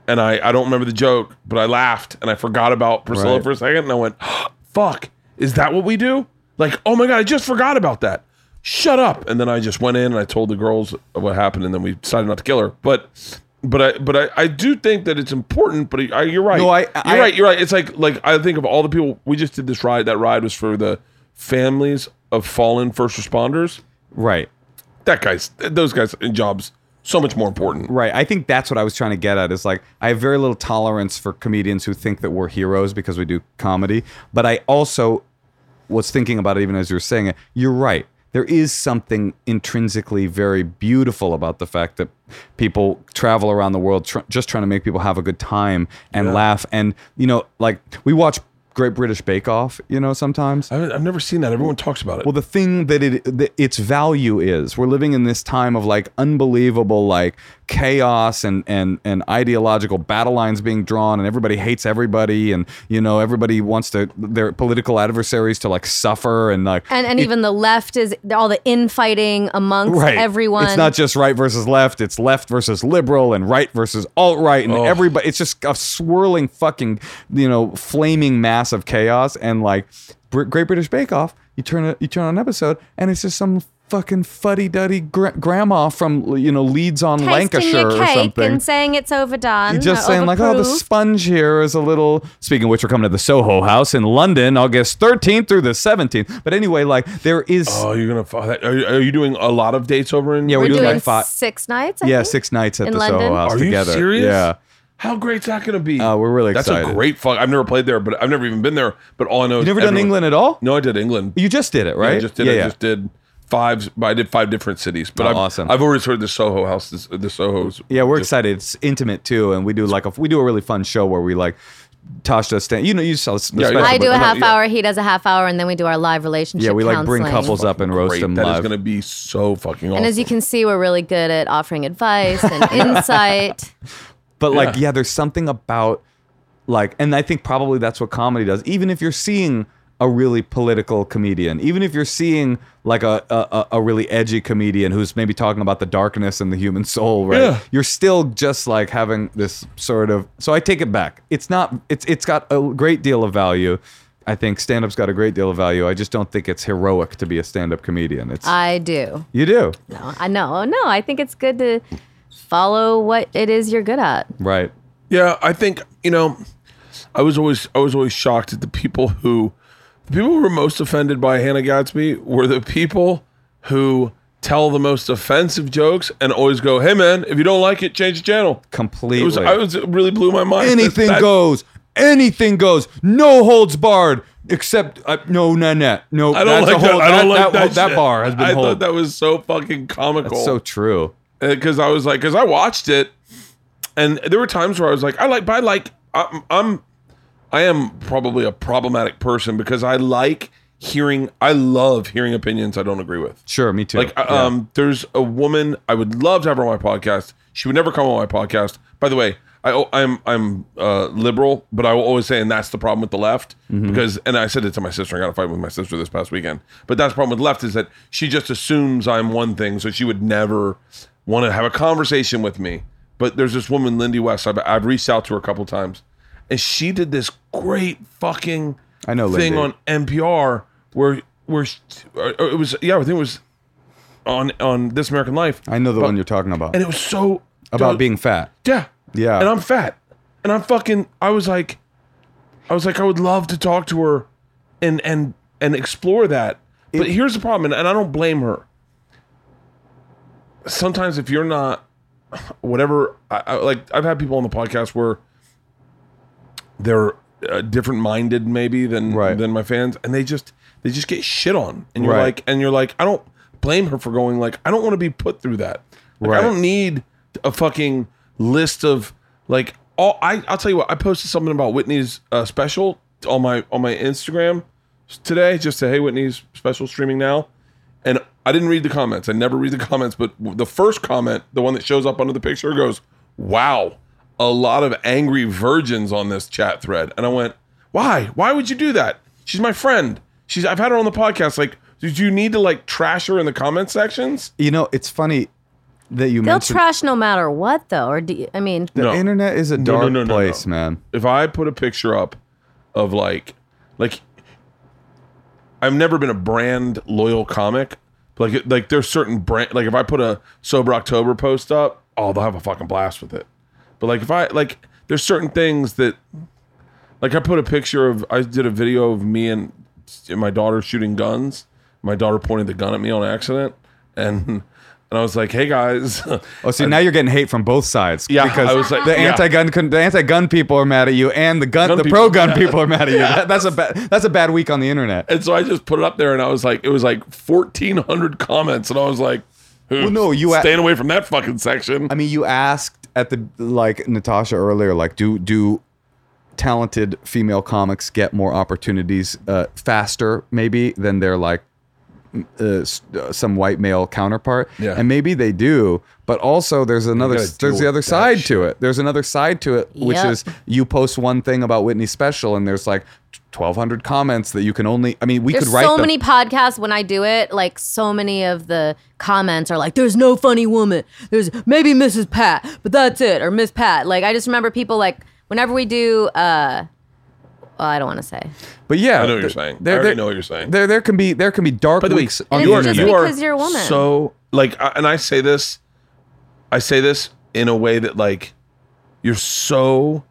and I I don't remember the joke, but I laughed and I forgot about Priscilla Right. for a second, and I went, "Fuck, is that what we do?" Like, oh my god, I just forgot about that. Shut up! And then I just went in and I told the girls what happened, and then we decided not to kill her. But, but I, but I, I do think that it's important. But I, you're right. No, I- you're right. You're right. It's like, like I think of all the people we just did this ride. That ride was for the families of fallen first responders. Right. That guys, those guys' in jobs so much more important. Right. I think that's what I was trying to get at is like I have very little tolerance for comedians who think that we're heroes because we do comedy. But I also was thinking about it even as you were saying it. You're right. There is something intrinsically very beautiful about the fact that people travel around the world tr- just trying to make people have a good time and laugh. And, you know, like we watch Great British Bake Off, you know, sometimes. I, I've never seen that. Everyone talks about it. Well, the thing that it that its value is, we're living in this time of like unbelievable like chaos and and and ideological battle lines being drawn, and everybody hates everybody, and you know everybody wants to their political adversaries to like suffer and like And and even the left is all the infighting amongst right everyone. It's not just right versus left; it's left versus liberal and right versus alt right, and Oh. everybody. It's just a swirling fucking you know flaming mass of chaos. And like Great British Bake Off, you turn a, you turn on an episode, and it's just some fucking fuddy duddy gra- grandma from you know Leeds on tasting Lancashire your or cake something. and saying it's overdone. You're just or saying like, oh, the sponge here is a little. Speaking of which, we're coming to the Soho House in London, August 13th through the 17th. But anyway, like there is, oh, you're gonna. fo- Are, you- are you doing a lot of dates over in? Yeah, We're we're doing doing like five- six nights. I yeah, think? six nights at In the London? Soho House Are you together. serious? Yeah. How great's that gonna be? Oh, we're really excited. That's excited. a great fuck. I've never played there, but I've never even been there. But all I know You is never done everyone- England at all? No, I did England. You just did it, Yeah, right? I just did. Yeah, I yeah. just did five. But I did five different cities. But Oh, I've, awesome. I've always heard the Soho House. This, the Soho's. Yeah, we're just- excited. It's intimate too, and we do like a we do a really fun show where we like Tosh does stand. You know, you saw the Yeah, special, yeah. I do a half yeah. hour. He does a half hour, and then we do our live relationship. Yeah, we like bring counseling. couples up and roast Great. them That is live. gonna be so fucking awesome. And as you can see, we're really good at offering advice and insight. But like, Yeah. yeah, there's something about like, and I think probably that's what comedy does. Even if you're seeing a really political comedian, even if you're seeing like a a, a- a really edgy comedian who's maybe talking about the darkness and the human soul, right? Yeah. You're still just like having this sort of. So I take it back. It's not. It's it's got a great deal of value. I think stand-up's got a great deal of value. I just don't think it's heroic to be a stand-up comedian. It's I do. you do No, I know. No, I think it's good to follow what it is you're good at. right. Yeah, I think you know, I was always I was always shocked at the people who, the people who were most offended by Hannah Gadsby were the people who tell the most offensive jokes and always go, "Hey man, if you don't like it, change the channel." Completely. It was I was it really blew my mind. anything That- goes. Anything goes. No holds barred. Except uh, no Nanette. No, I don't like whole, that. I don't like that. that shit. bar has been I hold. thought that was so fucking comical. That's so true. because I was like, because I watched it, and there were times where I was like, I like, but I like, I'm, I'm, I am probably a problematic person because I like hearing, I love hearing opinions I don't agree with. Sure, me too. Like, Yeah. um, there's a woman I would love to have her on my podcast. She would never come on my podcast. By the way, I, I'm I'm uh, liberal, but I will always say, and that's the problem with the left Mm-hmm. because, and I said it to my sister. I got a fight with my sister this past weekend. But that's the problem with the left is that she just assumes I'm one thing, so she would never want to have a conversation with me. But there's this woman, Lindy West. I've, I've reached out to her a couple times, and she did this great fucking I know thing Lindy. on NPR where where she, uh, it was yeah I think it was on on This American Life. I know the but- one you're talking about. and it was so about being fat. yeah Yeah. and I'm fat and I'm fucking I was like I was like I would love to talk to her and and and explore that but here's the problem and, and I don't blame her sometimes if you're not whatever I, I, like I've had people on the podcast where they're uh, different minded maybe than Right. than my fans and they just they just get shit on. And you're Right. like and you're like I don't blame her for going like I don't want to be put through that. Like I don't need a fucking list of like all I I'll tell you what I posted something about Whitney's uh, special on my on my Instagram today just to hey Whitney's special streaming now and I didn't read the comments. I never read the comments but the first comment the one that shows up under the picture goes wow a lot of angry virgins on this chat thread and I went why why would you do that she's my friend she's I've had her on the podcast like Did you need to like trash her in the comment sections? You know, it's funny that you They'll mentioned trash no matter what, though. Or do you, I mean, the No. internet is a No, no, dark no, no, place, no. man. If I put a picture up of like, like, I've never been a brand loyal comic. But like, like there's certain brand. Like if I put a sober October post up, oh, they'll have a fucking blast with it. But like if I like, there's certain things that, like I put a picture of. I did a video of me and my daughter shooting guns. My daughter pointed the gun at me on accident, and and I was like, "Hey guys." Oh, see, now you're getting hate from both sides. Yeah, because I was like- the yeah. anti-gun, the anti-gun people are mad at you, and the gun, Gun the people- pro-gun people are mad at you. That- that's a bad, that's a bad week on the internet. And so I just put it up there, and I was like, it was like fourteen hundred comments, and I was like, Well, no, you a- away from that fucking section. I mean, you asked at the like Natasha earlier, like, do do talented female comics get more opportunities uh, faster, maybe than their like uh, uh, some white male counterpart? Yeah. and maybe they do. But also, there's another there's the other side shit. to it. There's another side to it, which is you post one thing about whitney special, and there's like 1,200 comments that you can only. I mean, we there's could write so them. many podcasts when I do it. Like so many of the comments are like, "There's no funny woman. There's maybe Mrs. Pat, but that's it." Or Miss Pat. Like I just remember people like whenever we do. uh well, I don't want to say. But yeah, I know what you're th- saying. I already there- know what you're saying. There, there can be there can be dark By the way, weeks on it's the just internet. you are because you're a woman. So like, I- and I say this, I say this in a way that like, you're so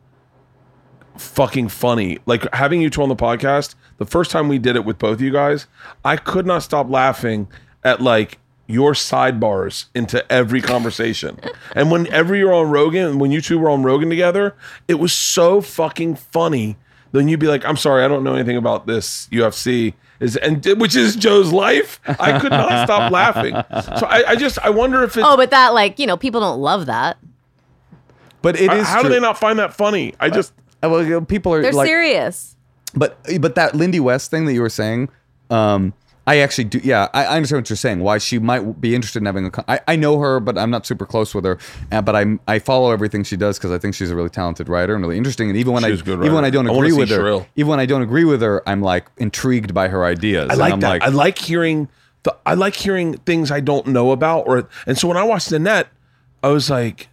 fucking funny. Like having you two on the podcast. The first time we did it with both you guys, I could not stop laughing at like your sidebars into every conversation. and whenever you're on Rogan, when you two were on Rogan together, it was so fucking funny. Then you'd be like, "I'm sorry, I don't know anything about this UFC." Is and which is Joe's life. I could not stop laughing. So I, I just I wonder if it's Oh, but that like you know people don't love that. But it is how do they not find that funny? I just Well, people are They're like, serious. but but that Lindy West thing that you were saying, um, I actually do. Yeah, I, I understand what you're saying. Why she might be interested in having a. con- I, I know her, but I'm not super close with her. Uh, but I I follow everything she does because I think she's a really talented writer and really interesting. And even when I She's a good even when I don't I agree see with her, Shrill. even when I don't agree with her, I'm like intrigued by her ideas. I And like I'm that. Like, I like hearing the I like hearing things I don't know about or and so when I watched Nanette, I was like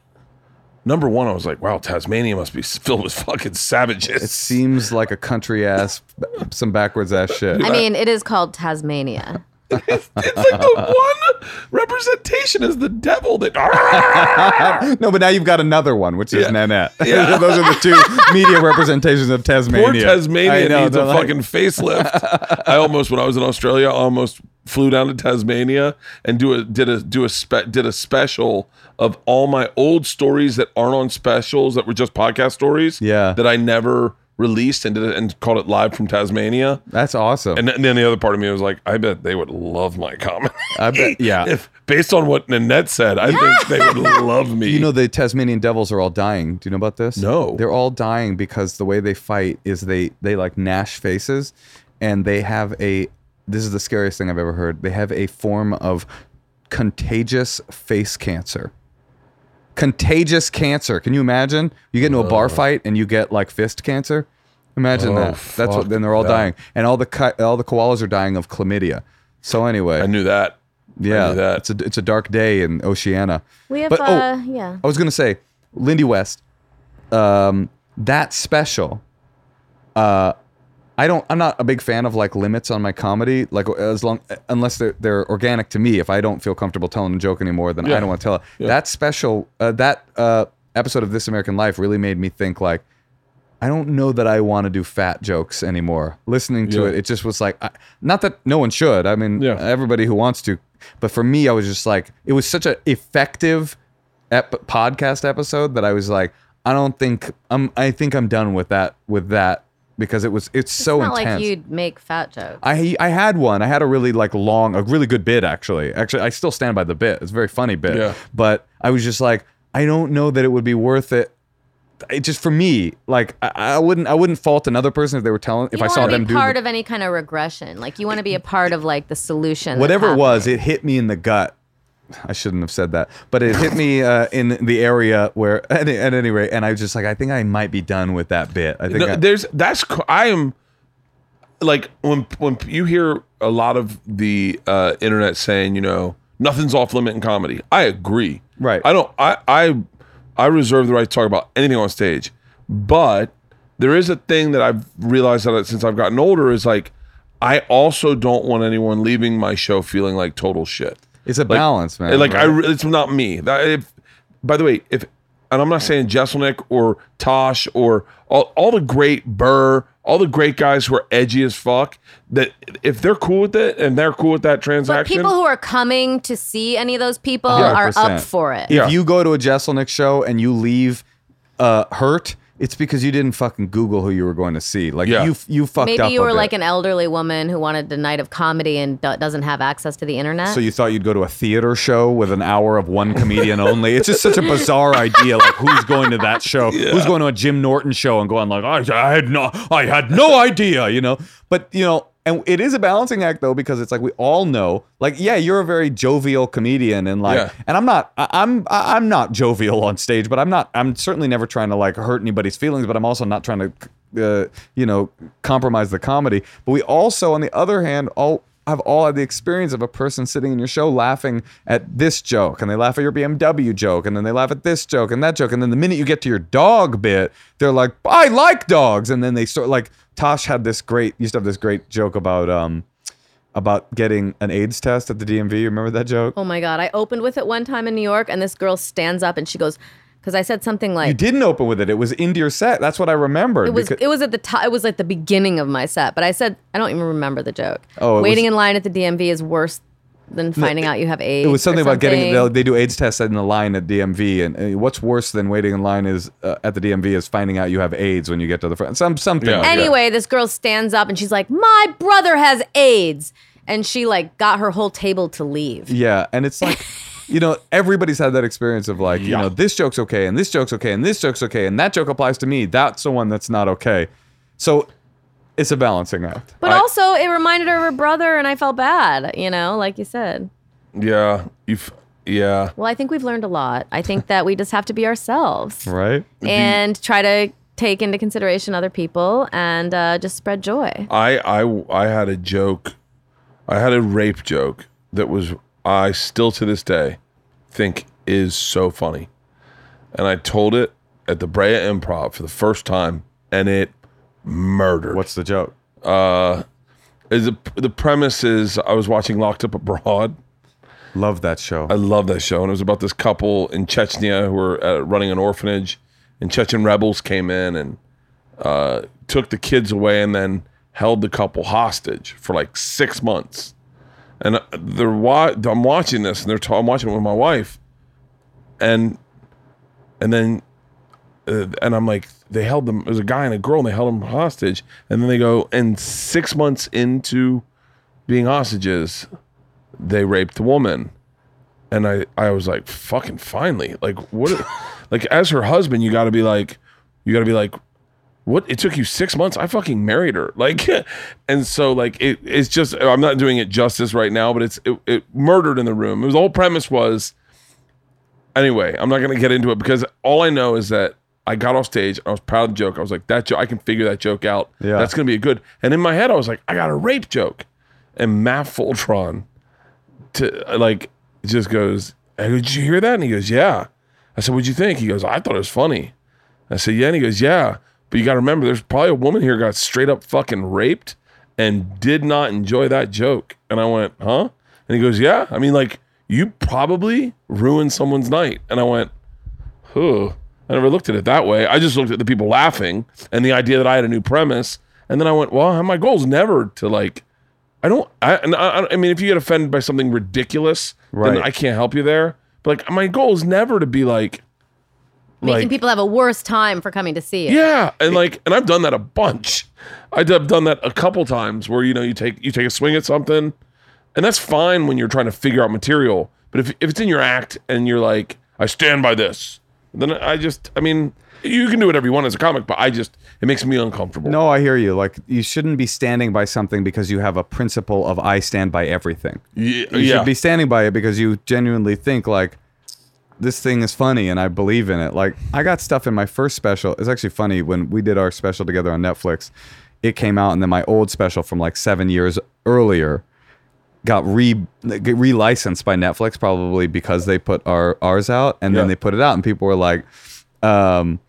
number one, I was like, wow, Tasmania must be filled with fucking savages. it seems like a country ass, some backwards ass shit. I mean, it is called Tasmania. It's like the one representation is the devil that no, but now you've got another one, which is Yeah. Nanette. Yeah. Those are the two media representations of Tasmania. Poor Tasmania know, needs a like- fucking facelift. I almost, when I was in Australia, I almost flew down to Tasmania and do a did a do a spe- did a special of all my old stories that aren't on specials that were just podcast stories. Yeah. that I never released and did it and called it live from Tasmania. That's awesome. And then, and then the other part of me was like, I bet they would love my comedy. I bet- yeah. if based on what Nanette said, I think they would love me. you know the Tasmanian devils are all dying. Do you know about this? No. They're all dying because the way they fight is they they like gnash faces and they have a this is the scariest thing I've ever heard. They have a form of contagious face cancer. Contagious cancer. Can you imagine? You get into a bar fight and you get like fist cancer? Imagine Oh, that. That's what then they're all that. dying. And all the ki- all the koalas are dying of chlamydia. So anyway, I knew that. yeah, knew that. it's a it's a dark day in Oceania. We have, But, oh, uh, yeah. I was gonna say, Lindy West, um, that special. Uh, I don't. I'm not a big fan of like limits on my comedy. Like as long unless they're they're organic to me. If I don't feel comfortable telling a joke anymore, then I don't want to tell it. That special, uh, that uh, episode of This American Life really made me think like. I don't know that I want to do fat jokes anymore. Listening to Yeah. it, it just was like, I, not that no one should. I mean, Yeah. everybody who wants to, but for me, I was just like, it was such an effective ep- podcast episode that I was like, I don't think I'm. I think I'm done with that. With that because it was. It's, so not intense. like you'd make fat jokes. I I had one. I had a really like long, a really good bit actually. Actually, I still stand by the bit. It's a very funny bit. Yeah. But I was just like, I don't know that it would be worth it. It just for me, like I, I wouldn't I wouldn't fault another person if they were telling if I saw want to them be do part the- of any kind of regression. Like you want to be a part of like the solution. whatever it was, it hit me in the gut. I shouldn't have said that, but it hit me uh, in the area where, at, at any rate, and I was just like, I think I might be done with that bit. I think No, I, there's that's I am like when when you hear a lot of the uh, internet saying, you know, nothing's off limit in comedy. I agree. Right. I don't. I I I reserve the right to talk about anything on stage, but there is a thing that I've realized that since I've gotten older is like I also don't want anyone leaving my show feeling like total shit. It's a balance, man. Like I, right? re- it's not me. That if, by the way, if and I'm not saying Jeselnik or Tosh or all, all the great Burr, all the great guys who are edgy as fuck. That if they're cool with it and they're cool with that But transaction, people who are coming to see any of those people are 100%. up for it. If Yeah. you go to a Jeselnik show and you leave uh, hurt, it's because you didn't fucking Google who you were going to see. Like Yeah. you, you fucked up. Maybe you a were bit. like an elderly woman who wanted a night of comedy and do- doesn't have access to the internet. So you thought you'd go to a theater show with an hour of one comedian only? It's just such a bizarre idea. Like who's going to that show? Who's going to a Jim Norton show and going like, I, I had no, I had no idea, you know? But you know, and it is a balancing act though because it's like we all know, like, yeah, you're a very jovial comedian, and like, Yeah. and I'm not, I, I'm, I- I'm not jovial on stage, but I'm not, I'm certainly never trying to like hurt anybody's feelings, but I'm also not trying to, uh, you know, compromise the comedy. But we also, on the other hand, all have all had the experience of a person sitting in your show laughing at this joke and they laugh at your BMW joke and then they laugh at this joke and that joke and then the minute you get to your dog bit they're like I like dogs! And then they start like Tosh had this great used to have this great joke about um about getting an AIDS test at the DMV you remember that joke? Oh my god, I opened with it one time in New York, and this girl stands up and she goes, because I said something like you didn't open with it it was into your set that's what I remembered It was because- it was at the top. It was like the beginning of my set, but I said I don't even remember the joke. Oh, waiting was- in line at the DMV is worse than finding out you have AIDS. It was something or about getting they'll- do AIDS tests in the line at DMV, and uh, what's worse than waiting in line is uh, at the DMV is finding out you have AIDS when you get to the front. Some something. Yeah. like that. Anyway, this girl stands up and she's like, "My brother has AIDS," and she like got her whole table to leave. Yeah, and it's like, you know, everybody's had that experience of like, you know, this joke's okay, and this joke's okay, and this joke's okay, and that joke applies to me. That's the one that's not okay. So it's a balancing act. But I- also, it reminded her of her brother, and I felt bad. You know, like you said. yeah, you've yeah, Well, I think we've learned a lot. I think that we just have to be ourselves Right? and try to take into consideration other people and uh, just spread joy. I I I had a joke, I had a rape joke that was I still to this day think is so funny, and I told it at the Brea Improv for the first time, and it murdered. What's the joke? Uh, is the the premise is I was watching Locked Up Abroad. Love that show. I love that show, and it was about this couple in Chechnya who were uh, running an orphanage, and Chechen rebels came in and uh, took the kids away, and then held the couple hostage for like six months. And they're wa- I'm watching this, and they're ta- I'm watching it with my wife, and and then uh, and I'm like, they held them. There's a guy and a girl, and they held them hostage, and then they go, and six months into being hostages, they raped the woman and I, I was like, fucking finally. Like, what? like, as her husband, you got to be like, you got to be like, what? It took you six months. I fucking married her. Like, and so like it, it's just I'm not doing it justice right now, but it's it, it murdered in the room. It was the whole premise was. Anyway, I'm not gonna get into it because all I know is that I got off stage. I was proud of the joke. I was like, that joke. I can figure that joke out. Yeah. that's gonna be a good. And in my head, I was like, I got a rape joke, and Matt Fulchiron to like just goes, I go, Did you hear that? And he goes, Yeah. I said, What'd you think? He goes, I thought it was funny. I said, Yeah. And he goes, Yeah. But you gotta remember there's probably a woman here got straight up fucking raped and did not enjoy that joke. And I went, Huh? And he goes, Yeah. I mean, like, you probably ruined someone's night. And I went, Huh. I never looked at it that way. I just looked at the people laughing and the idea that I had a new premise. And then I went, Well, my goal is never to like I don't. I, and I, I mean, if you get offended by something ridiculous, Right. then I can't help you there. But like, my goal is never to be like, Making like, people have a worse time for coming to see it. yeah, and like, and I've done that a bunch. I've done that a couple times where you know you take you take a swing at something, and that's fine when you're trying to figure out material. But if if it's in your act and you're like, I stand by this, then I just, I mean, you can do whatever you want as a comic, but I just it makes me uncomfortable. No, I hear you. Like you shouldn't be standing by something because you have a principle of I stand by everything. yeah, You yeah. should be standing by it because you genuinely think like this thing is funny and I believe in it. Like I got stuff in my first special. It's actually funny when we did our special together on Netflix. it came out, and then my old special from like seven years earlier got re relicensed by Netflix probably because they put our ours out and then they put it out and people were like um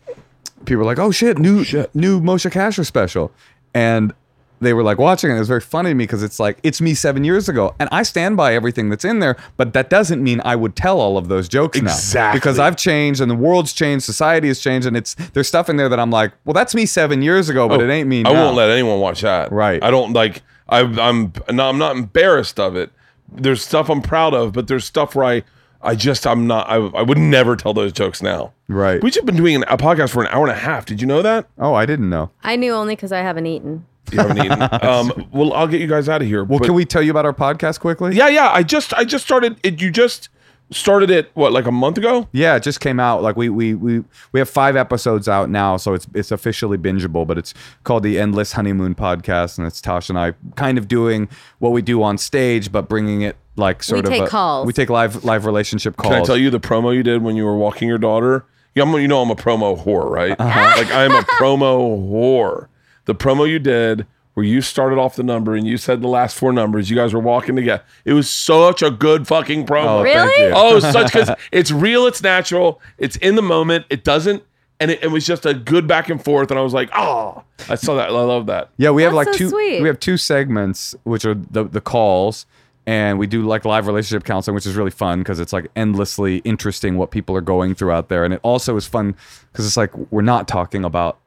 people were like oh shit new new Moshe Kasher special and they were like watching it. It was very funny to me because it's like it's me seven years ago, and I stand by everything that's in there. But that doesn't mean I would tell all of those jokes now Exactly. because I've changed and the world's changed, society has changed, and it's there's stuff in there that I'm like, well, that's me seven years ago, but Oh, it ain't me. I now. won't let anyone watch that. Right. I don't like. I, I'm. No, I'm not embarrassed of it. There's stuff I'm proud of, but there's stuff where I. I just. I'm not. I. I would never tell those jokes now. Right. We've just been doing a podcast for an hour and a half. Did you know that? Oh, I didn't know. I knew only because I haven't eaten. You haven't eaten. um. Well, I'll get you guys out of here. Well, but- can we tell you about our podcast quickly? Yeah. Yeah. I just. I just started. It. You just started it. What? Like a month ago? Yeah, it just came out. Like we we we we have five episodes out now, so it's it's officially bingeable. But it's called the Endless Honeymoon Podcast, and it's Tosh and I kind of doing what we do on stage, but bringing it like sort of take a- calls. We take live live relationship calls. Can I tell you the promo you did when you were walking your daughter? Yeah, I'm, you know I'm a promo whore, right? Uh-huh. Like I'm a promo whore. The promo you did where you started off the number and you said the last four numbers. You guys were walking together. It was such a good fucking promo. Oh, Really? thank you. Oh, such because it's real, it's natural, it's in the moment. It doesn't, and it, it was just a good back and forth. And I was like, oh, I saw that. I love that. Yeah, we have like so two. sweet. We have two segments, which are the the calls, and we do like live relationship counseling, which is really fun because it's like endlessly interesting what people are going through out there, and it also is fun because it's like we're not talking about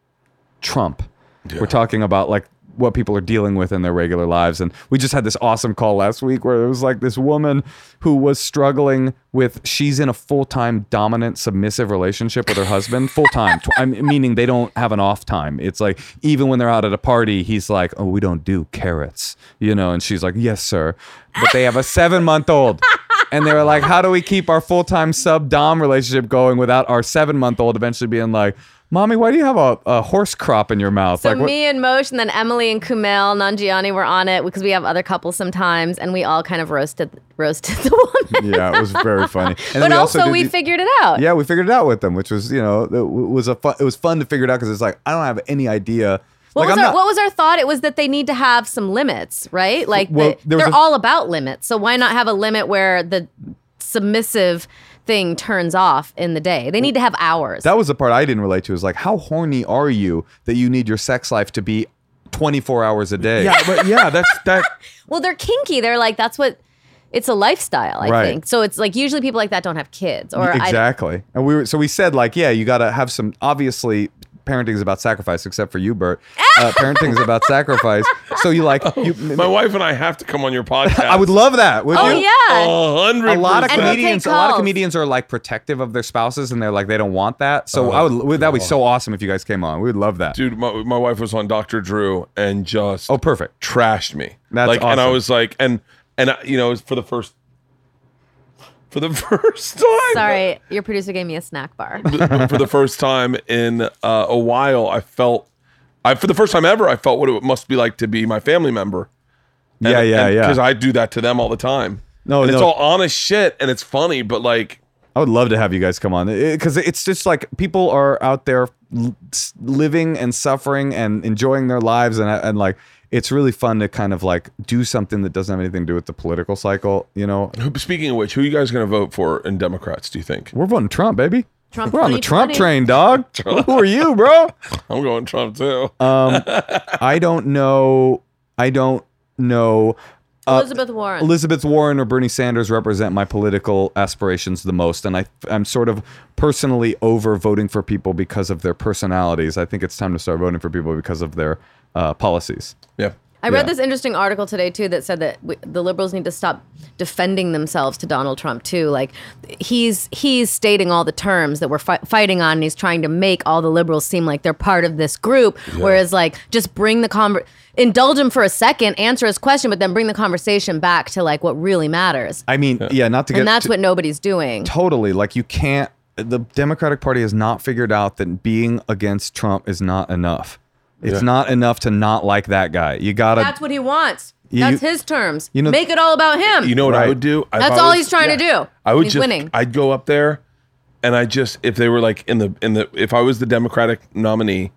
Trump. We're talking about like what people are dealing with in their regular lives. And we just had this awesome call last week where it was like this woman who was struggling with she's in a full-time dominant submissive relationship with her husband full-time. Tw- I mean, meaning they don't have an off time. It's like even when they're out at a party he's like oh we don't do carrots you know? And she's like yes sir. But they have a seven month old and they were like how do we keep our full-time sub dom relationship going without our seven month old eventually being like mommy why do you have a, a horse crop in your mouth So like me and Moshe, and then Emily and Kumail Nanjiani were on it because we have other couples sometimes, and we all kind of roasted roasted the woman. yeah, it was very funny. And but also, did we the- figured it out. Yeah, we figured it out with them, which was you know it was a fun. It was fun to figure it out because it's like I don't have any idea. What, like was our, not. what was our thought? It was that they need to have some limits, right? Like Well, the- they're a- all about limits. So why not have a limit where the submissive thing turns off in the day? They need to have hours. that was the part I didn't relate to. Is like how horny are you that you need your sex life to be twenty four hours a day? Yeah, but yeah, that's that. well, they're kinky. They're like that's what. It's a lifestyle, I Right. think. So it's like usually people like that don't have kids, or I, exactly. and we were so we said like yeah, you got to have some. Obviously, parenting is about sacrifice, except for you, Bert. Uh, parenting is about sacrifice. So you like you. My wife and I have to come on your podcast. I would love that. Would oh you? yeah, A hundred. a lot of And we'll take comedians a lot of calls. comedians are like protective of their spouses and they're like they don't want that so i would that would be so awesome if you guys came on we would love that dude. My, my wife was on Dr. Drew and just oh perfect trashed me. That's like, and I awesome. was like, and and I, you know, it was for the first for the first time. sorry, your producer gave me a snack bar. for the first time in uh, a while, I felt, I for the first time ever, I felt what it must be like to be my family member. yeah yeah yeah Because I do that to them all the time. No, and it's all honest shit, and it's funny, but like, i would love to have you guys come on because it's just like people are out there l- s- living and suffering and enjoying their lives and and like it's really fun to kind of like do something that doesn't have anything to do with the political cycle you know speaking of which, who are you guys going to vote for in Democrats? Do you think? we're voting trump baby Trump we're on the trump train dog who are you bro I'm going Trump too. um i don't know i don't know Elizabeth Warren. Elizabeth Warren or Bernie Sanders represent my political aspirations the most, and I, I'm sort of personally over voting for people because of their personalities. I think it's time to start voting for people because of their uh, policies. yeah. I read Yeah. this interesting article today too that said that we, the liberals need to stop defending themselves to Donald Trump too. Like he's he's stating all the terms that we're fi- fighting on, and he's trying to make all the liberals seem like they're part of this group. Whereas like just bring the conver- indulge him for a second, answer his question, but then bring the conversation back to like what really matters. I mean, yeah, not to get and that's to- what nobody's doing. totally like you can't. The Democratic Party has not figured out that being against Trump is not enough. It's Yeah. not enough to not like that guy. You gotta. That's what he wants. You- That's his terms. you know- Make it all about him. You know what I Right. would do? If That's I all was- he's trying to do. I would He's just, winning. I'd go up there, and I just, if they were like in the in the, if I was the Democratic nominee,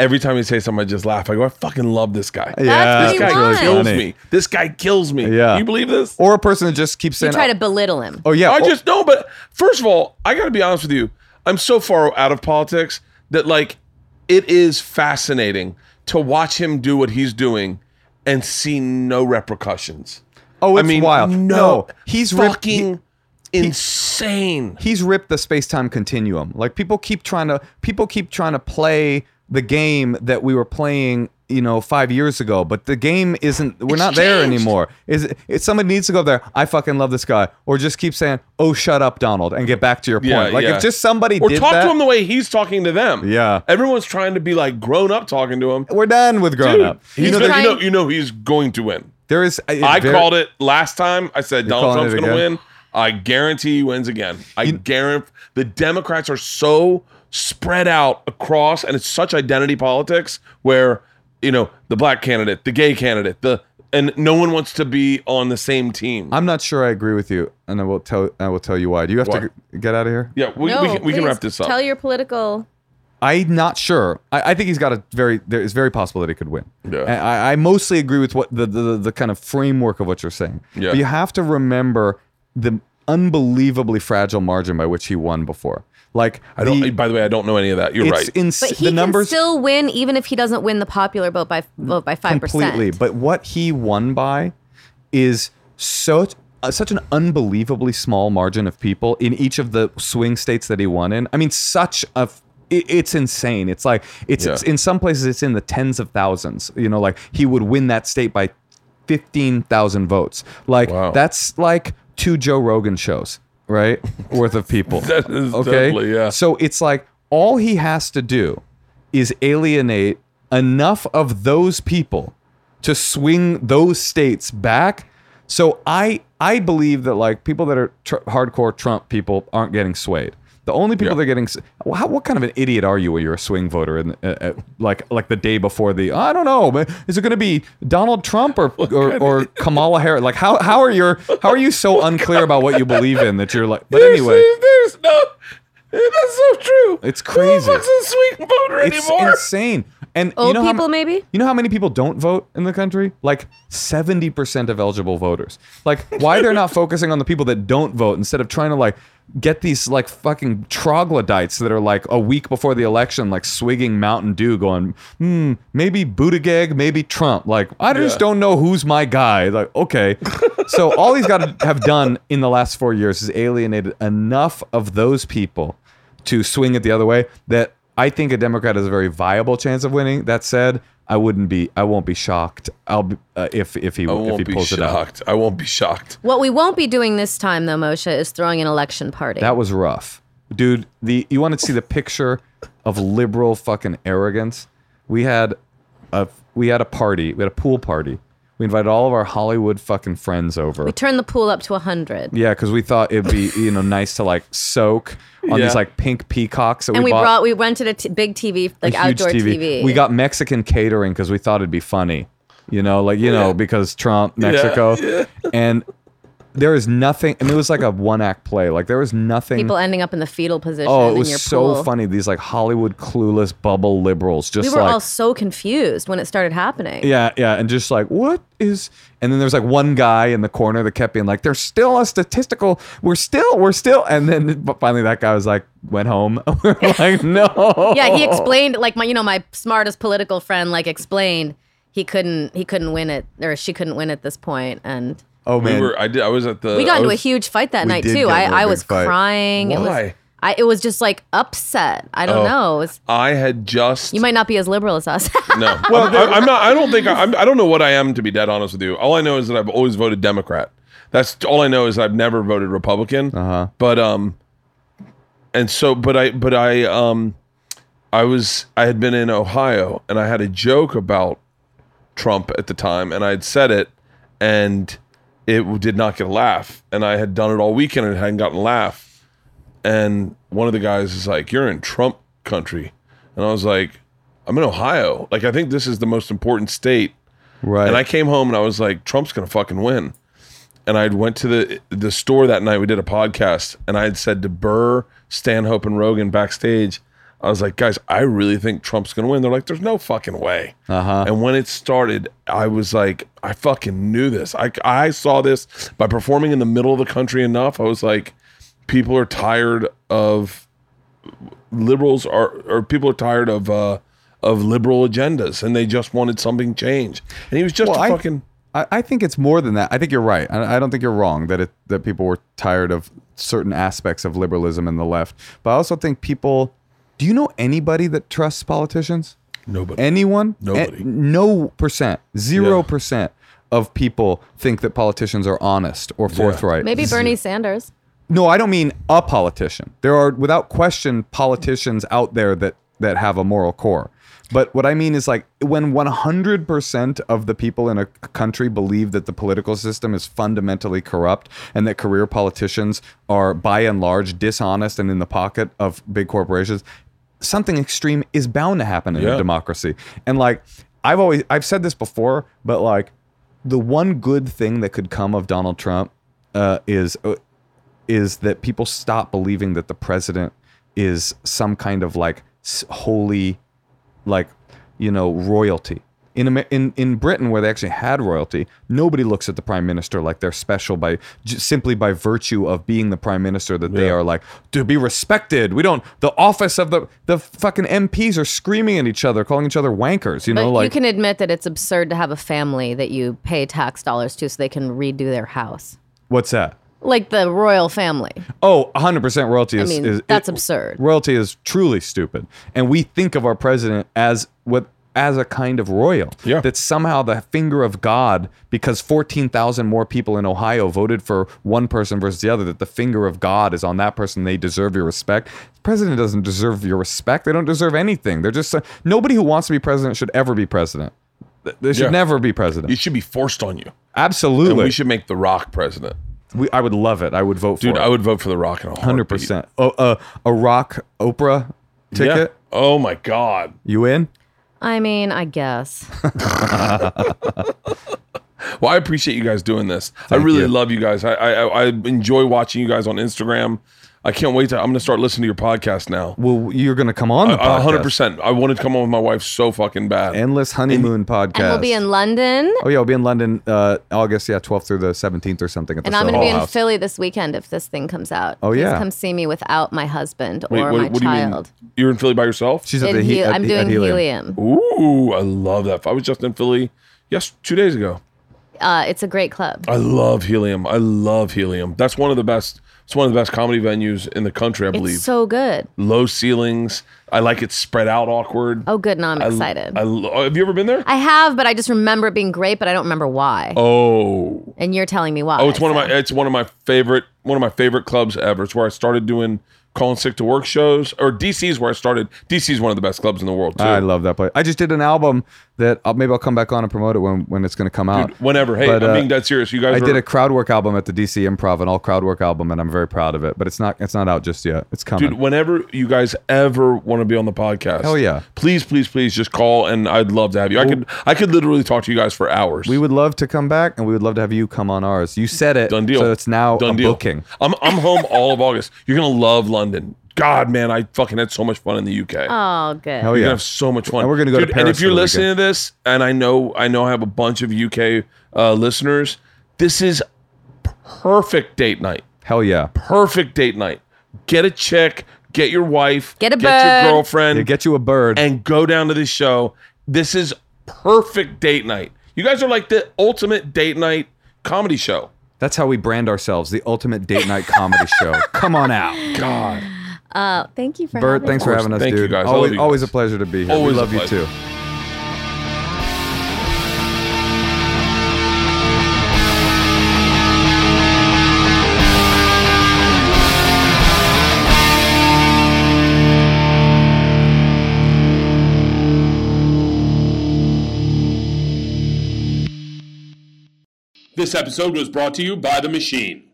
every time he say something, I just laugh. I go, I fucking love this guy. That's This he guy wants. kills Funny. me. This guy kills me. Yeah. You believe this? Or a person that just keeps You saying, try oh. to belittle him. "Oh yeah, I oh, just no, but first of all, I got to be honest with you. I'm so far out of politics that like it is fascinating to watch him do what he's doing and see no repercussions. oh, it's I mean, wild." No, he's ripped- fucking insane. he's ripped the space-time continuum. Like people keep trying to people keep trying to play the game that we were playing, you know, 5 years ago, but the game isn't we're It's not there anymore. Is it if somebody needs to go there, I fucking love this guy or just keep saying, "Oh, shut up, Donald," and get back to your point. Yeah, like yeah. if just somebody or did talk that, to him the way he's talking to them. Yeah. everyone's trying to be like grown up talking to him. we're done with grown Dude, up. he's He's gonna- you know, you know, he's going to win. There is I called it last time. I said Donald Trump's going to win. I guarantee he wins again. I guarantee the Democrats are so spread out across, and it's such identity politics where you know the black candidate, the gay candidate, the and no one wants to be on the same team. I'm not sure I agree with you, and I will tell I will tell you why. Do you have Why? to g- get out of here? yeah, we, no, we, can, we can please wrap this up. Tell your political. I'm not sure. I, I think he's got a very. There is very possible that he could win. Yeah. And I, I mostly agree with what the, the the kind of framework of what you're saying. Yeah. But you have to remember the unbelievably fragile margin by which he won before. Like I don't. the, by the way, I don't know any of that. You're it's right. ins- But he the can numbers still win even if he doesn't win the popular vote by vote by five percent. completely. percent. But what he won by is such uh, such an unbelievably small margin of people in each of the swing states that he won in. I mean, such a f- it's insane. It's like it's, it's in some places it's in the tens of thousands. You know, like he would win that state by fifteen thousand votes. Like Wow. that's like two Joe Rogan shows, right? Worth of people. That is okay. totally, yeah. So it's like all he has to do is alienate enough of those people to swing those states back. So I I believe that like people that are tr- hardcore Trump people aren't getting swayed. The only people Yeah. that are getting s- how, what kind of an idiot are you when you're a swing voter and uh, uh, like like the day before the I don't know is it going to be Donald Trump or or, or Kamala Harris like how how are your how are you so unclear about what you believe in that you're like but There's- anyway there's no. That's so true. It's crazy. Who the fuck's a swing voter it's anymore? insane and you Old know people, ma- maybe? You know how many people don't vote in the country? Like 70% of eligible voters. Like why they're not focusing on the people that don't vote instead of trying to like get these like fucking troglodytes that are like a week before the election like swigging Mountain Dew going, "Hmm, maybe Buttigieg, maybe Trump." Like I just Yeah. don't know who's my guy. Like okay. so all he's got to have done in the last 4 years is alienated enough of those people to swing it the other way that I think a Democrat has a very viable chance of winning. That said, I wouldn't be. I won't be shocked. I'll be, uh, if if he if he won't be pulls it out. shocked. I won't be shocked. What we won't be doing this time, though, Moshe, is throwing an election party. That was rough, dude. The you want to see the picture of liberal fucking arrogance? We had a we had a party. We had a pool party. We invited all of our Hollywood fucking friends over. we turned the pool up to hundred, yeah, because we thought it'd be you know nice to like soak on Yeah. these like pink peacocks that and we, bought. brought we rented a t- big TV, like a huge outdoor TV. We got Mexican catering because we thought it'd be funny, you know, like you know because Trump, Mexico, and there is nothing. And it was like a one act play. Like there was nothing. people ending up in the fetal position. oh, it in was your so pool. funny. These like Hollywood clueless bubble liberals, just We were like all so confused when it started happening. yeah, yeah, and just like what is? And then there's like one guy in the corner that kept being like, "There's still a statistical. We're still, we're still." And then but finally that guy was like, went home. we're like, no. Yeah, he explained like my you know my smartest political friend like explained he couldn't he couldn't win it or she couldn't win at this point and Oh We man, were. I did. I was at the. we got I into a huge fight that night too. get I, into a I big was fight. crying. It was Why? I it was just like upset. I don't Oh. know. Was- I had just. you might not be as liberal as us. No, well, I'm, I'm not. I don't think I, I'm, I don't know what I am to be dead honest with you. All I know is that I've always voted Democrat. That's all I know is I've never voted Republican. Uh-huh. But um, and so, but I, but I um, I was I had been in Ohio and I had a joke about Trump at the time, and I had said it, and it did not get a laugh, and I had done it all weekend and it hadn't gotten a laugh, and one of the guys is like, "You're in Trump country," and I was like, "I'm in Ohio. Like, I think this is the most important state." right? And I came home and I was like, Trump's gonna fucking win. And I went to the the store that night. We did a podcast, and I had said to Burr, Stanhope, and Rogan backstage, I was like, guys, I really think Trump's gonna win. They're like, there's no fucking way. Uh-huh. And when it started, I was like, I fucking knew this. I I saw this by performing in the middle of the country enough. I was like, people are tired of liberals are or people are tired of uh of liberal agendas and they just wanted something changed. And he was just Well, a I- fucking I, I think it's more than that. I think you're right. I, I don't think you're wrong that it that people were tired of certain aspects of liberalism in the left. But I also think people. Do you know anybody that trusts politicians? nobody. Anyone? Nobody. No percent. Zero percent of people think that politicians are honest or forthright. Maybe Bernie Sanders. No, I don't mean a politician. There are, without question, politicians out there that that have a moral core. But what I mean is like when 100% of the people in a country believe that the political system is fundamentally corrupt and that career politicians are by and large dishonest and in the pocket of big corporations, something extreme is bound to happen in Yeah. a democracy. And like I've always I've said this before, but like the one good thing that could come of Donald Trump uh, is uh, is that people stop believing that the president is some kind of like holy like you know royalty in in in Britain where they actually had royalty nobody looks at the prime minister like they're special by j- simply by virtue of being the prime minister that they are like to be respected we don't the office of the the fucking MPs are screaming at each other calling each other wankers you But know like you can admit that it's absurd to have a family that you pay tax dollars to so they can redo their house. what's that Like the royal family. Oh, 100% royalty is, mean, is that's it- absurd. Royalty is truly stupid. And we think of our president as what as a kind of royal. Yeah. That's somehow the finger of God because 14,000 more people in Ohio voted for one person versus the other that the finger of God is on that person they deserve your respect. The president doesn't deserve your respect. They don't deserve anything. They're just uh, nobody who wants to be president should ever be president. They should Yeah. never be president. it should be forced on you. Absolutely. And we should make The Rock president. We- I would love it. I would vote Dude, for it. I would vote for The Rock in a hundred percent. Oh, uh, a rock Oprah ticket. Yeah. Oh my God. You in? I mean, I guess. Well, I appreciate you guys doing this. I really you. love you guys. I, I I enjoy watching you guys on Instagram. I can't wait to. I'm gonna start listening to your podcast now. Well, you're going to come on the A hundred percent. I wanted to come on with my wife so fucking bad. Endless honeymoon podcast. And we'll be in London. Oh yeah, we'll be in London uh, August yeah 12th through the 17th or something at the And I'm going to Soho be in Philly this weekend if this thing comes out. Oh, Please yeah. come see me without my husband Wait, or what, my what do you child. mean? You're in Philly by yourself? She's at In the he- Hel- at- I'm at doing Helium. helium. Ooh, I love that. I was just in Philly. Yes, two days ago. Uh, it's a great club. I love Helium. I love Helium. That's one of the best. It's one of the best comedy venues in the country. I believe. It's so good. Low ceilings. I like it spread out awkward. Oh, good. Now I'm I- excited. I, I, lo- oh, have you ever been there? I have, but I just remember it being great, but I don't remember why. Oh, And you're telling me why. oh, it's one of so- my. It's one of my favorite. One of my favorite clubs ever. It's where I started doing calling sick to work shows. Or DC is where I started. DC is one of the best clubs in the world too. I love that place. I just did an album that I'll, maybe I'll come back on and promote it when, when it's going to come out. Dude, whenever. Hey, But, I'm uh, being dead serious. You guys. I are, did a crowd work album at the DC Improv, an all crowd work album, and I'm very proud of it. But it's not it's not out just yet. It's coming. Dude, whenever you guys ever want to be on the podcast, Hell yeah. Please, please, please, just call, and I'd love to have you. I could, I could literally talk to you guys for hours. we would love to come back, and we would love to have you come on ours. You said it, Done deal. So it's now Done deal. booking. I'm, I'm home all of August. You're gonna love London. God, man, I fucking had so much fun in the UK. Oh, good. Hell You're yeah. gonna have so much fun. And we're gonna go to And if you're for the listening to this, and I know, I know, I have a bunch of UK uh, listeners. This is perfect date night. Hell yeah. Perfect date night. Get a chick. Get your wife. Get a Get bird. your girlfriend. Yeah, get you a bird. and go down to this show. This is perfect date night. You guys are like the ultimate date night comedy show. That's how we brand ourselves, the ultimate date night comedy show. Come on out. God. Uh, thank you for Bert, having thanks me. for having us, Thank you, dude. guys. Always, you always guys. a pleasure to be here. Always we a love you too. This episode was brought to you by The Machine.